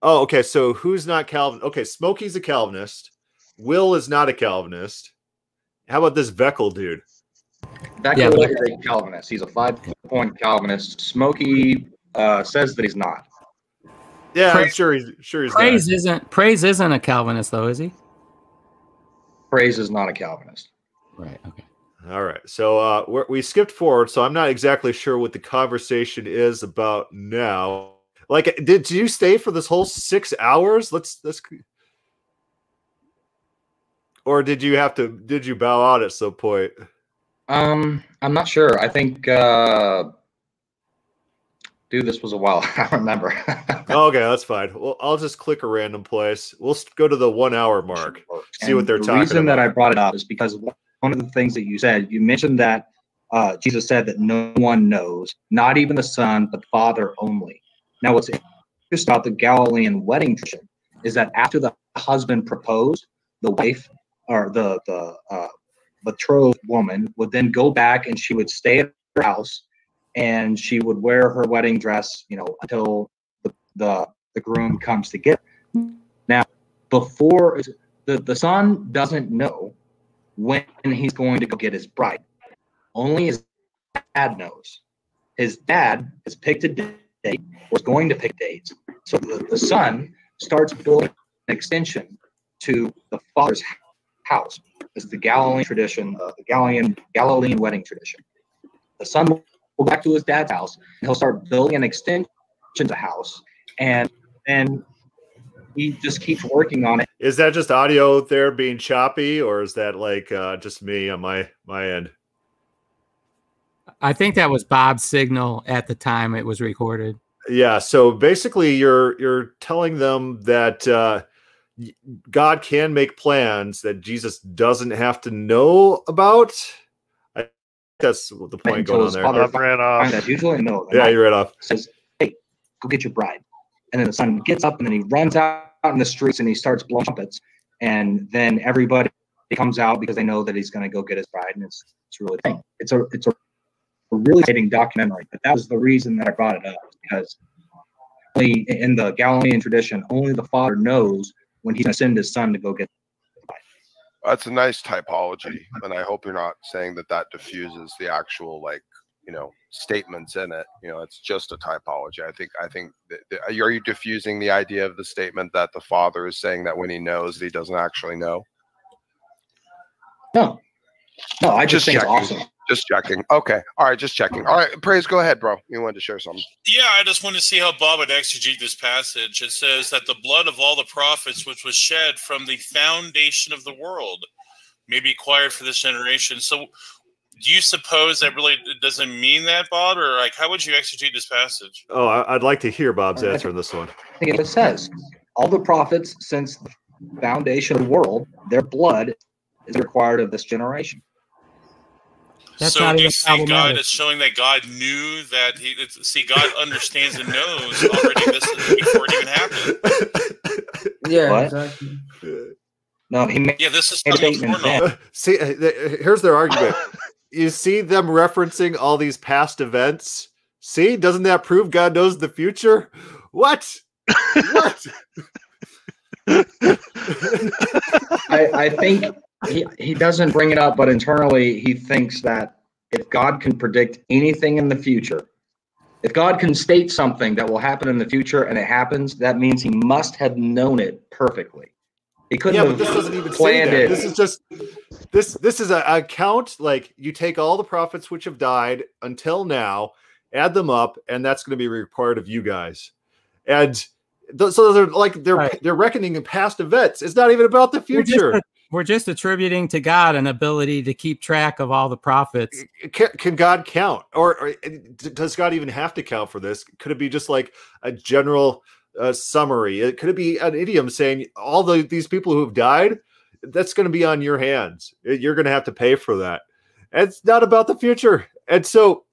Oh, okay. So who's not Calvin? Okay, Smokey's a Calvinist. Will is not a Calvinist. How about this Veckel dude? Veckel yeah, is a Calvinist. He's a five-point Calvinist. Smokey uh, says that he's not. Yeah, praise, I'm sure he's sure he's praise isn't praise isn't a Calvinist though, is he? Praise is not a Calvinist. Right. Okay. All right. So uh, we skipped forward, so I'm not exactly sure what the conversation is about now. Like, did, did you stay for this whole six hours? Let's let's. Or did you have to? Did you bow out at some point? Um, I'm not sure. I think uh, Dude, this was a while. I remember. okay, that's fine. Well, I'll just click a random place. We'll go to the one hour mark. See and what they're the talking The reason about. that I brought it up is because one of the things that you said, you mentioned that uh, Jesus said that no one knows, not even the Son, but the Father only. Now, what's interesting about the Galilean wedding tradition is that after the husband proposed, the wife or the the uh, betrothed woman would then go back and she would stay at her house and she would wear her wedding dress, you know, until the the, the groom comes to get. Her. Now, before the the son doesn't know when he's going to go get his bride. Only his dad knows. His dad has picked a date, was going to pick dates. So the, the son starts building an extension to the father's house. This is the Galilean tradition, uh, the Galilean Galilean wedding tradition. The son go back to his dad's house and he'll start building an extension to the house. And then he just keeps working on it. Is that just audio there being choppy, or is that like uh, just me on my my end? I think that was Bob's signal at the time it was recorded. Yeah. So basically, you're you're telling them that uh, God can make plans that Jesus doesn't have to know about. I that's the point going on there. Father I've ran off. That usually no. Yeah, you're right off. Says, "Hey, go get your bride," and then the son gets up and then he runs out in the streets and he starts blowing trumpets, and then everybody comes out because they know that he's going to go get his bride, and it's it's really a thing. It's a it's a really exciting documentary. But that was the reason that I brought it up because only in the Galilean tradition, only the father knows when he's going to send his son to go get. That's a nice typology, and I hope you're not saying that that diffuses the actual like you know statements in it. You know, it's just a typology. I think I think that, are you diffusing the idea of the statement that the father is saying that when he knows that he doesn't actually know? No, no, I just, think it's awesome. Just checking. Okay. All right. Just checking. All right. Praise. Go ahead, bro. You wanted to share something. Yeah, I just want to see how Bob would exegete this passage. It says that the blood of all the prophets, which was shed from the foundation of the world, may be acquired for this generation. So, do you suppose that really doesn't mean that, Bob, or like how would you exegete this passage? Oh, I- I'd like to hear Bob's All right. answer on this one. I think it says all the prophets since the foundation of the world, their blood is required of this generation. That's so not do you see God problematic. as showing that God knew that he it's, see God understands and knows already this before it even happened. Yeah, What? exactly. No, he made Yeah, this is a something statement see, uh, here's their argument. you see them referencing all these past events. See, doesn't that prove God knows the future? What? what? I, I think he, he doesn't bring it up, but internally he thinks that if God can predict anything in the future, if God can state something that will happen in the future and it happens, that means he must have known it perfectly. He couldn't yeah, but have this doesn't even say planned that. it. This is just this. This is a, a count. Like you take all the prophets which have died until now, add them up, and that's going to be required of you guys. And so they're like they're Right. they're reckoning in past events. It's not even about the future. We're just attributing to God an ability to keep track of all the prophets. can, can God count, or, or does God even have to count for this? Could it be just like a general uh, summary? Could it be an idiom saying all the these people who have died? That's going to be on your hands. You're going to have to pay for that. It's not about the future, and so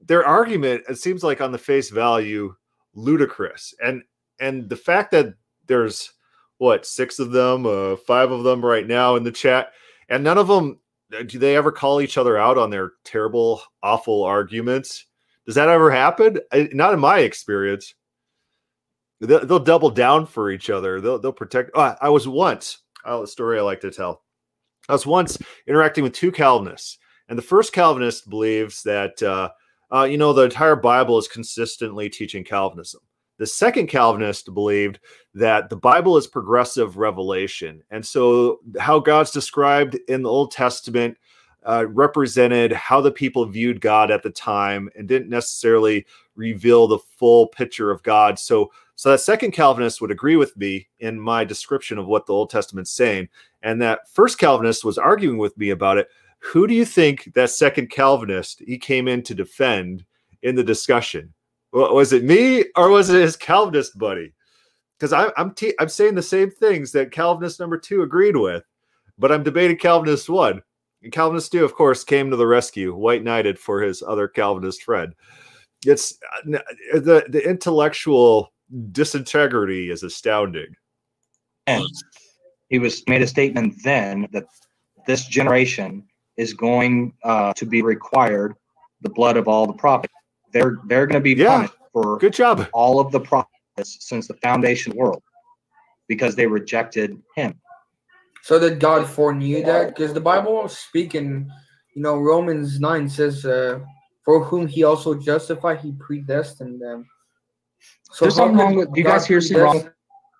their argument it seems like on the face value ludicrous, and and the fact that there's what six of them, uh, five of them right now in the chat, and none of them uh, do they ever call each other out on their terrible, awful arguments? Does that ever happen? I, not in my experience. They'll, they'll double down for each other. They'll they'll protect. Oh, I was once. Oh, a story I like to tell. I was once interacting with two Calvinists, and the first Calvinist believes that uh, uh, you know the entire Bible is consistently teaching Calvinism. The second Calvinist believed that the Bible is progressive revelation. And so, how God's described in the Old Testament uh, represented how the people viewed God at the time and didn't necessarily reveal the full picture of God. So, so that second Calvinist would agree with me in my description of what the Old Testament's saying. And that first Calvinist was arguing with me about it. Who do you think that second Calvinist he came in to defend in the discussion? Wa- Was it me or was it his Calvinist buddy? Because I'm I'm, te- I'm saying the same things that Calvinist number two agreed with, but I'm debating Calvinist one. And Calvinist two, of course, came to the rescue, white knighted for his other Calvinist friend. It's uh, the the intellectual disintegrity is astounding. And he was made a statement then that this generation is going uh, to be required the blood of all the prophets. They're they're going to be Yeah. punished for Good job. all of the prophets since the foundation world because they rejected him. So that God foreknew that? Because the Bible speaking, you know, Romans 9 says, uh, for whom he also justified, he predestined them. So There's something wrong with. Do you God guys hear something wrong with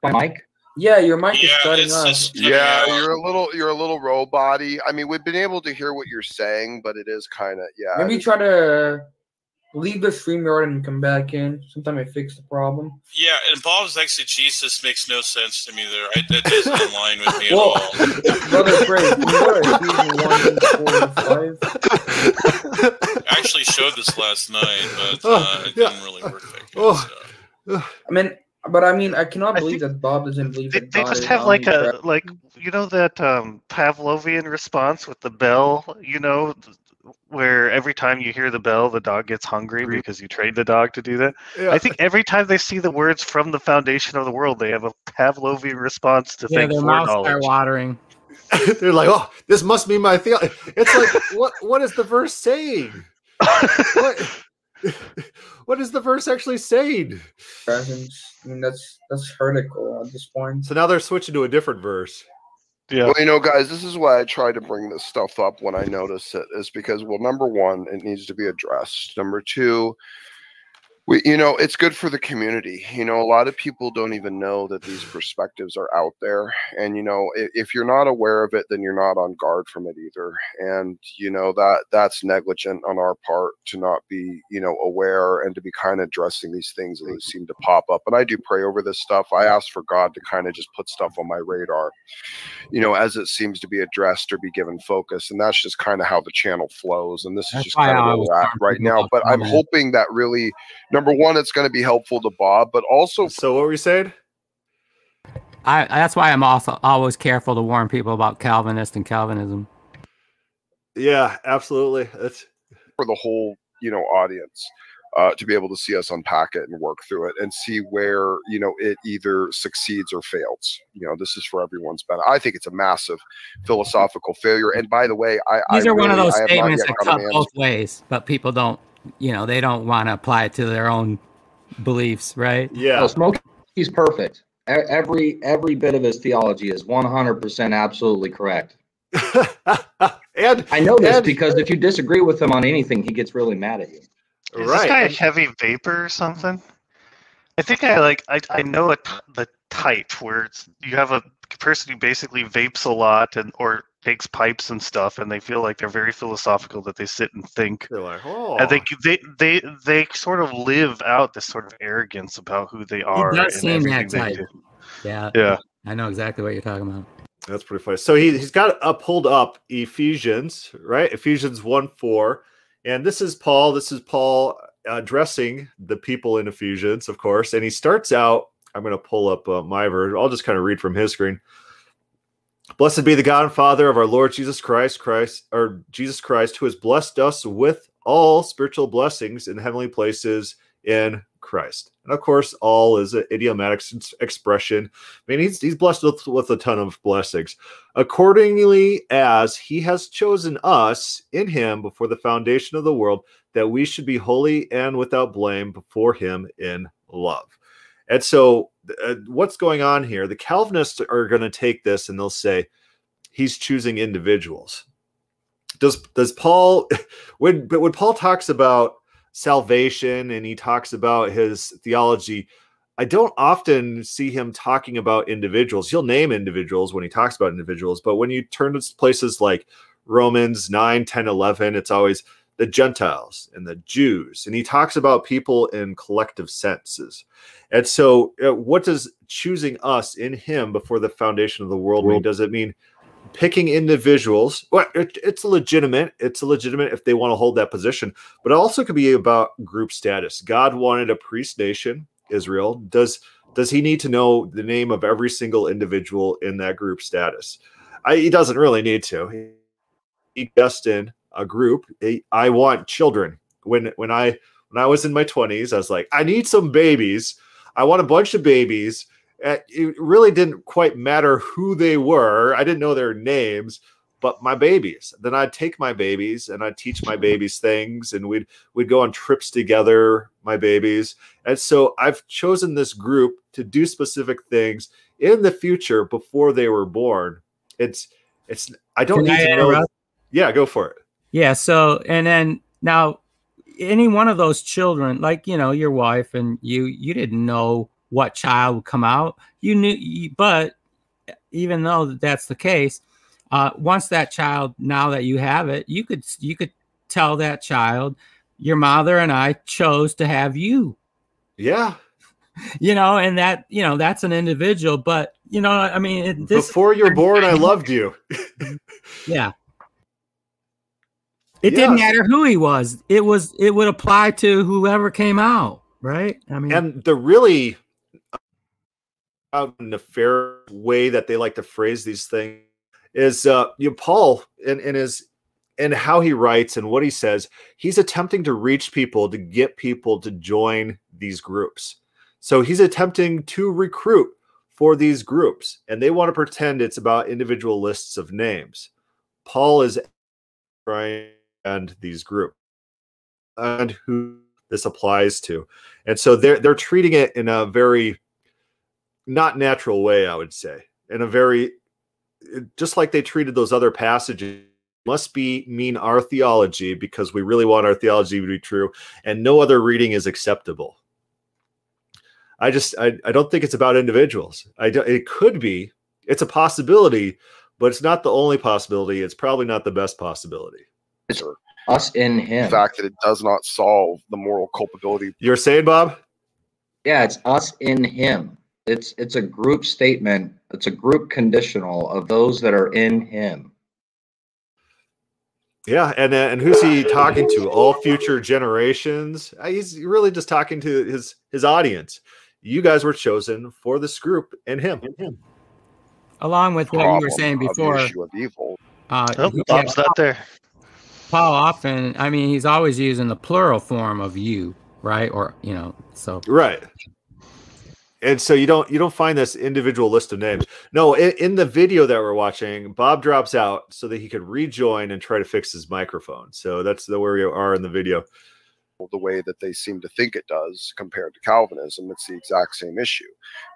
my mic? Yeah, your mic is Yeah, cutting it's off. just Yeah, you're a little you're a little robot I mean, we've been able to hear what you're saying, but it is kind of yeah. Maybe try to leave the StreamYard and come back in. Sometime I fix the problem. Yeah, and Bob's exegesis makes no sense to me there. I, that doesn't align with me at all. Brother Craig, you know Ephesians 1, 4 and 5. I actually showed this last night, but Oh, uh, it didn't really work that good. Oh. so. I mean, but I mean, I cannot I believe that Bob doesn't believe They, that they God just have like a omnipresent. like you know that um Pavlovian response with the bell, you know, th- where every time you hear the bell, the dog gets hungry because you trained the dog to do that. Yeah. I think every time they see the words from the foundation of the world, they have a Pavlovian response to Yeah, thank their for mouths are watering. They're like, oh, this must be my theology. It's like, what what is the verse saying? What what is the verse actually saying? presence. I mean, that's that's heretical at this point. So now they're switching to a different verse. Yeah. Well, you know, guys, this is why I try to bring this stuff up when I notice it, is because, well, number one, it needs to be addressed. Number two, we, you know, it's good for the community. You know, a lot of people don't even know that these perspectives are out there. And, you know, if, if you're not aware of it, then you're not on guard from it either. And, you know, that that's negligent on our part to not be, you know, aware and to be kind of addressing these things that seem to pop up. And I do pray over this stuff. I ask for God to kind of just put stuff on my radar you know, as it seems to be addressed or be given focus. And that's just kind of how the channel flows. And this is just kind of where we're at right now. But I'm hoping that really, number one, it's going to be helpful to Bob, but also So what were you saying? I that's why I'm also always careful to warn people about Calvinist and Calvinism. Yeah, absolutely. That's for the whole, you know, audience. Uh, to be able to see us unpack it and work through it and see where you know it either succeeds or fails. You know, this is for everyone's benefit. I think it's a massive philosophical failure. And by the way, I These I are one of those I have not statements that cut both ways, but people don't, you know, they don't want to apply it to their own beliefs, right? yeah. No, Smokey's perfect. E- Every every bit of his theology is 100% absolutely correct. and I know this And- because if you disagree with him on anything, he gets really mad at you. Is this guy a heavy vapor or something? I think I like I, I know a t- the type where it's you have a person who basically vapes a lot and or takes pipes and stuff and they feel like they're very philosophical that they sit and think They're like, oh, and they they they they sort of live out this sort of arrogance about who they are. does and seem that everything they type. do. Yeah, Yeah. I know exactly what you're talking about. That's pretty funny. So he he's got up pulled up Ephesians, right? Ephesians 1 4. And this is Paul. This is Paul addressing the people in Ephesians, of course. And he starts out, I'm going to pull up uh, my version. I'll just kind of read from his screen. Blessed be the God and Father of our Lord Jesus Christ, Christ, or Jesus Christ, who has blessed us with all spiritual blessings in heavenly places in Christ. And of course, all is an idiomatic expression. I mean, he's, he's blessed with, with a ton of blessings. Accordingly, as he has chosen us in him before the foundation of the world, that we should be holy and without blame before him in love. And so, uh, what's going on here? The Calvinists are going to take this and they'll say he's choosing individuals. Does does Paul when but when Paul talks about salvation and he talks about his theology, I don't often see him talking about individuals. He'll name individuals when he talks about individuals, but when you turn to places like Romans 9, 10, 11, it's always the Gentiles and the Jews. And he talks about people in collective senses. And so, uh, what does choosing us in him before the foundation of the world mean? Does it mean picking individuals? Well, it, it's legitimate. It's legitimate if they want to hold that position, but it also could be about group status. God wanted a priest nation, Israel. Does does he need to know the name of every single individual in that group status? I, he doesn't really need to. He, he just in a group. I want children. When when I when I was in my twenties, I was like, I need some babies. I want a bunch of babies. Uh, It really didn't quite matter who they were. I didn't know their names, but my babies. Then I'd take my babies and I'd teach my babies things and we'd we'd go on trips together, my babies. And so I've chosen this group to do specific things in the future before they were born. It's it's I don't Can need I to know. interrupt? Yeah, go for it. Yeah. So, and then now, any one of those children, like you know, your wife and you, you didn't know what child would come out. You knew, but even though that's the case, uh, once that child, now that you have it, you could you could tell that child, your mother and I chose to have you. Yeah. You know, and that you know that's an individual, but you know, I mean, this Before you're born, I loved you. Yeah. It didn't matter who he was. It was it would apply to whoever came out, right? I mean and the really uh, nefarious way that they like to phrase these things is uh you know, paul in, in his and how he writes and what he says he's attempting to reach people to get people to join these groups so he's attempting to recruit for these groups and they want to pretend it's about individual lists of names paul is trying and these groups and who this applies to and so they're they're treating it in a very not natural way i would say in a very eh, just like they treated those other passages must be mean our theology because we really want our theology to be true and no other reading is acceptable. I just i, I don't think it's about individuals. I don't, it could be it's a possibility but it's not the only possibility it's probably not the best possibility It's us in him. The him. fact that it does not solve the moral culpability. you're saying bob Yeah, it's us in him. It's it's a group statement. It's a group conditional of those that are in him. Yeah, and uh, and who's he talking to? All future generations. Uh, He's really just talking to his his audience. You guys were chosen for this group and him. along with what you were saying of the before, issue of evil. uh Oh, he- Bob's not there. Paul often I mean he's always using the plural form of you, right? Or you know, so Right. And so you don't you don't find this individual list of names. No, in, in the video that we're watching, Bob drops out so that he could rejoin and try to fix his microphone. So that's the where we are in the video. The way that they seem to think it does compared to Calvinism, it's the exact same issue.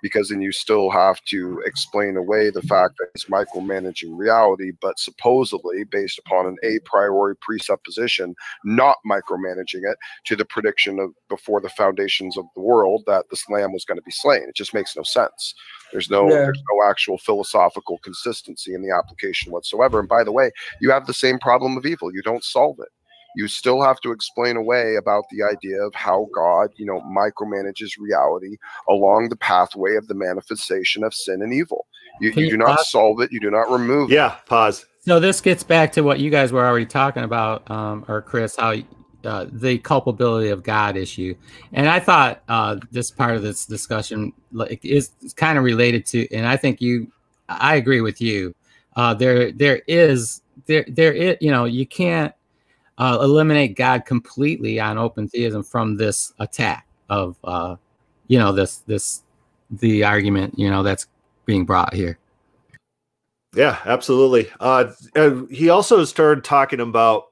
Because then you still have to explain away the fact that it's micromanaging reality, but supposedly based upon an a priori presupposition, not micromanaging it to the prediction of before the foundations of the world that this lamb was going to be slain. It just makes no sense. There's no Yeah. there's no actual philosophical consistency in the application whatsoever. And by the way, you have the same problem of evil. You don't solve it you still have to explain away about the idea of how God, you know, micromanages reality along the pathway of the manifestation of sin and evil. You, you you do not pause? solve it, you do not remove it. Yeah, pause. so this gets back to what you guys were already talking about, um, or Chris, how uh, the culpability of God issue, and I thought uh, this part of this discussion like is kind of related to, and I think you, I agree with you. Uh, there, there is there, there is, you know, you can't uh, eliminate God completely on open theism from this attack of, uh, you know, this this the argument, you know, that's being brought here. Yeah, absolutely. Uh, he also started talking about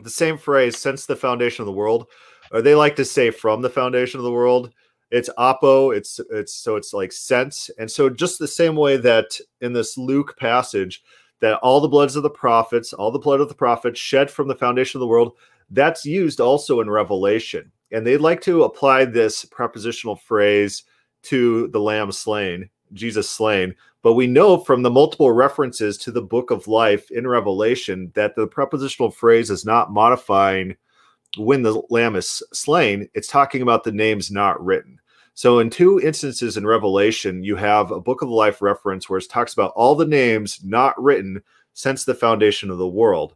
the same phrase since the foundation of the world, or they like to say from the foundation of the world. It's apo. It's it's so it's like sense, and so just the same way that in this Luke passage, that all the bloods of the prophets, all the blood of the prophets shed from the foundation of the world, that's used also in Revelation, and they'd like to apply this prepositional phrase to the Lamb slain, Jesus slain. But we know from the multiple references to the book of life in Revelation that the prepositional phrase is not modifying when the lamb is slain, it's talking about the names not written. So, in two instances in Revelation, you have a book of life reference where it talks about all the names not written since the foundation of the world.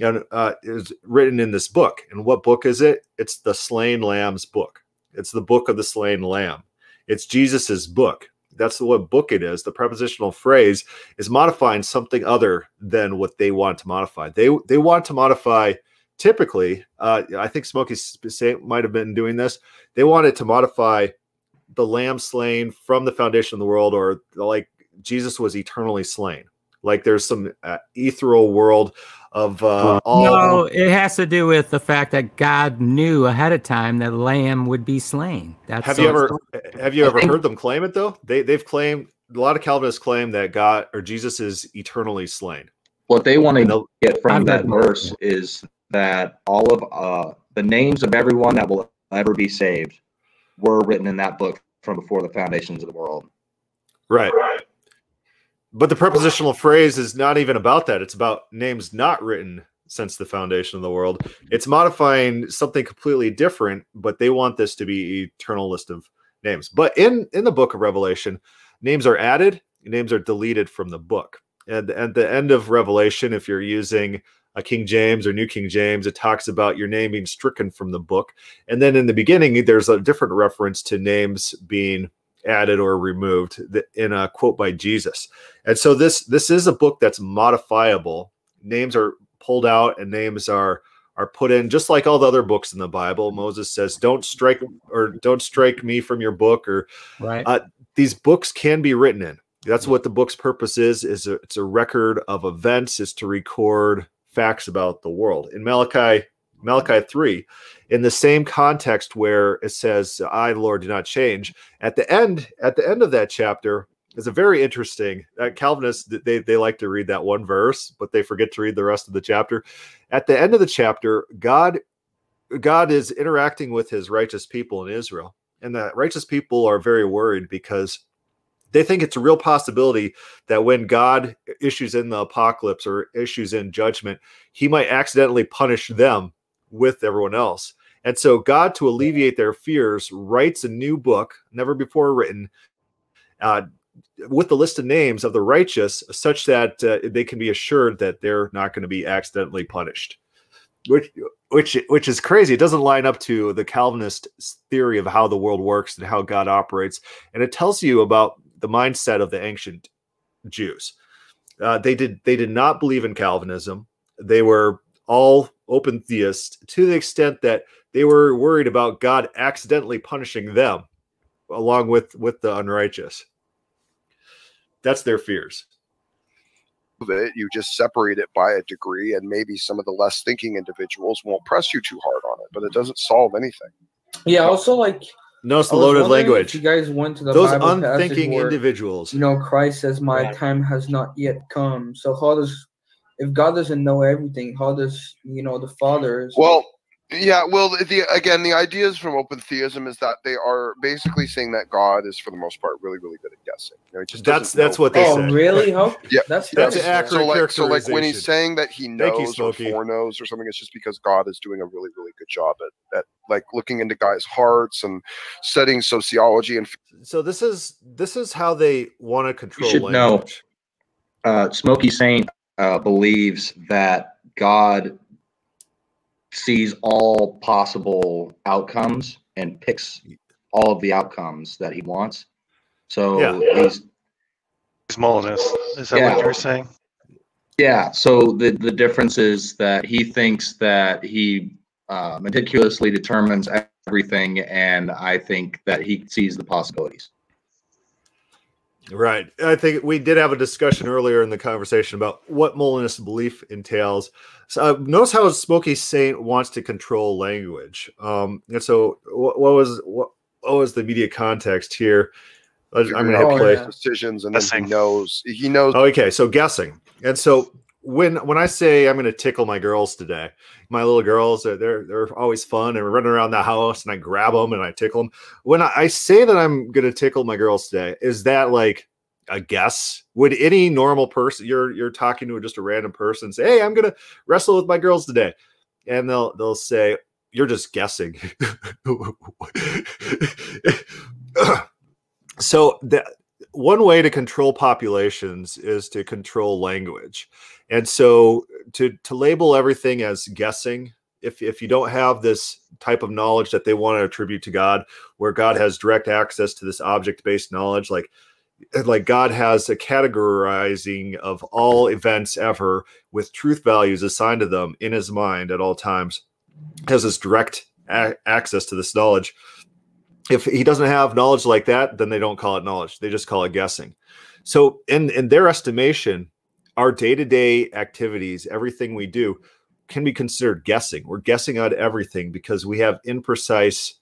And uh, is written in this book. And what book is it? It's the slain lamb's book. It's the book of the slain lamb. It's Jesus's book. That's what book it is. The prepositional phrase is modifying something other than what they want to modify. They they want to modify. Typically, uh, I think Smokey might have been doing this. They wanted to modify the lamb slain from the foundation of the world, or like Jesus was eternally slain. like there's some uh, ethereal world of uh, all. No, it has to do with the fact that God knew ahead of time that Lamb would be slain. That's Have you it's- ever have you ever think- heard them claim it though? They they've claimed a lot of Calvinists claim that God or Jesus is eternally slain. What they want to get from that verse is that all of uh, the names of everyone that will ever be saved were written in that book from before the foundations of the world. Right. But the prepositional phrase is not even about that. It's about names not written since the foundation of the world. It's modifying something completely different, but they want this to be eternal list of names. But in in the book of Revelation, names are added, names are deleted from the book. And at the end of Revelation, if you're using a King James or New King James, it talks about your name being stricken from the book. And then in the beginning, there's a different reference to names being added or removed in a quote by Jesus. And so this this is a book that's modifiable. Names are pulled out and names are are put in just like all the other books in the Bible. Moses says, "Don't strike or don't strike me from your book." Or right? uh, these books can be written in. That's what the book's purpose is. Is a, it's a record of events. Is to record facts about the world. In Malachi Malachi three, in the same context where it says, "I, the Lord, do not change." At the end, at the end of that chapter, is a very interesting. Uh, Calvinists they they like to read that one verse, but they forget to read the rest of the chapter. At the end of the chapter, God God is interacting with His righteous people in Israel, and the righteous people are very worried because they think it's a real possibility that when God issues in the apocalypse or issues in judgment, He might accidentally punish them with everyone else. And so, God, to alleviate their fears, writes a new book, never before written, uh, with the list of names of the righteous, such that uh, they can be assured that they're not going to be accidentally punished. Which, which, which is crazy. It doesn't line up to the Calvinist theory of how the world works and how God operates, and it tells you about the mindset of the ancient Jews. Uh, they did they did not believe in Calvinism. They were all open theists to the extent that they were worried about God accidentally punishing them along with with the unrighteous. That's their fears. of it, you just separate it by a degree, and maybe some of the less thinking individuals won't press you too hard on it, but it doesn't solve anything. Yeah. Also, like Notice the loaded language. If you guys went to the Those Bible passage unthinking where, individuals. You know, Christ says, "My Right. time has not yet come." So how does, if God doesn't know everything, how does you know the Father? Is, Well, yeah, well, the again, the ideas from open theism is that they are basically saying that God is, for the most part, really, really good at guessing. You know, he just That's doesn't know that's what they say. oh, say. really? How? Yeah, That's That's that's an accurate so like so like when he's saying that he knows you, or foreknows or something, it's just because God is doing a really, really good job at, at like looking into guys' hearts and studying sociology and So this is this is how they want to control You should know. uh, Smokey Saint uh, believes that God sees all possible outcomes and picks all of the outcomes that he wants. So Yeah. he's He's Molinist. Is that Yeah. what you're saying? yeah. So the the difference is that he thinks that he uh, meticulously determines everything, and I think that he sees the possibilities. Right. I think we did have a discussion earlier in the conversation about what Molinist belief entails. So uh, notice how Smokey Saint wants to control language. Um, and so what, what was what, what was the media context here? I- I'm going to hit play. decisions, and then Guessing. he knows he knows Oh, okay, so guessing. And so when when I say I'm going to tickle my girls today, my little girls they're they're, always fun and running around the house, and I grab them and I tickle them. When I, I say that I'm going to tickle my girls today, is that like a guess? Would any normal person you're you're talking to just a random person say, "Hey, I'm going to wrestle with my girls today," and they'll they'll say, "You're just guessing." so that one way to control populations is to control language. And so to to label everything as guessing if if you don't have this type of knowledge that they want to attribute to god where god has direct access to this object based knowledge like eh, like god has a categorizing of all events ever with truth values assigned to them in his mind at all times has this direct access to this knowledge if he doesn't have knowledge like that then they don't call it knowledge they just call it guessing so in in their estimation our day-to-day activities, everything we do, can be considered guessing. We're guessing on everything because we have imprecise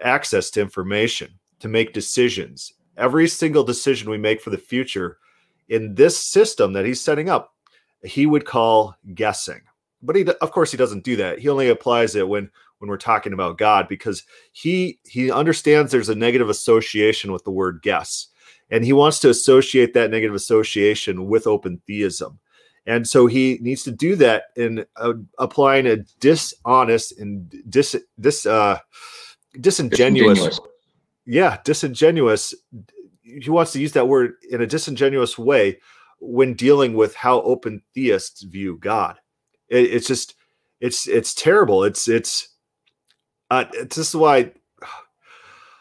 access to information to make decisions. Every single decision we make for the future in this system that he's setting up, he would call guessing. But he, of course, he doesn't do that. He only applies it when when we're talking about God because he he understands there's a negative association with the word guess, and he wants to associate that negative association with open theism. And so he needs to do that in uh, applying a dishonest and dis, dis uh, disingenuous, disingenuous, yeah, disingenuous. He wants to use that word in a disingenuous way when dealing with how open theists view God. It, it's just, it's it's terrible. It's it's, uh, this is why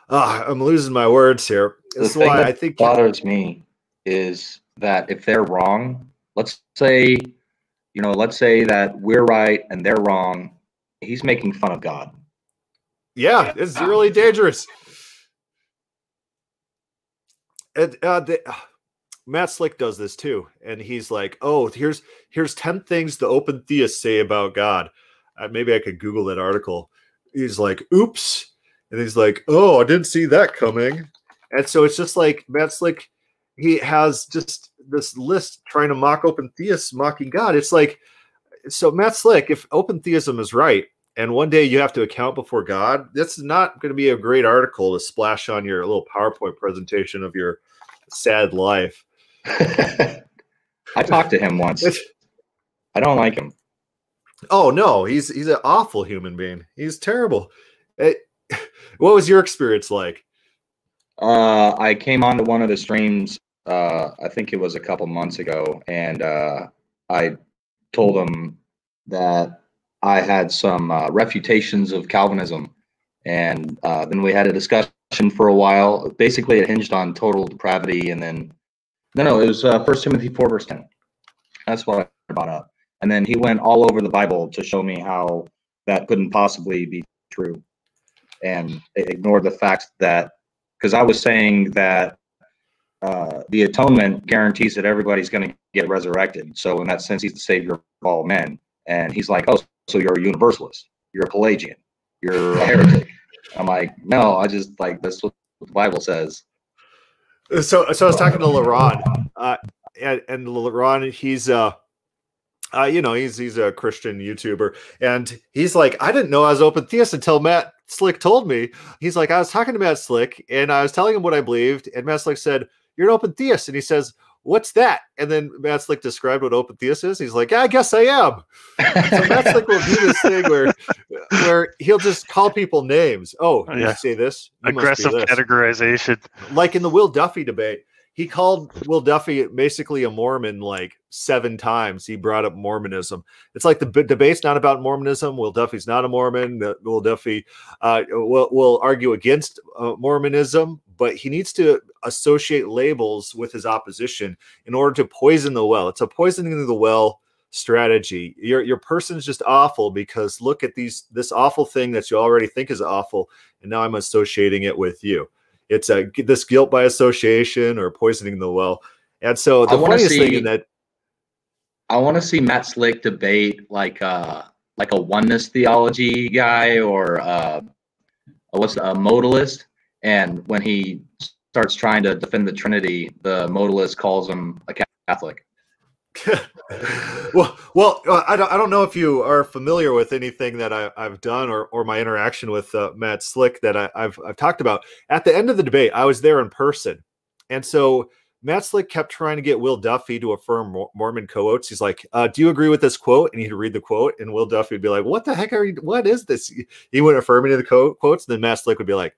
uh, I'm losing my words here. This the is why I think bothers me is that if they're wrong, let's say, you know, let's say that we're right and they're wrong. He's making fun of God. Yeah, it's really dangerous. And, uh, the, uh, Matt Slick does this too, and he's like, "Oh, here's here's ten things the open theists say about God." Uh, maybe I could Google that article. He's like, "Oops," and he's like, "Oh, I didn't see that coming." And so it's just like Matt Slick, he has just this list trying to mock open theists, mocking God. It's like, so Matt Slick, if open theism is right, and one day you have to account before God, that's not going to be a great article to splash on your little PowerPoint presentation of your sad life. I talked to him once. I don't like him. Oh no, he's he's an awful human being. He's terrible. It, what was your experience like? Uh, I came onto one of the streams. Uh, I think it was a couple months ago, and uh, I told him that I had some uh, refutations of Calvinism, and uh, then we had a discussion for a while. Basically, it hinged on total depravity, and then no, no, it was uh, First Timothy four verse ten. That's what I brought up, and then he went all over the Bible to show me how that couldn't possibly be true, and ignored the fact that because I was saying that uh, the atonement guarantees that everybody's going to get resurrected. So in that sense, he's the savior of all men. And he's like, oh, so you're a universalist. You're a Pelagian. You're a heretic. I'm like, no, I just like that's what the Bible says. So, so I was talking to LaRon, uh, and, and LaRon, he's uh, uh, you know, he's he's a Christian YouTuber, and he's like, I didn't know I was open theist until Matt Slick told me. He's like, I was talking to Matt Slick, and I was telling him what I believed, and Matt Slick said, "You're an open theist," and he says, what's that? And then Matt Slick described what open theist is. He's like, yeah, I guess I am. so Matt Slick will do this thing where where he'll just call people names. Oh, yeah. say this. You Aggressive this. categorization. Like in the Will Duffy debate, he called Will Duffy basically a Mormon like seven times. He brought up Mormonism. It's like the debate's not about Mormonism. Will Duffy's not a Mormon. Will Duffy uh, will, will argue against uh, Mormonism, but he needs to associate labels with his opposition in order to poison the well. It's a poisoning the well strategy. Your your person's just awful because look at these this awful thing that you already think is awful, and now I'm associating it with you it's a this guilt by association or poisoning the well. And so the funniest see, thing in that I want to see Matt Slick debate like uh like a oneness theology guy or uh what's a modalist and when he starts trying to defend the Trinity, the modalist calls him a Catholic. well, well, uh, I don't, I don't know if you are familiar with anything that I, have done or, or my interaction with uh, Matt Slick that I, have I've talked about. At the end of the debate, I was there in person, and so Matt Slick kept trying to get Will Duffy to affirm Mormon quotes. He's like, uh, "Do you agree with this quote?" And he'd read the quote, and Will Duffy would be like, "What the heck are you? What is this?" He wouldn't affirm any of the quotes. And then Matt Slick would be like,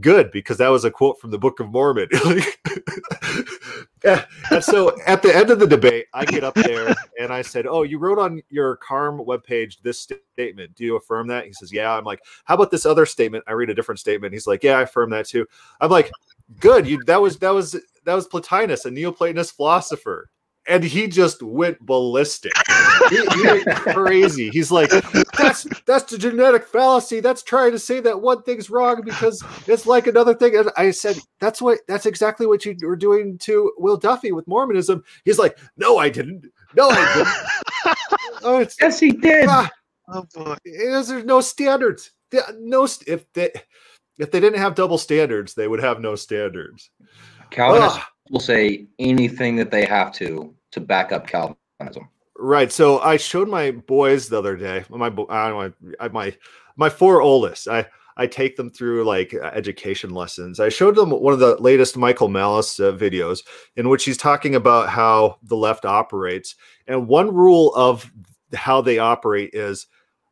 good because that was a quote from the Book of Mormon. and so at the end of the debate, I get up there and I said, Oh, you wrote on your CARM webpage this statement. Do you affirm that? He says, Yeah. I'm like, How about this other statement? I read a different statement. He's like, Yeah, I affirm that too. I'm like, Good. You that was that was that was Plotinus, a Neoplatonist philosopher. And he just went ballistic. he, he went crazy. He's like, "That's that's the genetic fallacy. That's trying to say that one thing's wrong because it's like another thing." And I said, "That's what. That's exactly what you were doing to Will Duffy with Mormonism." He's like, "No, I didn't. No, I didn't." oh, it's Yes, he did. ah, Oh boy. there's no standards. No, if they if they didn't have double standards, they would have no standards. Calvinists Ah. will say anything that they have to to back up Calvinism. Right. So I showed my boys the other day. My I don't know, my my four oldest. I I take them through like uh, education lessons. I showed them one of the latest Michael Malice uh, videos in which he's talking about how the left operates. And one rule of how they operate is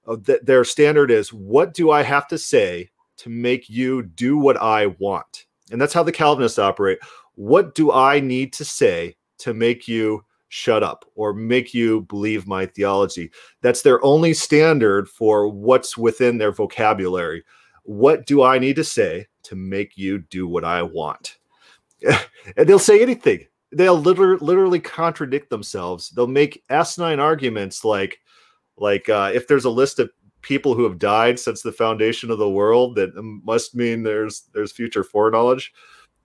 uh, that their standard is what do I have to say to make you do what I want? And that's how the Calvinists operate. What do I need to say to make you shut up or make you believe my theology? That's their only standard for what's within their vocabulary. What do I need to say to make you do what I want? and they'll say anything. They'll literally, literally contradict themselves. They'll make asinine arguments like, like uh, if there's a list of people who have died since the foundation of the world, that must mean there's there's future foreknowledge.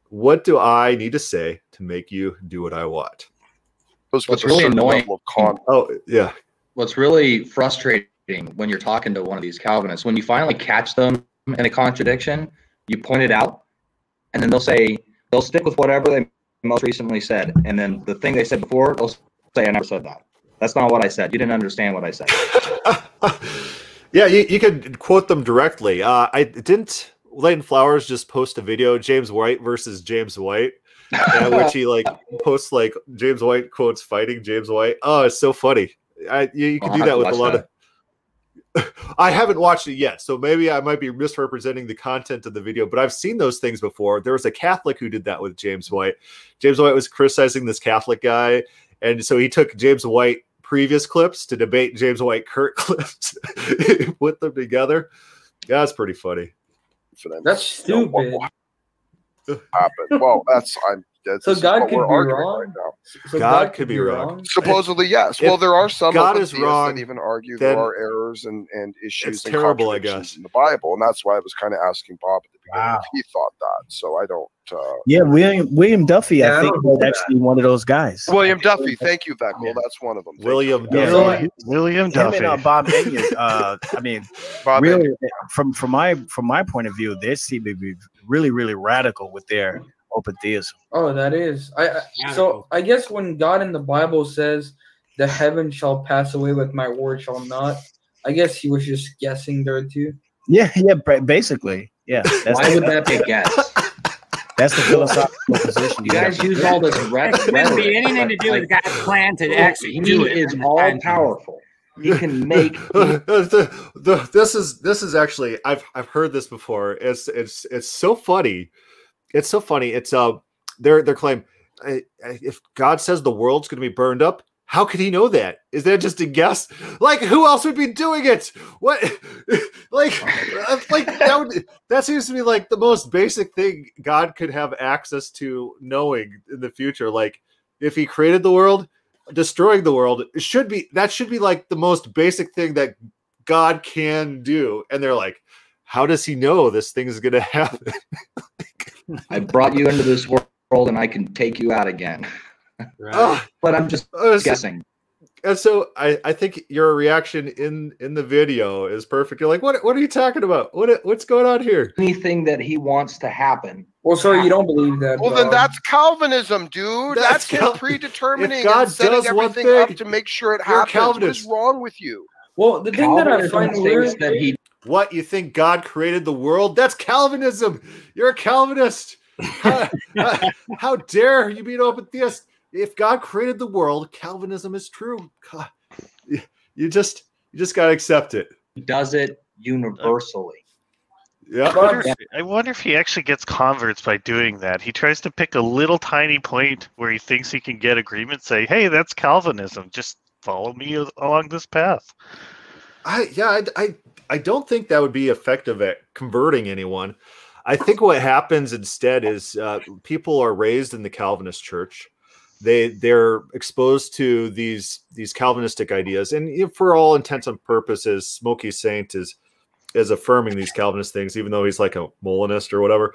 What do I need to say to make you do what I want? Those What's really annoying- con- Oh yeah, What's really frustrating when you're talking to one of these Calvinists, when you finally catch them in a contradiction, you point it out, and then they'll say they'll stick with whatever they most recently said, and then the thing they said before, they'll say, "I never said that. That's not what I said. You didn't understand what I said." yeah, you, you could quote them directly. Uh, I didn't. Leighton Flowers just post a video, James White versus James White, in which he like posts like James White quotes fighting James White. Oh, it's so funny. I you, you can I'll do that with a lot that. of. I haven't watched it yet, so maybe I might be misrepresenting the content of the video, but I've seen those things before. There was a Catholic who did that with James White. James White was criticizing this Catholic guy, and so he took James White previous clips to debate James White Kurt clips, put them together. That's pretty funny. For them. That's You know, what stupid. will happen? Well, that's I'm. That's So God could be wrong? right now. So God could be wrong. Supposedly, yes. If Well, there are some God open is theists wrong, that even argue there are errors and, and issues it's and terrible, I contradictions guess. in the Bible, and that's why I was kind of asking Bob at the beginning Wow. if he thought that. So I don't. Uh, Yeah, William William Duffy, Yeah, I I think don't was do actually one of those guys. William Duffy, thank you, Veckel. Yeah. That's one of them. William you. Yeah, Duffy. William Duffy. and uh, Bob Enyart, uh, I mean, Bob really, Enyart. from from my from my point of view, they seem to be really really radical with their open theism. Oh, that is. I, I so I guess when God in the Bible says the heaven shall pass away, but my word shall not. I guess he was just guessing there too. Yeah, yeah, basically, yeah. That's Why the, would that be a guess? that's the philosophical position. You guys use all this rhet- It wouldn't be anything to do with Like, God's plan to actually he do it. is in the all powerful. He can make. the, the, this is this is actually I've I've heard this before. It's it's it's so funny. It's so funny. It's uh their their claim. If God says the world's going to be burned up, how could he know that? Is that just a guess? Like who else would be doing it? What? like uh, like that would that seems to be like the most basic thing God could have access to knowing in the future. Like if he created the world, destroying the world should be that should be like the most basic thing that God can do. And they're like, how does he know this thing is going to happen? I brought you into this world, and I can take you out again. Ah, But I'm just uh, so- guessing. and so I, I think your reaction in in the video is perfect. You're like, what what are you talking about? What what's going on here? Anything that he wants to happen. Well, so you don't believe that? Well, then that's Calvinism, dude. That's That's, him Cal- predetermining if God and setting does one everything up to make sure it you're happens. What is Calvinist. wrong with you? well. The thing that I find states weird that he What you think God created the world? That's Calvinism. You're a Calvinist. how, how- how dare you be an open theist? If God created the world, Calvinism is true. God, you- you just you just gotta accept it. does it universally. Yeah. I wonder, if, I wonder if he actually gets converts by doing that. He tries to pick a little tiny point where he thinks he can get agreement. Say, "Hey, that's Calvinism. Just follow me along this path." I yeah, I, I I don't think that would be effective at converting anyone. I think what happens instead is uh, people are raised in the Calvinist church. they they're exposed to these these Calvinistic ideas, and for all intents and purposes, Smokey Saint is is affirming these Calvinist things, even though he's like a Molinist or whatever.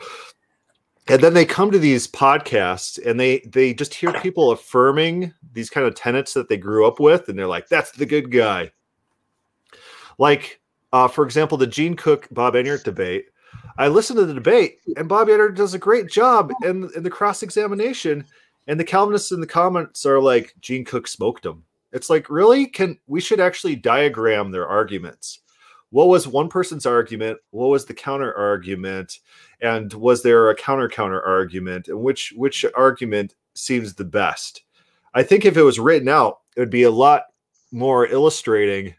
And then they come to these podcasts and they they just hear people affirming these kind of tenets that they grew up with, and they're like, "That's the good guy." Like, uh, for example, the Gene Cook Bob Enyart debate. I listened to the debate, and Bob Enyart does a great job in in the cross examination. And the Calvinists in the comments are like, Gene Cook smoked him. It's like, really? Can we should actually diagram their arguments? What was one person's argument? What was the counter argument? And was there a counter counter argument? And which which argument seems the best? I think if it was written out, it would be a lot more illustrating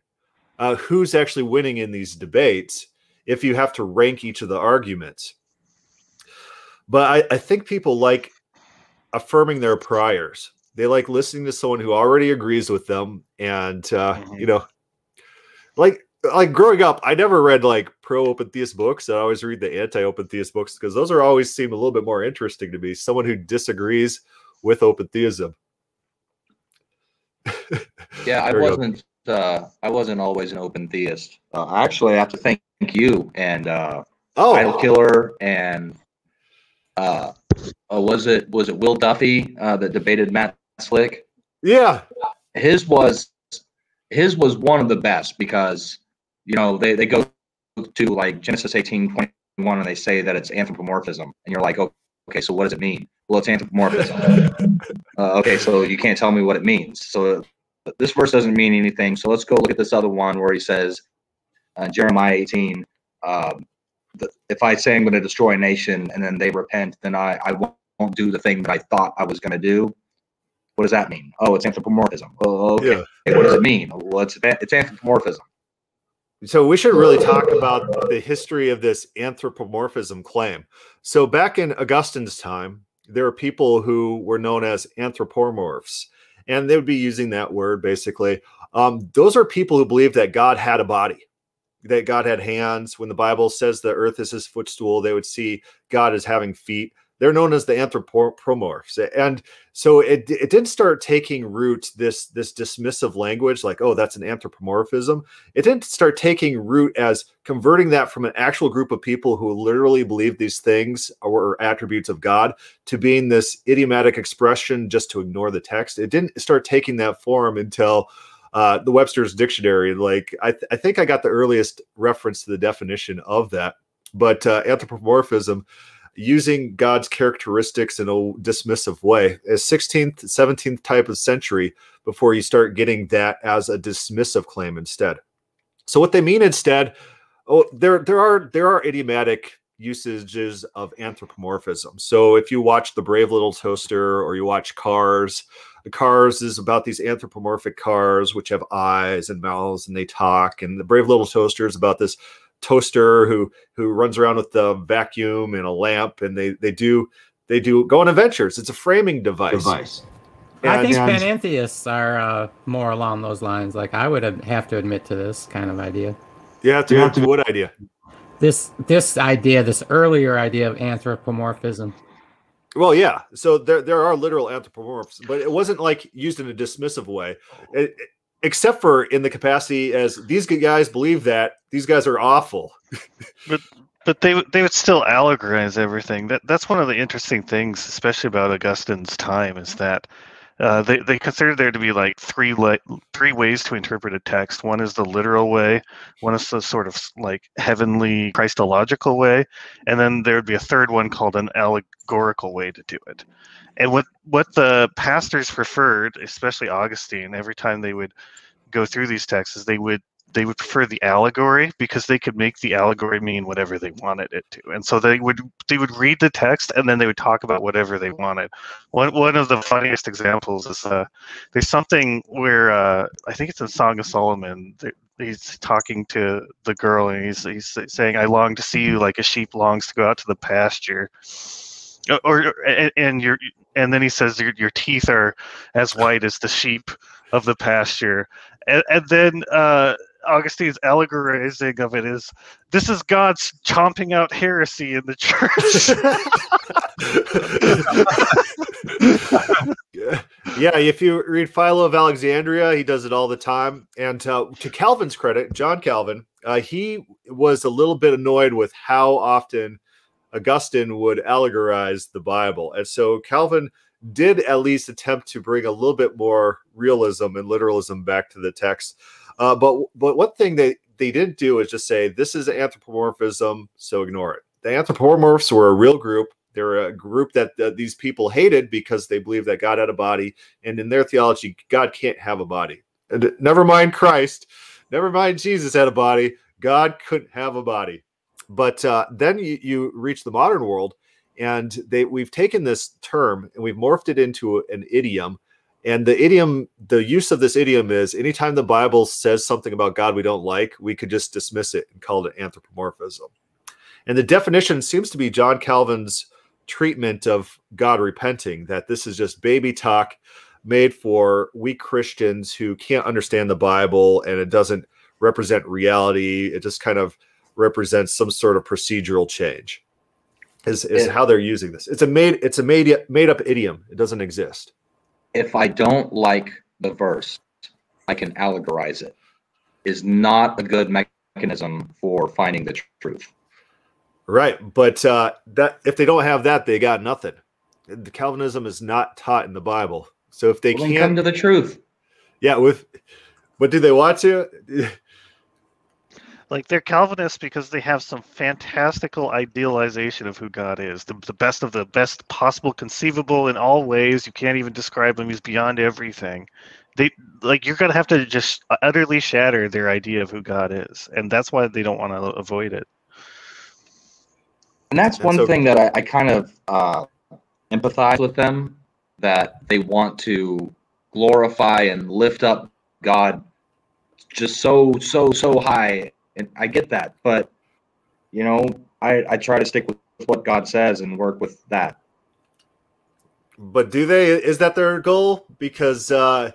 uh, who's actually winning in these debates if you have to rank each of the arguments. But I, I think people like affirming their priors. They like listening to someone who already agrees with them, and uh, Mhm. you know, like like growing up, I never read like pro open theist books. I always read the anti open theist books because those are always seem a little bit more interesting to me. Someone who disagrees with open theism. Yeah, I There you go. wasn't. Uh, I wasn't always an open theist. Uh, actually, I have to thank you and uh, Oh, Idol Killer and uh, uh, was it was it Will Duffy uh, that debated Matt Slick? yeah, His was his was one of the best because you know they, they go to like Genesis eighteen twenty one and they say that it's anthropomorphism and you're like oh, okay so what does it mean? Well, it's anthropomorphism. uh, okay, so you can't tell me what it means. So this verse doesn't mean anything. So let's go look at this other one where he says, uh, Jeremiah 18, um, the, if I say I'm going to destroy a nation and then they repent, then I, I won't, won't do the thing that I thought I was going to do. What does that mean? Oh, it's anthropomorphism. Oh, okay. Yeah. What does it mean? Well, it's, it's anthropomorphism. So we should really talk about the history of this anthropomorphism claim. So back in Augustine's time, there were people who were known as anthropomorphs, and they would be using that word basically. Um, those are people who believe that God had a body, that God had hands. When the Bible says the earth is his footstool, they would see God as having feet. They're known as the anthropomorphs, and so it it did start taking root this this dismissive language, like oh that's an anthropomorphism it didn't start taking root as converting that from an actual group of people who literally believe these things were attributes of God to being this idiomatic expression just to ignore the text. It didn't start taking that form until uh, the Webster's Dictionary. Like I, th- I think I got the earliest reference to the definition of that. But uh, anthropomorphism, using God's characteristics in a dismissive way, is 16th, 17th type of century before you start getting that as a dismissive claim instead. So what they mean instead, oh, there there are there are idiomatic usages of anthropomorphism. So if you watch The Brave Little Toaster or you watch Cars, the Cars is about these anthropomorphic cars which have eyes and mouths and they talk, and the Brave Little Toaster is about this toaster who who runs around with the vacuum and a lamp, and they they do they do go on adventures. It's a framing device. Device. I think And- panentheists are uh, more along those lines. Like I would ad- have to admit to this kind of idea. Yeah, to, You have to- what idea? This this idea, this earlier idea of anthropomorphism. Well, yeah. So there there are literal anthropomorphs, but it wasn't like used in a dismissive way, It- it- except for in the capacity as these guys believe that these guys are awful. but but they they would still allegorize everything. That that's one of the interesting things, especially about Augustine's time, is that uh, they they considered there to be like three le- three ways to interpret a text. One is the literal way, one is the sort of like heavenly Christological way, and then there would be a third one called an allegorical way to do it. And what what the pastors preferred, especially Augustine, every time they would go through these texts, is they would they would prefer the allegory because they could make the allegory mean whatever they wanted it to. And so they would they would read the text and then they would talk about whatever they wanted. One one of the funniest examples is uh there's something where uh i think it's in song of solomon he's talking to the girl and he's he's saying i long to see you like a sheep longs to go out to the pasture. Or, or and, and your and then he says your, your teeth are as white as the sheep of the pasture and, and then uh Augustine's allegorizing of it is this is God's chomping out heresy in the church. yeah, if you read Philo of Alexandria, he does it all the time. And uh, to Calvin's credit, John Calvin, uh, he was a little bit annoyed with how often Augustine would allegorize the Bible. And so Calvin did at least attempt to bring a little bit more realism and literalism back to the text. Uh, but but one thing they, they didn't do is just say this is anthropomorphism, so ignore it. The anthropomorphs were a real group they're a group that uh, these people hated because they believed that God had a body, and in their theology, God can't have a body. And never mind Christ, never mind Jesus had a body. God couldn't have a body. But uh, then you, you reach the modern world, and they we've taken this term and we've morphed it into an idiom. And the idiom, the use of this idiom is anytime the Bible says something about God we don't like, we could just dismiss it and call it anthropomorphism. And the definition seems to be John Calvin's treatment of God repenting, that this is just baby talk made for weak Christians who can't understand the Bible and it doesn't represent reality. It just kind of represents some sort of procedural change. Is, is how they're using this. It's a made it's a made made up idiom. It doesn't exist. If I don't like the verse, I can allegorize it. Is not a good mechanism for finding the truth. Right, but uh, that if they don't have that, they got nothing. The Calvinism is not taught in the Bible. So if they well, can't come to the truth, yeah. With but do they want to? like they're Calvinists because they have some fantastical idealization of who God is, the, the best of the best possible conceivable in all ways. You can't even describe him; he's beyond everything. They like you're gonna have to just utterly shatter their idea of who God is, and that's why they don't want to avoid it. And that's one thing that I, I kind of uh, empathize with them that they want to glorify and lift up God just so, so, so high. And I get that. But, you know, I, I try to stick with what God says and work with that. But do they? Is that their goal? Because uh,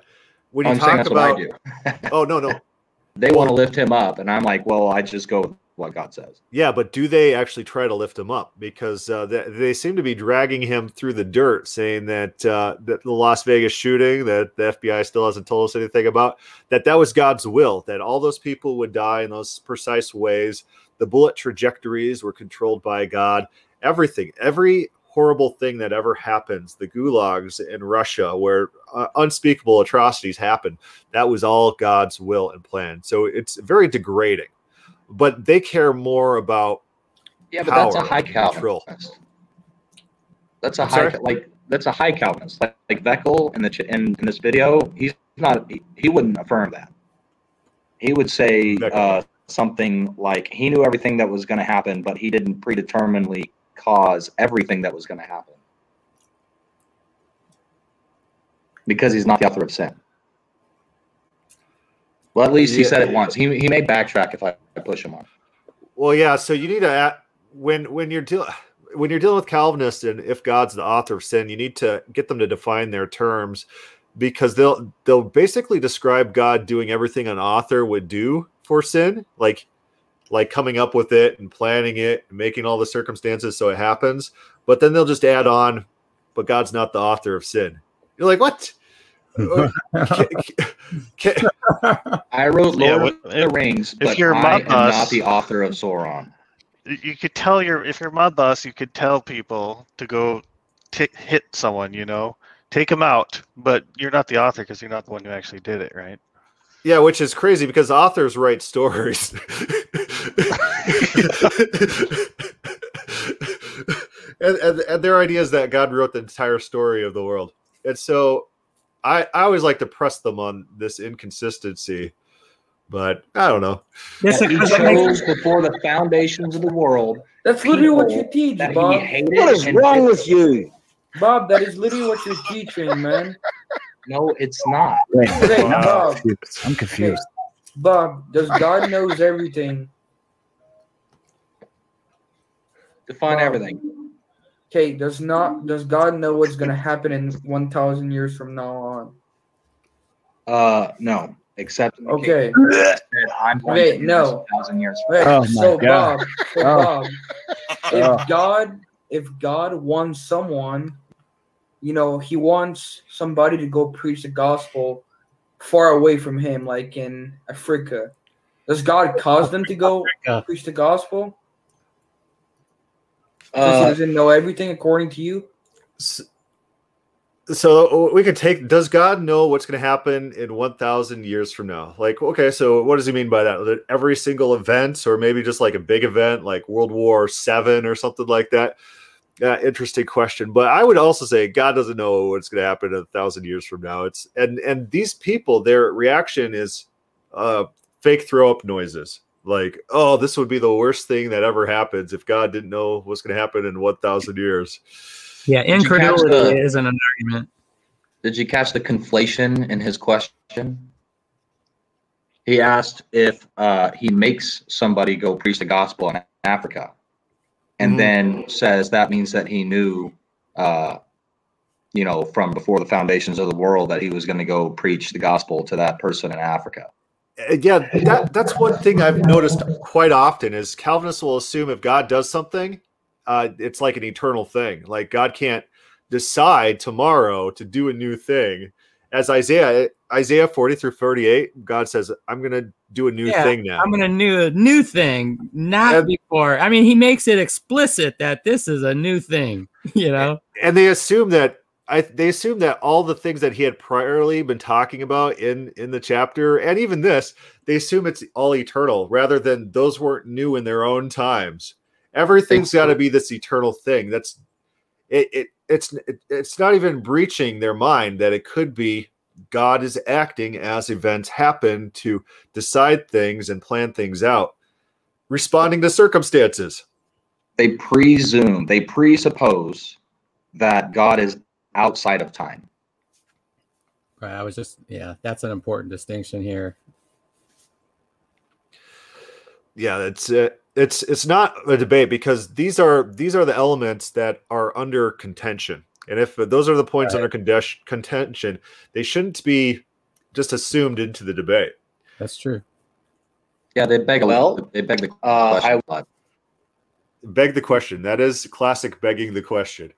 when you I'm talk about, oh no, no, they want to lift him up, and I'm like, well, I just go what God says. Yeah, but do they actually try to lift him up? Because uh, they, they, seem to be dragging him through the dirt, saying that uh, that the Las Vegas shooting that the FBI still hasn't told us anything about that that was God's will that all those people would die in those precise ways. The bullet trajectories were controlled by God. Everything, every horrible thing that ever happens, the gulags in Russia, where uh, unspeakable atrocities happen, that was all God's will and plan. So it's very degrading but they care more about yeah, but that's a high Calvinist. That's a I'm high sorry? like that's a high Calvinist. Like, like Veckel in the in, in this video, he's not he, he wouldn't affirm that. He would say uh, something like he knew everything that was going to happen, but he didn't predeterminedly cause everything that was going to happen because he's not the author of sin. Well, at least he yeah. said it once. He, he may backtrack if I push him on. Well, yeah. So you need to when when you're dealing when you're dealing with Calvinists and if God's the author of sin, you need to get them to define their terms because they'll they'll basically describe God doing everything an author would do for sin, like like coming up with it and planning it and making all the circumstances so it happens. But then they'll just add on, but God's not the author of sin. You're like, what? I wrote Lord yeah, what, of the Rings, but you're I am boss, not the author of Sauron. You could tell your if you're mod boss, you could tell people to go t- hit someone. You know, take them out, but you're not the author because you're not the one who actually did it, right? Yeah, which is crazy because authors write stories. and, and, and their idea is that God wrote the entire story of the world. And so I, I always like to press them on this inconsistency, but I don't know. Yes, he chose before the foundations of the world. That's literally what you teach, Bob. What is wrong with you, Bob? That is literally what you're teaching, man. No, it's not. Hey, Bob, I'm confused. Bob, does God knows everything? Define Bob. everything. Okay, does not does God know what's gonna happen in one thousand years from now on? Uh, no. Except okay. I'm Wait, no. Thousand years. Wait, oh so God. Bob, so oh. Bob, if oh. God, if God wants someone you know, he wants somebody to go preach the gospel far away from him, like in Africa. Does God cause them to go Africa. preach the gospel? Uh, doesn't know everything according to you? S- So we could take. Does God know what's going to happen in one thousand years from now? Like, okay, so what does he mean by that? That Every single event, or maybe just like a big event, like World War Seven or something like that. Yeah, interesting question. But I would also say God doesn't know what's going to happen a thousand years from now. It's and and these people, their reaction is uh, fake throw up noises. Like, oh, this would be the worst thing that ever happens if God didn't know what's going to happen in one thousand years. Yeah, Did you catch incredulity the- isn't an argument. Did you catch the conflation in his question? He asked if uh, he makes somebody go preach the gospel in Africa, and Mhm. then says that means that he knew, uh, you know, from before the foundations of the world that he was going to go preach the gospel to that person in Africa. Yeah that that's one thing i've noticed quite often is calvinists will assume if god does something uh, it's like an eternal thing like god can't decide tomorrow to do a new thing as isaiah isaiah 40 through 38 god says i'm gonna do a new Yeah, thing now I'm gonna new a new thing, not And- before. I mean, he makes it explicit that this is a new thing. You know, and they assume that I, they assume that all the things that he had priorly been talking about in in the chapter and even this they assume it's all eternal rather than those weren't new in their own times. Everything's got to be this eternal thing. That's it, it it's it, it's not even breaching their mind that it could be god is acting as events happen to decide things and plan things out responding to circumstances. They presume, they presuppose that God is outside of time. right? I was just yeah, that's an important distinction here. yeah it's uh, it's it's not a debate because these are these are the elements that are under contention and if those are the points under condes- contention they shouldn't be just assumed into the debate That's true. Yeah, they beg. Well, they beg the uh, question. I- beg the question that is classic begging the question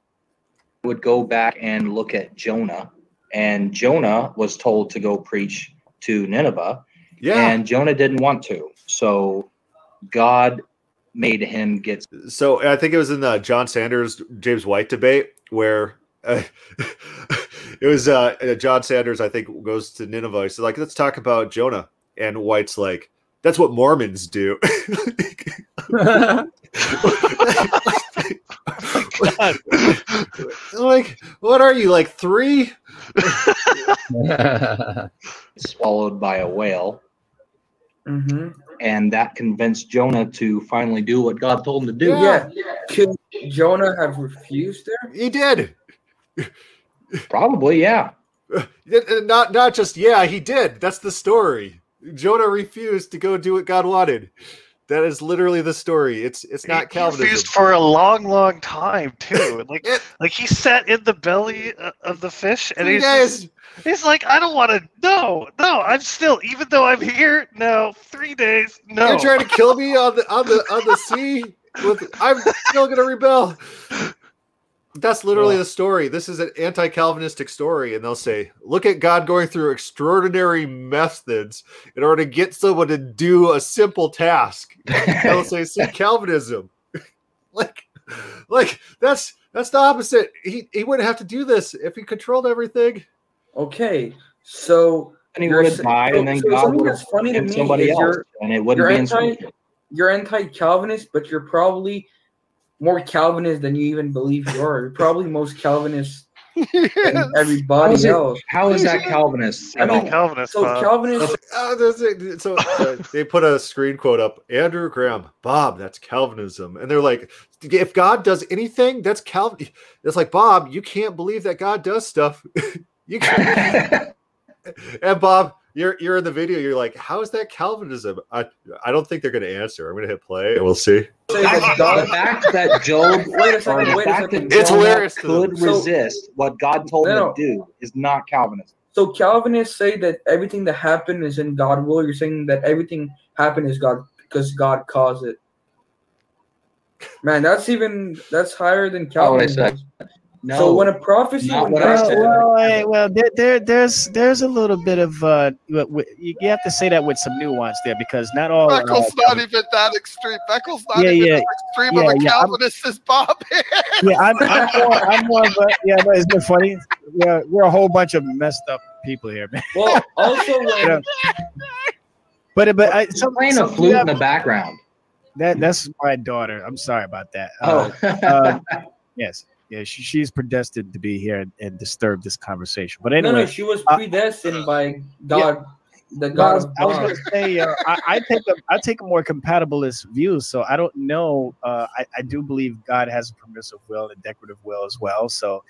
would go back and look at Jonah, and Jonah was told to go preach to Nineveh, yeah and Jonah didn't want to. So God made him get. so i think it was in the john sanders james white debate where uh, it was uh john sanders i think goes to nineveh he's like let's talk about jonah and white's like that's what mormons do like what are you like three swallowed by a whale, Mm-hmm. and that convinced Jonah to finally do what God told him to do. Yeah. Could Jonah have refused there? he did Probably, yeah. not not just yeah he did that's the story jonah refused to go do what god wanted that is literally the story it's it's not He calvinism refused for a long, long time too. Like, It- like he sat in the belly uh, of the fish, and he's days. he's like, I don't want to. No, no, I'm still. Even though I'm here, no, three days, no. You're trying to kill me on the on the on the sea. With I'm still gonna rebel. That's literally the story. This is an anti-Calvinistic story, and they'll say, "Look at God going through extraordinary methods in order to get someone to do a simple task." they'll say, "See Calvinism." like, like that's that's the opposite. He he wouldn't have to do this if he controlled everything. Okay, so And he would have sa- died, so- and then so God would have that's funny to him me somebody else, and it wouldn't you're be anti you're anti-Calvinist, but you're probably more Calvinist than you even believe you are. You're probably most Calvinist than How is, everybody it, else. how is that Calvinist? I at mean. Calvinist. So Bob. Calvinist, Oh. So uh, they put a screen quote up. Andrew Graham, Bob, that's Calvinism, and they're like, if God does anything, that's Calvin. It's like Bob, you can't believe that God does stuff. you can't. And Bob, you're you're in the video. You're like, how is that Calvinism? I I don't think they're going to answer. I'm going to hit play, and we'll see. the fact that Job Wait a second, the wait a fact that second. It's Jonah hilarious to them. could So- resist what God told No, him to do is not Calvinism. so Calvinists say that everything that happened is in God will. You're saying that everything happened is God because God caused it. Man, that's even that's higher than Oh, what I Calvinism. said. No. So when a prophecy Not what I Well, said. said- well, eh, well there, there, there's, there's a little bit of, uh, you you you have to say that with some nuance there because not all. uh, not even that extreme. Beckle's not Yeah, even yeah. as extreme Yeah, of a yeah, I'm- Calvinist as Bob is. yeah, I'm, I'm more, I'm more of a, yeah, but isn't it funny? We're, we're a whole bunch of messed up people here, man. well, also when You know, but but I, some, playing a flute yeah, in the background. that that's my daughter. I'm sorry about that. Oh, Uh, yes, yeah, she, she's predestined to be here and, and disturb this conversation. But anyway, no, she was uh, predestined by God, the God was, of I was God. going to say uh, I, I take a I take a more compatibilist view. So I don't know. Uh, I, I do believe God has a permissive will and a decretive will as well. So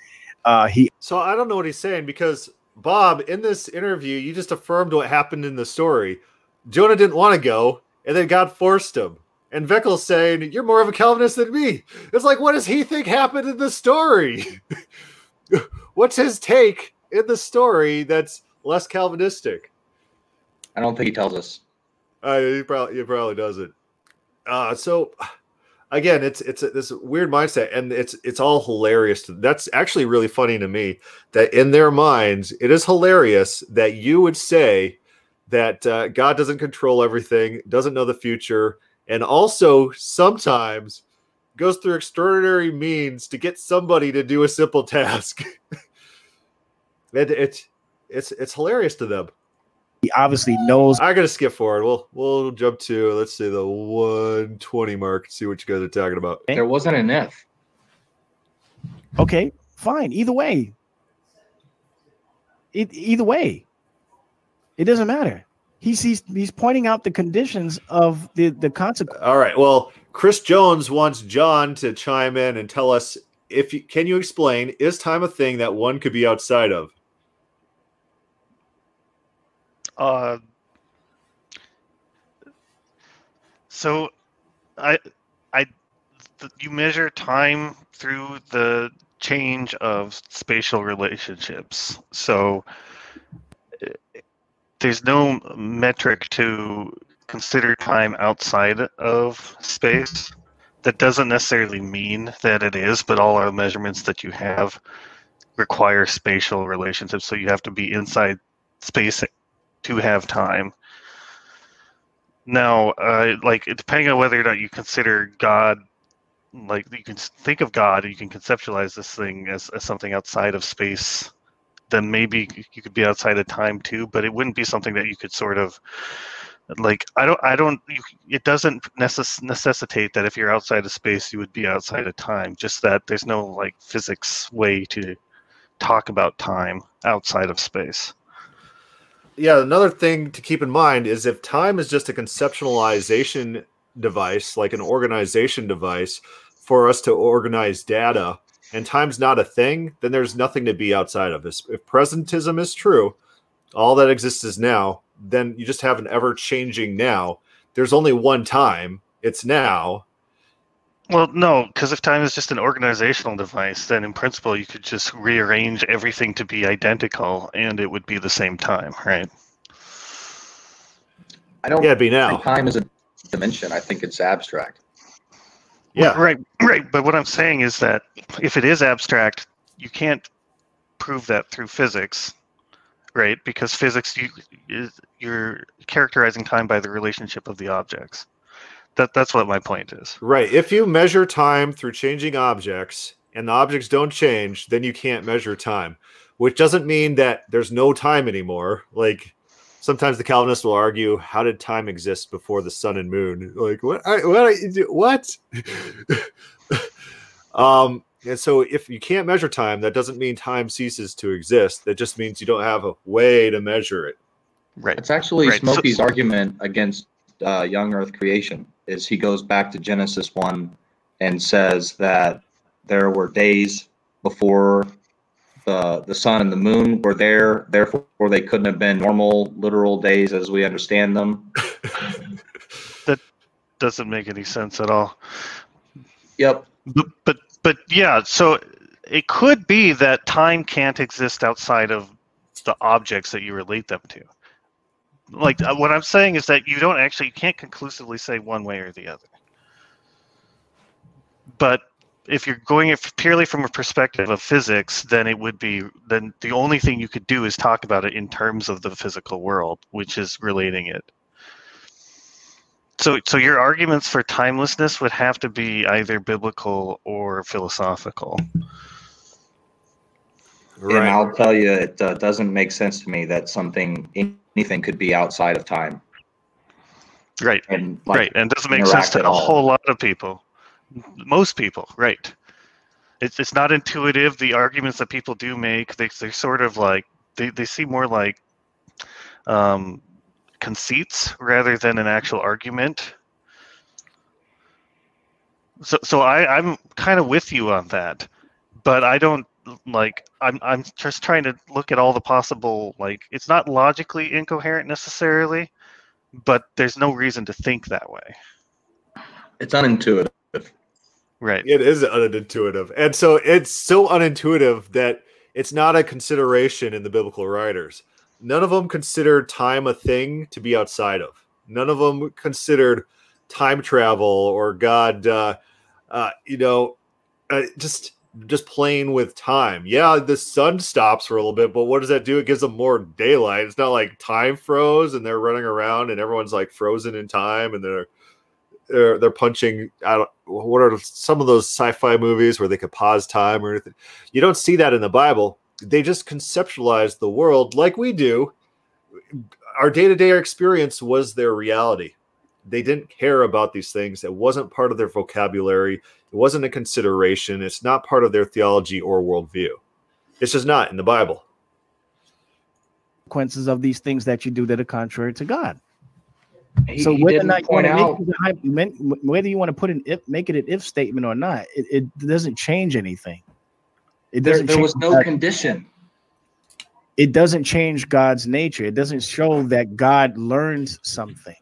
uh, he So I don't know what he's saying because Bob, in this interview, you just affirmed what happened in the story. Jonah didn't want to go, and then God forced him. And Vickel's saying, You're more of a Calvinist than me. It's like, what does he think happened in the story? What's his take in the story that's less Calvinistic? I don't think he tells us. Uh, he probably he probably doesn't. Uh, so again, it's it's a, this weird mindset, and it's it's all hilarious. That's actually really funny to me. That in their minds, it is hilarious that you would say that uh, God doesn't control everything, doesn't know the future, and also sometimes goes through extraordinary means to get somebody to do a simple task. it, it's it's it's hilarious to them. he obviously knows. I gotta skip forward. We'll we'll jump to let's see the 120 mark. See what you guys are talking about. There wasn't an if. Okay, fine. Either way, E- either way, it doesn't matter. He's he's he's pointing out the conditions of the the consequence. All right. Well, Chris Jones wants John to chime in and tell us if you can you explain is time a thing that one could be outside of? Uh, so, I, I, th- you measure time through the change of spatial relationships. So, there's no metric to consider time outside of space. That doesn't necessarily mean that it is, but all our measurements that you have require spatial relationships. So you have to be inside space to have time. Now, uh, like depending on whether or not you consider God, like you can think of God, you can conceptualize this thing as, as something outside of space. Then maybe you could be outside of time too, but it wouldn't be something that you could sort of like. I don't. I don't. You, it doesn't necess- necessitate that if you're outside of space, you would be outside of time. Just that there's no like physics way to talk about time outside of space. Yeah, another thing to keep in mind is if time is just a conceptualization device, like an organization device for us to organize data, and time's not a thing, then there's nothing to be outside of this. If presentism is true, all that exists is now, then you just have an ever changing now. There's only one time, it's now. Well, no, because if time is just an organizational device, then in principle you could just rearrange everything to be identical and it would be the same time, right? I don't Yeah, it'd be now. think time is a dimension. I think it's abstract. Yeah. Right, right. But what I'm saying is that if it is abstract, you can't prove that through physics, right? Because physics, you is you're characterizing time by the relationship of the objects. That that's what my point is. Right. If you measure time through changing objects and the objects don't change, then you can't measure time, which doesn't mean that there's no time anymore. Like sometimes the Calvinists will argue, how did time exist before the sun and moon? Like what? I, what? I- What? um. And so, if you can't measure time, that doesn't mean time ceases to exist. That just means you don't have a way to measure it. Right. It's actually Right, so- argument against uh, young Earth creation. Is he goes back to Genesis one and says that there were days before the the sun and the moon were there, therefore they couldn't have been normal literal days as we understand them. Doesn't make any sense at all. Yep. But but but yeah, so it could be that time can't exist outside of the objects that you relate them to. Like uh, what I'm saying is that you don't actually you can't conclusively say one way or the other. But if you're going if purely from a perspective of physics, then it would be then the only thing you could do is talk about it in terms of the physical world, which is relating it. So, so your arguments for timelessness would have to be either biblical or philosophical. Right. And I'll tell you, it uh, doesn't make sense to me that something, anything could be outside of time. Right. And like, right. And it doesn't make sense to a all. whole lot of people. Most people, right. It's it's not intuitive. The arguments that people do make, they they're sort of like they, they seem more like um, conceits rather than an actual argument. So so I, I'm kind of with you on that. But I don't like I'm I'm just trying to look at all the possible like it's not logically incoherent necessarily, but there's no reason to think that way. It's unintuitive. Right. It is unintuitive. And so it's so unintuitive that it's not a consideration in the biblical writers. None of them considered time a thing to be outside of. None of them considered time travel or God, uh, uh, you know, uh, just just playing with time. Yeah, the sun stops for a little bit, but what does that do? It gives them more daylight. It's not like time froze and they're running around and everyone's like frozen in time and they're they're, they're punching don't what are some of those sci-fi movies where they could pause time or anything. You don't see that in the Bible. They just conceptualize the world like we do. Our day-to-day experience was their reality. They didn't care about these things. It wasn't part of their vocabulary. It wasn't a consideration. It's not part of their theology or worldview. It's just not in the Bible. consequences of these things that you do that are contrary to God. He- so he whether or didn't you want to out- make, it a hy- men- whether you want to put an if, make it an if statement or not, it, it doesn't change anything. It There, doesn't. there change was no God- condition. It doesn't change God's nature. It doesn't show that God learns something.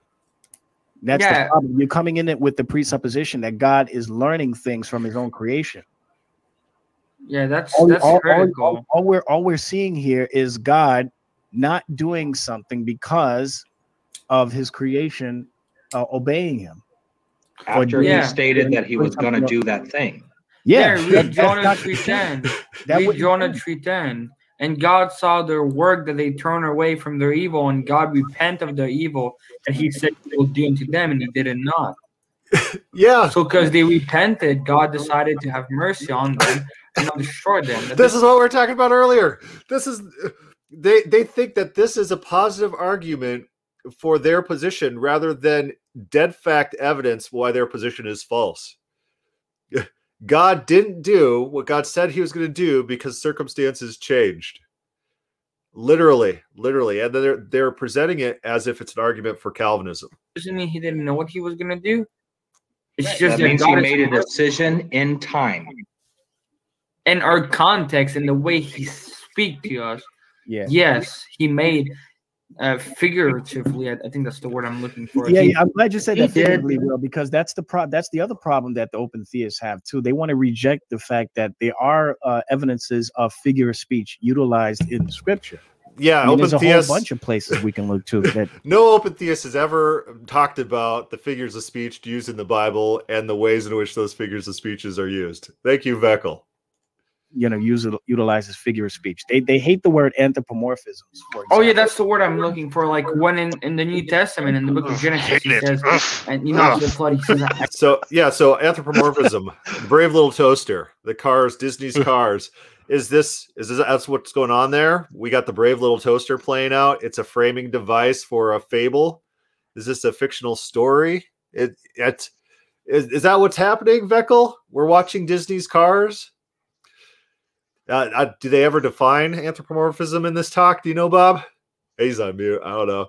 That's Yeah. the problem. You're coming in it with the presupposition that God is learning things from His own creation. Yeah, that's all, that's all- all- all- all we're all we're seeing here is God not doing something because of His creation uh, obeying Him. Or After doing- he stated that he was going to do that thing. Yeah, Yeah, that- read Jonah not- 3.10. read Jonah 3.10. And God saw their work that they turn away from their evil, and God repent of their evil that He said He will do unto them, and He did it not. Yeah. So because they repented, God decided to have mercy on them and not destroy them. That This is what we are talking about earlier. This is they they think that this is a positive argument for their position rather than dead fact evidence why their position is false. God didn't do what God said he was going to do because circumstances changed. Literally, literally. And they're they're presenting it as if it's an argument for Calvinism. doesn't mean He didn't know what He was gonna do. It's That just that means he God is made a decision in time. in our context and the way He speak to us. Yeah. Yes, He made uh, figuratively. I, I think that's the word I'm looking for. Yeah, He- yeah, I'm glad you said he that did. figuratively, Will, because that's the pro- that's the other problem that the open theists have too. They want to reject the fact that there are uh, evidences of figure of speech utilized in Scripture. Yeah, I mean, open there's a theists- whole bunch of places we can look to that No open theist has ever talked about the figures of speech used in the Bible and the ways in which those figures of speeches are used. Thank you, Veckel. You know use utilizes figure of speech. They they hate the word anthropomorphisms. For Oh yeah, that's the word I'm looking for. Like when in, in the New Testament, in the book of Genesis, he says, and you know, the flood, he says, So yeah, so anthropomorphism, the brave little toaster, the cars, Disney's cars. Is this is this that's what's going on there? We got the brave little toaster playing out. It's a framing device for a fable. Is this a fictional story? It it is, is that what's happening, Veckel? We're watching Disney's cars. Uh, uh, do they ever define anthropomorphism in this talk? Do you know, Bob? He's on mute. I don't know.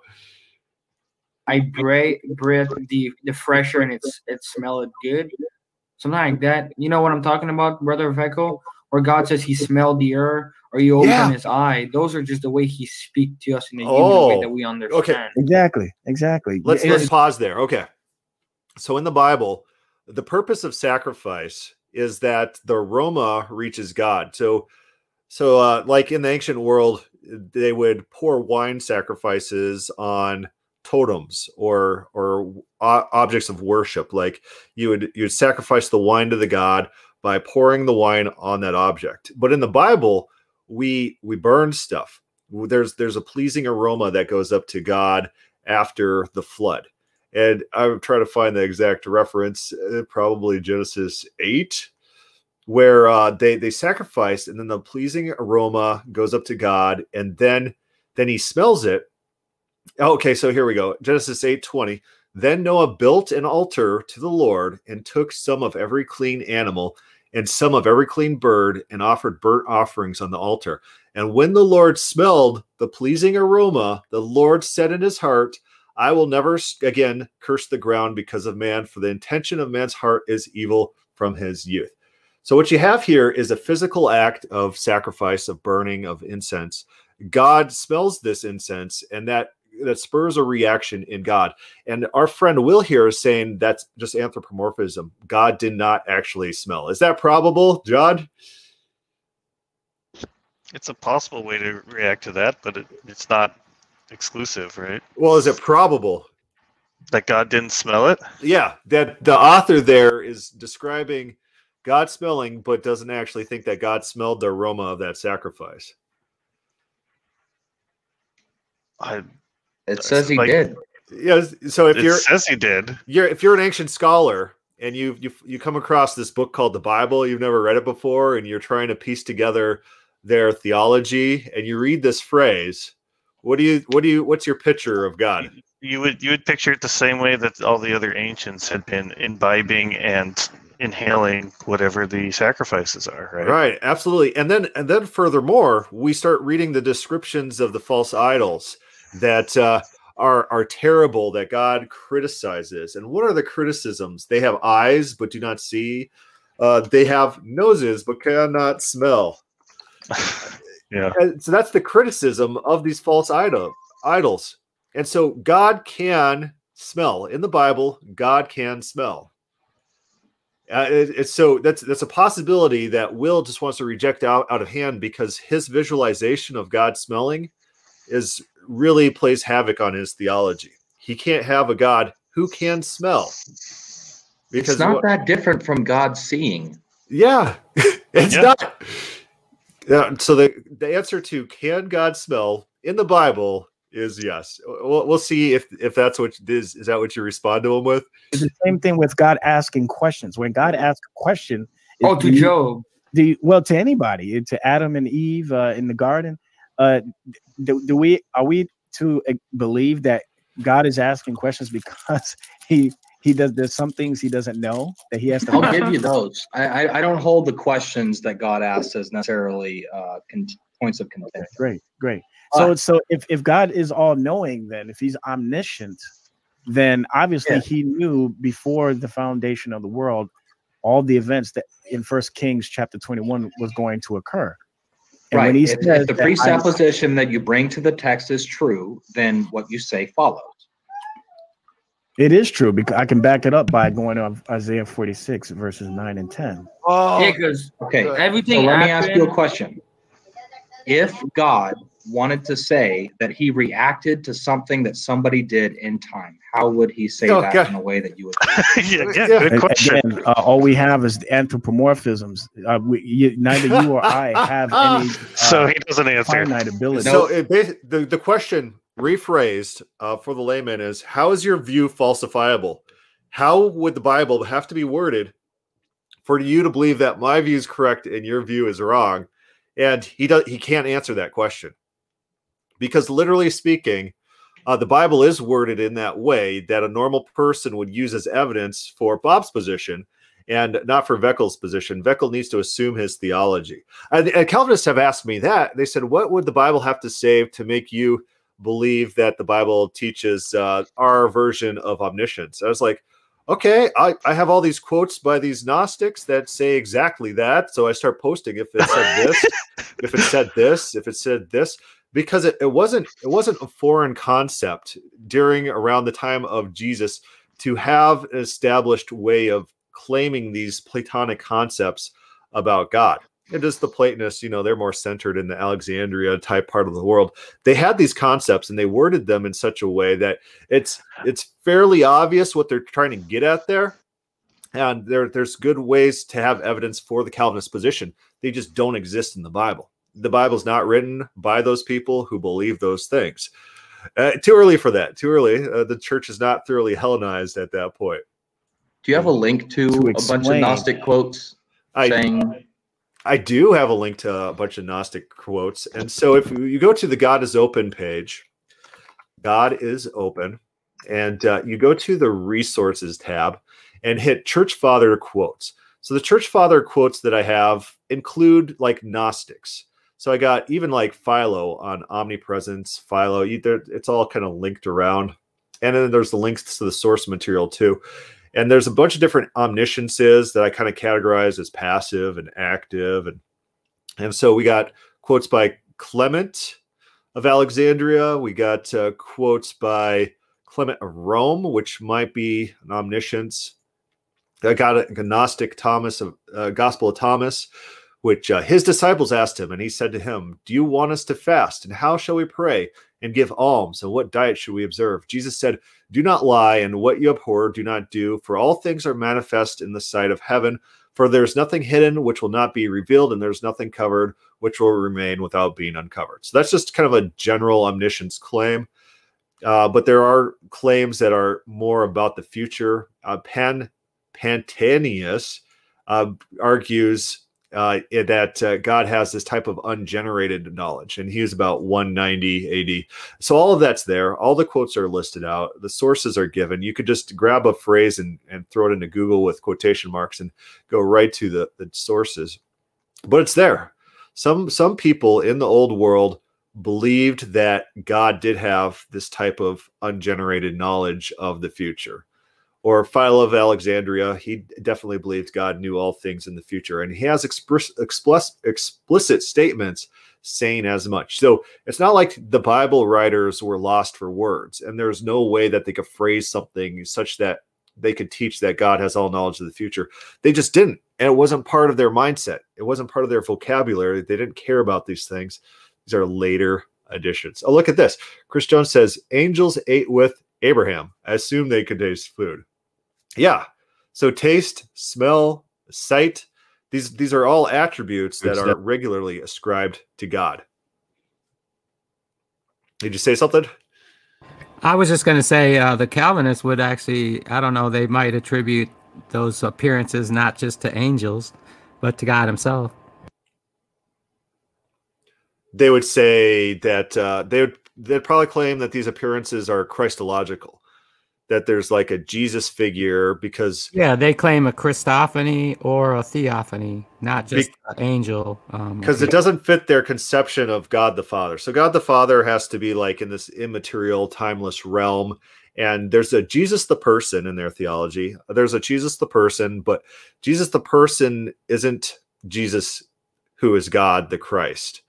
I breathe, breathe the the fresher and it's it smelled good, something like that. You know what I'm talking about, brother Veckel? Where God says He smelled the earth, or He opened Yeah. His eye. Those are just the way He speak to us in a Oh, way that we understand. okay. exactly exactly. Let's let's pause there. Okay. So in the Bible, the purpose of sacrifice is that the aroma reaches God. So so uh like in the ancient world, they would pour wine sacrifices on totems or or o- objects of worship like you would you would sacrifice the wine to the god by pouring the wine on that object. But in the Bible, we we burn stuff. There's there's a pleasing aroma that goes up to God after the flood. And I'm trying to find the exact reference, uh, probably Genesis 8, where uh, they they sacrifice and then the pleasing aroma goes up to God and then then he smells it. Okay, so here we go. Genesis 8 20. Then Noah built an altar to the Lord and took some of every clean animal and some of every clean bird and offered burnt offerings on the altar. And when the Lord smelled the pleasing aroma, the Lord said in his heart, I will never again curse the ground because of man, for the intention of man's heart is evil from his youth. So, what you have here is a physical act of sacrifice, of burning, of incense. God smells this incense, and that that spurs a reaction in God. And our friend Will here is saying that's just anthropomorphism. God did not actually smell. Is that probable, John? It's a possible way to react to that, but it, it's not exclusive, right? Well, is it probable that God didn't smell it? Yeah, that the author there is describing God smelling, but doesn't actually think that God smelled the aroma of that sacrifice. I It says he like- did. Yes. So if it you're says he did. you're if you're an ancient scholar and you you you come across this book called the Bible, you've never read it before, and you're trying to piece together their theology, and you read this phrase, what do you what do you what's your picture of God? You would you would picture it the same way that all the other ancients had been imbibing and inhaling whatever the sacrifices are, right? Right, absolutely. And then and then furthermore, we start reading the descriptions of the false idols that uh, are are terrible that God criticizes. And what are the criticisms? They have eyes but do not see. Uh, they have noses but cannot smell. Yeah. And so that's the criticism of these false idol idols. And so God can smell in the Bible. God can smell. Uh, it- it's so that's that's a possibility that Will just wants to reject out out of hand because his visualization of God smelling is really plays havoc on his theology. He can't have a God who can smell Because It's not what- that different from God seeing. yeah, it's Yeah. not. Yeah, so the the answer to can God smell in the Bible is yes. We'll, we'll see if if that's what is is that what you respond to him with. It's the same thing with God asking questions. When God asks a question, Oh, to Job. do you- well to anybody, to Adam and Eve uh, in the garden. Uh, do, do we are we to uh, believe that God is asking questions because he he does there's some things he doesn't know that he has to. I'll give you those. I, I, I don't hold the questions that God asks as necessarily uh, con- points of contention. Great, great. So so if if God is all knowing, then if He's omniscient, then obviously Yeah. He knew before the foundation of the world all the events that in First Kings chapter twenty one was going to occur. And right. when He if, says if the that I- presupposition that you bring to the text is true, then what you say follows. It is true because I can back it up by going to Isaiah 46 verses 9 and 10. Oh, Yeah, because Okay. everything So let me ask you a question. If God wanted to say that he reacted to something that somebody did in time, how would he say Oh, that God. in a way that you would? yeah, yeah, Yeah. good question. Again, uh, all we have is the anthropomorphisms. Uh, we, you, neither you or I have any uh, so he doesn't answer. ability. So it, the the question rephrased uh, for the layman is: How is your view falsifiable? How would the Bible have to be worded for you to believe that my view is correct and your view is wrong? And he does he can't answer that question because literally speaking, uh, the Bible is worded in that way that a normal person would use as evidence for Bob's position and not for Veckel's position. Veckel needs to assume his theology. And, and Calvinists have asked me that. They said, What would the Bible have to say to make you believe that the Bible teaches uh, our version of omniscience? I was like, Okay, I, I have all these quotes by these Gnostics that say exactly that. So I start posting if it said this, if it said this, if it said this because it, it wasn't it wasn't a foreign concept during around the time of Jesus to have an established way of claiming these Platonic concepts about God. It is the Platonists, you know, they're more centered in the Alexandria type part of the world. They had these concepts and they worded them in such a way that it's it's fairly obvious what they're trying to get at there. And there, there's good ways to have evidence for the Calvinist position. They just don't exist in the Bible. The Bible's not written by those people who believe those things. Uh, too early for that. Too early. Uh, the church is not thoroughly Hellenized at that point. Do you have a link to, To a bunch of. Gnostic quotes I, saying I do have a link to a bunch of Gnostic quotes. And so if you go to the God is Open page, God is Open, and uh, you go to the resources tab and hit Church Father quotes. So the Church Father quotes that I have include like Gnostics. So I got even like Philo on omnipresence, Philo. It's all kind of linked around. And then there's the links to the source material too. And there's a bunch of different omnisciences that I kind of categorize as passive and active. And and so we got quotes by Clement of Alexandria. We got uh, quotes by Clement of Rome, which might be an omniscience. I got a Gnostic Thomas of uh, Gospel of Thomas, which uh, his disciples asked him, and he said to him, "Do you want us to fast? And how shall we pray and give alms? And what diet should we observe?" Jesus said, "Do not lie, and what you abhor, do not do. For all things are manifest in the sight of heaven. For there's nothing hidden which will not be revealed, and there's nothing covered which will remain without being uncovered." So that's just kind of a general omniscience claim. Uh, but there are claims that are more about the future. Uh, Pan Pantaenus uh, argues uh, that uh, God has this type of ungenerated knowledge, and he is about 190 AD. So all of that's there. All the quotes are listed out. The sources are given. You could just grab a phrase and, and throw it into Google with quotation marks and go right to the, the sources. But it's there. Some some people in the old world believed that God did have this type of ungenerated knowledge of the future. Or Philo of Alexandria, he definitely believed God knew all things in the future, and he has express, express, explicit statements saying as much. So it's not like the Bible writers were lost for words, and there's no way that they could phrase something such that they could teach that God has all knowledge of the future. They just didn't, and it wasn't part of their mindset. It wasn't part of their vocabulary. They didn't care about these things. These are later additions. Oh, look at this. Chris Jones says angels ate with Abraham. I assume they could taste food. Yeah. So taste, smell, sight, these these are all attributes that are regularly ascribed to God. Did you say something? I was just going to say uh, the Calvinists would actually, I don't know, they might attribute those appearances not just to angels, but to God Himself. They would say that uh, they would they'd probably claim that these appearances are Christological, that there's like a Jesus figure because Yeah, they claim a Christophany or a theophany, not just an angel. Um, because it doesn't fit their conception of God the Father. So God the Father has to be like in this immaterial, timeless realm. And there's a Jesus the person in their theology. There's a Jesus the person, but Jesus the person isn't Jesus who is God the Christ.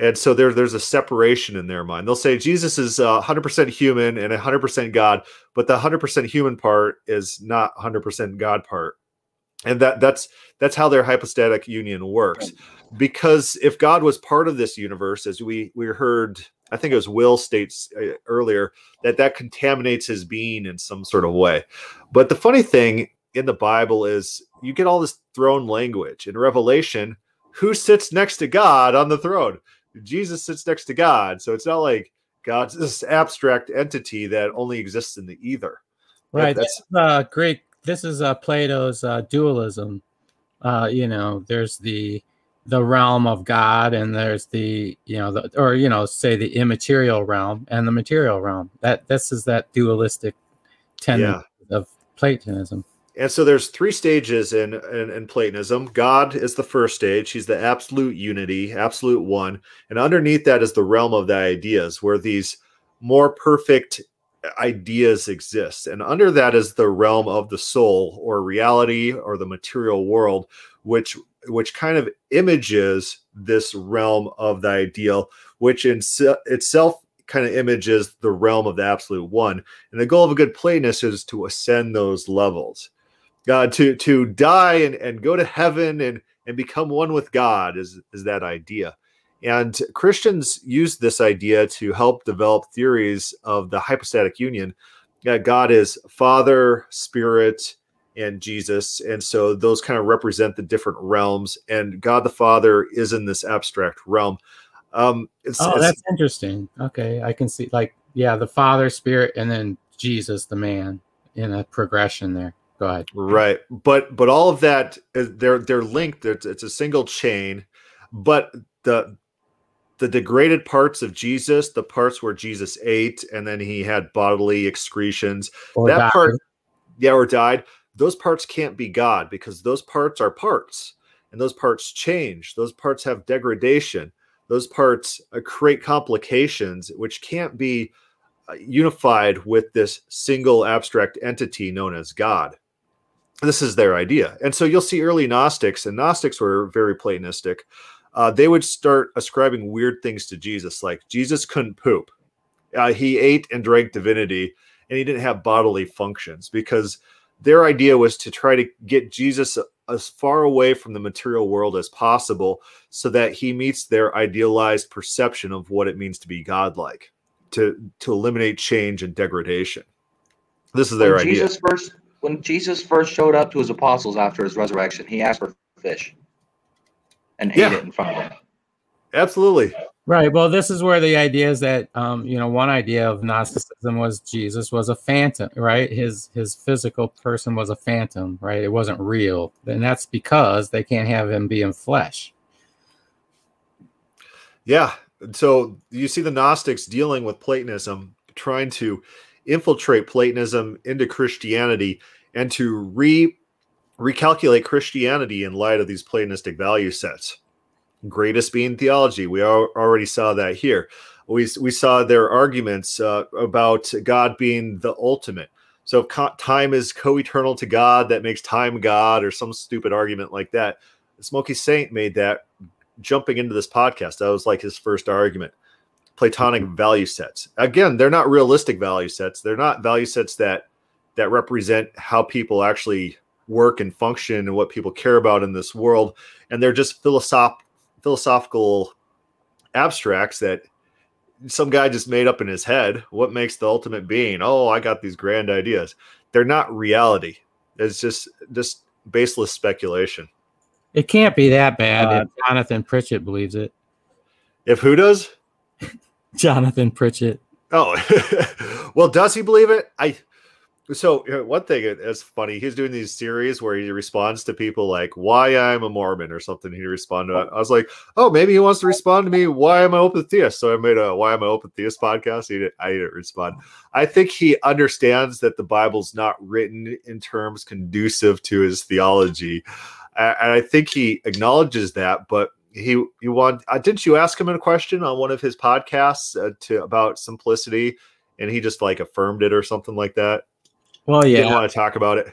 And so there, there's a separation in their mind. They'll say Jesus is uh, 100% human and 100% God, but the 100% human part is not 100% God part. And that that's that's how their hypostatic union works. Because if god was part of this universe as we we heard i think it was will states uh, earlier that that contaminates his being in some sort of way. But the funny thing in the bible is you get all this throne language. In revelation who sits next to god on the throne jesus sits next to god so it's not like god's this abstract entity that only exists in the ether Right. that's That's uh, Greek. This is uh, Plato's uh, dualism. Uh, you know, there's the the realm of God, and there's the you know, the, or you know, say the immaterial realm and the material realm. That this is that dualistic tendency of Platonism. And so there's three stages in, in in Platonism. God is the first stage. He's the absolute unity, absolute one. And underneath that is the realm of the ideas, where these more perfect ideas exist. And under that is the realm of the soul or reality or the material world, which which kind of images this realm of the ideal, which in se- itself kind of images the realm of the absolute one. And the goal of a good Platonist is to ascend those levels. Uh, to to die and, and go to heaven and and become one with God is is that idea. And Christians use this idea to help develop theories of the hypostatic union. God is Father, Spirit, and Jesus. And so those kind of represent the different realms. And God the Father is in this abstract realm. Um, it's, Oh, it's- that's interesting. Okay, I can see like yeah, the Father, Spirit, and then Jesus, the man, in a progression there. Go ahead. right. But but all of that they're they're linked. It's, it's a single chain. But the the degraded parts of Jesus, the parts where Jesus ate and then he had bodily excretions, Or that died. part, yeah, or died. Those parts can't be God because those parts are parts, and those parts change. Those parts have degradation. Those parts uh, create complications, which can't be uh, unified with this single abstract entity known as God. This is their idea, and so you'll see early Gnostics, and Gnostics were very Platonistic. Uh, they would start ascribing weird things to Jesus, like Jesus couldn't poop. Uh, he ate and drank divinity, and he didn't have bodily functions because their idea was to try to get Jesus as far away from the material world as possible so that he meets their idealized perception of what it means to be godlike to to eliminate change and degradation this is their when idea Jesus first when Jesus first showed up to his apostles after his resurrection, he asked for fish and Yeah. ate it in front of them. absolutely Right. Well, this is where the idea is that um, you know one idea of Gnosticism was Jesus was a phantom, right? His his physical person was a phantom, right? It wasn't real, and that's because they can't have him be in flesh. Yeah. So you see the Gnostics dealing with Platonism, trying to infiltrate Platonism into Christianity and to re recalculate Christianity in light of these Platonistic value sets. Greatest being theology. We al- already saw that here. We, we saw their arguments uh, about God being the ultimate. So if co- time is co-eternal to God, that makes time God, or some stupid argument like that. Smokey Saint made that jumping into this podcast. That was like his first argument. Platonic value sets. Again, they're not realistic value sets. They're not value sets that that represent how people actually work and function and what people care about in this world. And they're just philosoph- philosophical abstracts that some guy just made up in his head. What makes the ultimate being? Oh, I got these grand ideas. They're not reality. It's just just baseless speculation. It can't be that bad Uh, if Jonathan Pritchett believes it. If who does? Jonathan Pritchett. Oh, well, does he believe it? I. So one thing is funny. He's doing these series where he responds to people like "Why I'm a Mormon" or something. He responded. I was like, "Oh, maybe he wants to respond to me. Why am I open theist?" So I made a "Why am I open theist" podcast. He didn't, I didn't respond. I think he understands that the Bible's not written in terms conducive to his theology, and I think he acknowledges that. But he you want uh, didn't you ask him a question on one of his podcasts uh, to about simplicity, and he just like affirmed it or something like that. Well, Didn't yeah. want to talk about it.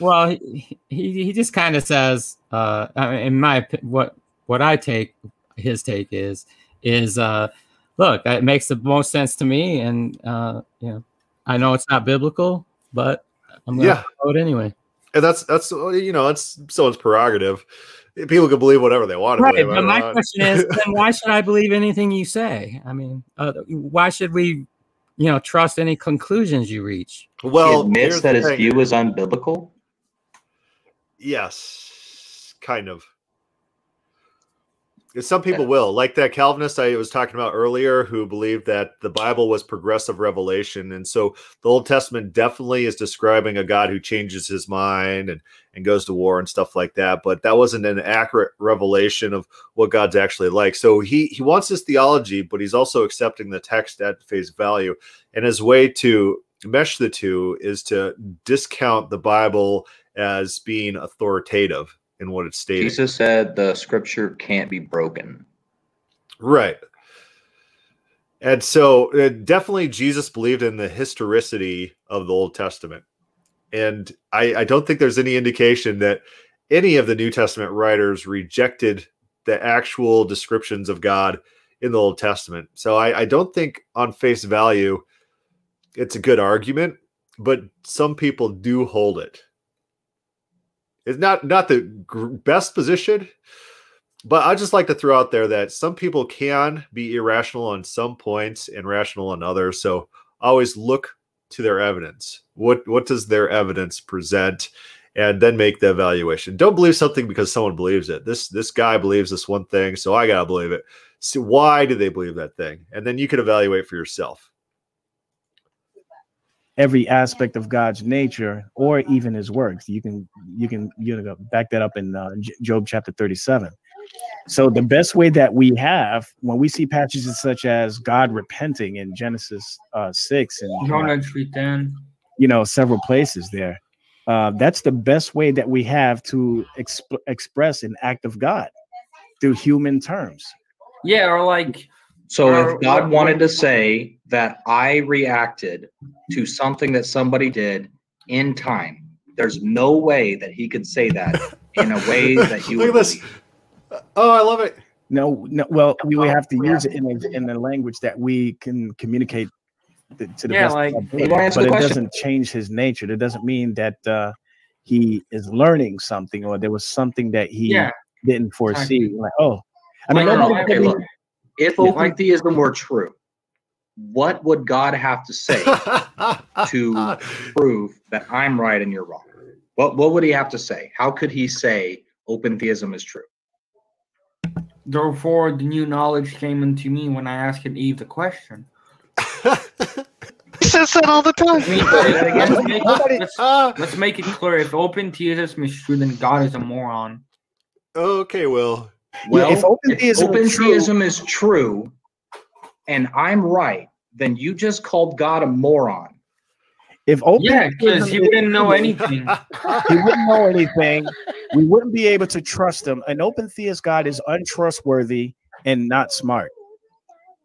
Well, he he, he just kind of says, uh, I mean, in my what what I take his take is is uh, look, it makes the most sense to me, and uh, you know, I know it's not biblical, but I'm gonna Yeah. it anyway. And that's that's you know it's someone's prerogative. People can believe whatever they want Right, believe. But don't my question is, then why should I believe anything you say? I mean, uh, why should we, you know, trust any conclusions you reach? Well, he admits that his thing. view is unbiblical. Yes, kind of. Some people will, like that Calvinist I was talking about earlier, who believed that the Bible was progressive revelation, and so the Old Testament definitely is describing a God who changes his mind and and goes to war and stuff like that. But that wasn't an accurate revelation of what God's actually like. So he he wants his theology, but he's also accepting the text at face value, and his way to mesh the two is to discount the Bible as being authoritative in what it's stating. Jesus said the scripture can't be broken. Right. And so uh, definitely Jesus believed in the historicity of the Old Testament. And I, I don't think there's any indication that any of the New Testament writers rejected the actual descriptions of God in the Old Testament. So I, I don't think on face value it's a good argument, but some people do hold it. It's not not the best position, but I just like to throw out there that some people can be irrational on some points and rational on others. So always look to their evidence. What what does their evidence present? And then make the evaluation. Don't believe something because someone believes it. This this guy believes this one thing, so I gotta believe it. So why do they believe that thing? And then you can evaluate for yourself. Every aspect of God's nature or even his works. You can you can you know back that up in uh, Job chapter 37. So the best way that we have when we see passages such as God repenting in Genesis uh, 6 and Jonah 3:10. you know several places there. Uh, that's the best way that we have to exp- express an act of God through human terms. Yeah, or like So if God wanted to say that I reacted to something that somebody did in time, there's no way that he could say that in a way that you Look would at this. believe. Oh, I love it. No, no. Well, we would have to use it in a, in the language that we can communicate the, to the Yeah, best. like- of our ability. but the it question? doesn't change his nature. That doesn't mean that uh, he is learning something or there was something that he yeah, didn't foresee. Exactly. Like, oh, I mean, Like, No, no, nobody okay, could be- look. If Yeah. open theism were true, what would God have to say to prove that I'm right and you're wrong? What what would he have to say? How could he say open theism is true? therefore the new knowledge came into me when I asked Eve the question. He says that all the time. I mean, again? let's, make, Nobody- let's, let's make it clear: if open theism is true, then God is a moron. okay, Will. Well, if open theism open is true- theism is true, and I'm right, then you just called God a moron. if open Yeah, because he theism is wouldn't know anything. he wouldn't know anything. We wouldn't be able to trust him. An open theist God is untrustworthy and not smart.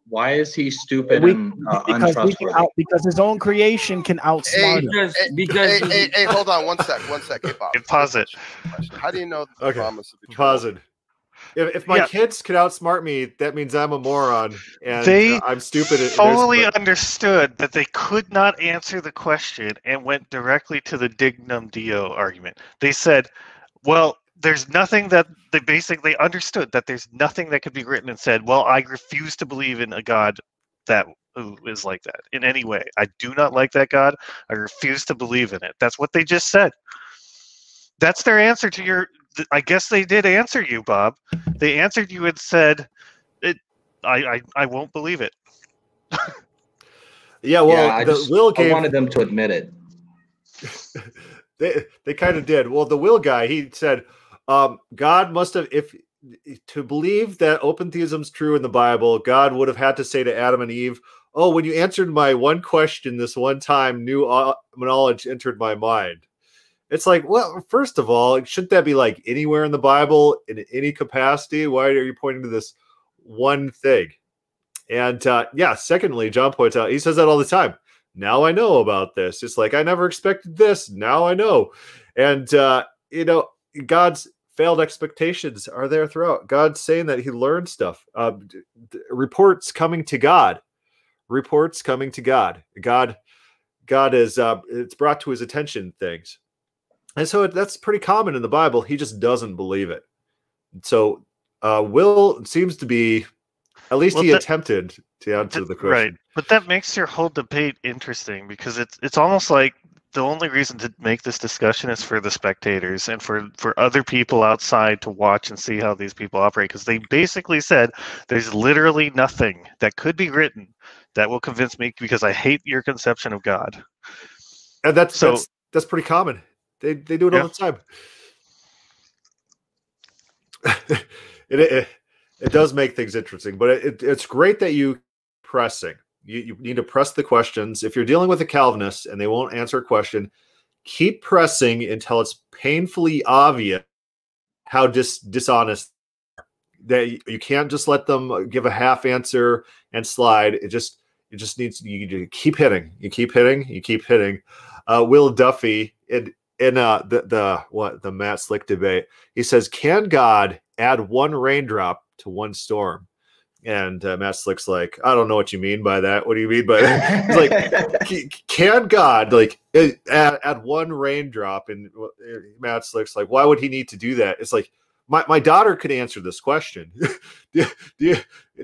Why is he stupid We- and uh, Because, we can untrustworthy? out, because his own creation can outsmart him. Because Hey, because hey, hey, hey, hold on one sec, one sec. Hey, Bob. Pause it. How do you know the Okay, promise of eternal Pause it. If, if my Yeah. kids could outsmart me, that means I'm a moron and They uh, I'm stupid. and- fully understood that they could not answer the question and went directly to the dignum Deo argument. They said, well, there's nothing that they basically understood that there's nothing that could be written and said, well, I refuse to believe in a God that who is like that in any way. I do not like that God. I refuse to believe in it. That's what they just said. That's their answer to your. Th- I guess they did answer you, Bob. They answered you and said, "It. I. I, I won't believe it." yeah, well, yeah, I the just will I wanted them to admit it. they they kind of did. Well, the will guy he said, um, God must have if to believe that open theism's true in the Bible, God would have had to say to Adam and Eve, "Oh, when you answered my one question this one time, new uh, knowledge entered my mind." It's like, well, first of all, shouldn't that be like anywhere in the Bible in any capacity? Why are you pointing to this one thing? And uh, yeah, secondly, John points out he says that all the time. Now I know about this. It's like I never expected this. Now I know. And uh, you know, God's failed expectations are there throughout. God's saying that He learned stuff. Uh, reports coming to God. Reports coming to God. God. God is. Uh, it's brought to His attention things, and so it, that's pretty common in the Bible. He just doesn't believe it. So uh, Will seems to be. At least Well, he that- attempted to answer the question. Right, but that makes your whole debate interesting because it's it's almost like the only reason to make this discussion is for the spectators and for for other people outside to watch and see how these people operate because they basically said there's literally nothing that could be written that will convince me because I hate your conception of God. And that's So- that's that's pretty common. They they do it Yeah. all the time. it, it it does make things interesting, but it, it's great that you pressing. You, you need to press the questions. If you're dealing with a Calvinist and they won't answer a question, keep pressing until it's painfully obvious how dis, dishonest that you, can't just let them give a half answer and slide. It just it just needs you, you keep hitting. You keep hitting. You keep hitting. Uh, Will Duffy in in uh, the the what the Matt Slick debate, he says, "Can God add one raindrop to one storm?" And uh, Matt Slick's like, "I don't know what you mean by that. What do you mean by that?" He's like, "Can God like add, add one raindrop?" And uh, Matt Slick's like, "Why would he need to do that?" It's like. My, my daughter could answer this question. do, do,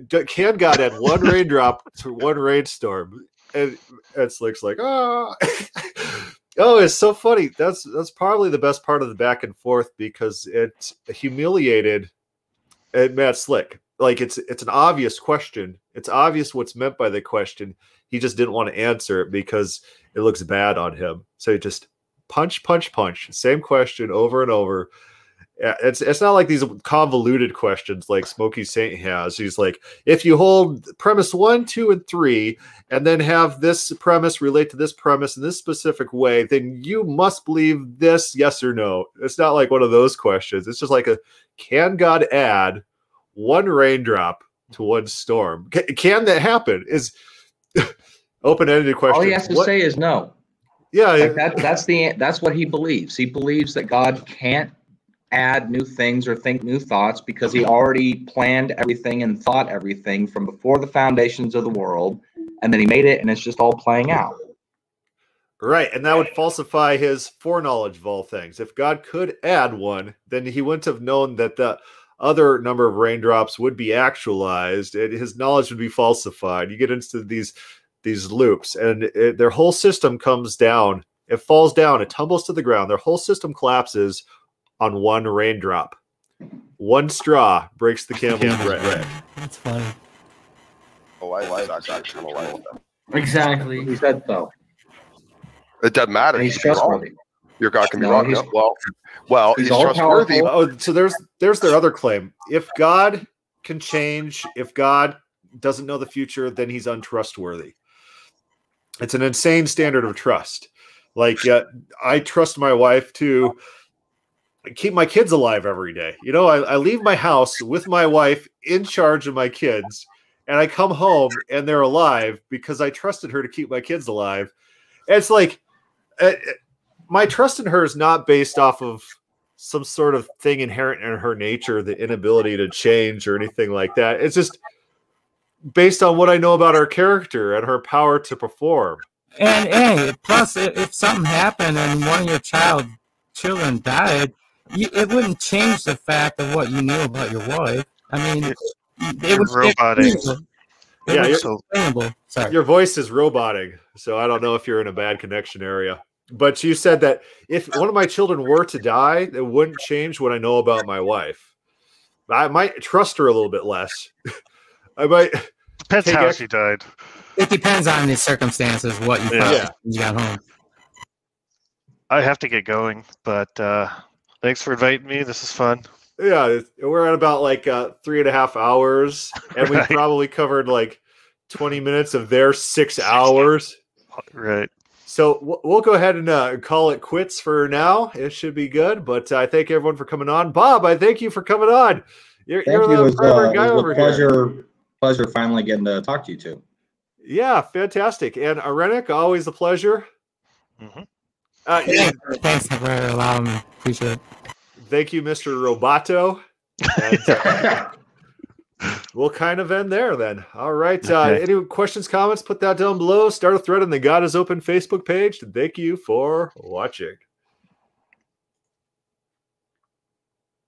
do- can God add one raindrop to one rainstorm? and, and Slick's like, oh, oh, it's so funny. That's that's probably the best part of the back and forth because it humiliated Matt Slick. Like it's it's an obvious question. It's obvious what's meant by the question. He just didn't want to answer it because it looks bad on him. So he just punch, punch, punch. Same question over and over. Yeah, It's it's not like these convoluted questions like Smokey Saint has. He's like, if you hold premise one, two, and three, and then have this premise relate to this premise in this specific way, then you must believe this, yes or no. It's not like one of those questions. It's just like a can God add one raindrop to one storm? Ca- Can that happen? Is open-ended question. All he has to What- say is no. yeah, Like that, that's the that's what he believes. He believes that God can't add new things or think new thoughts because he already planned everything and thought everything from before the foundations of the world, and then he made it, and it's just all playing out. Right, and that would falsify his foreknowledge of all things. If God could add one, then he wouldn't have known that the other number of raindrops would be actualized, and his knowledge would be falsified. You get into these these loops, and it, their whole system comes down. It falls down. It tumbles to the ground. Their whole system collapses on one raindrop. One straw breaks the camel's bread. That's funny. Oh, I like that. I kind of like that. Exactly. He said so. It doesn't matter. And he's He can be wrong. trustworthy. Your God can be No, wrong. he's- no? Well, well, he's he's, trustworthy. powerful. Oh, so there's there's their other claim. If God can change, if God doesn't know the future, then he's untrustworthy. It's an insane standard of trust. Like uh, I trust my wife to keep my kids alive every day. You know, I, I leave my house with my wife in charge of my kids, and I come home and they're alive because I trusted her to keep my kids alive. And it's like uh, my trust in her is not based off of some sort of thing inherent in her nature, the inability to change or anything like that. It's just based on what I know about her character and her power to perform. And hey, plus, if, if something happened and one of your child children died, you, it wouldn't change the fact of what you knew about your wife. I mean, it, You're was roboting. It Yeah, was you're- Sorry. Your voice is roboting, so I don't know if you're in a bad connection area. But you said that if one of my children were to die, it wouldn't change what I know about my wife. I might trust her a little bit less. I might. depends how ex- she died. It depends on the circumstances, what you Yeah. found Yeah. when you got home. I have to get going, but uh, thanks for inviting me. This is fun. Yeah, we're at about like uh, three and a half hours, and we probably covered like 20 minutes of their six hours. Right. So we'll- we'll go ahead and uh, call it quits for now. It should be good, but I thank everyone for coming on. Bob, I thank you for coming on. You're, Thank you're you. The was, uh, reverend it guy was over a here. pleasure, pleasure finally getting to talk to you two. Yeah, fantastic. And Irenic, always a pleasure. Mhm. Uh, yeah, Thanks for allowing me. Appreciate it. thank you, Mr. Roboto. And, uh, we'll kind of end there then. All right. Uh, Okay. Any questions, comments? Put that down below. Start a thread on the God is Open Facebook page. Thank you for watching.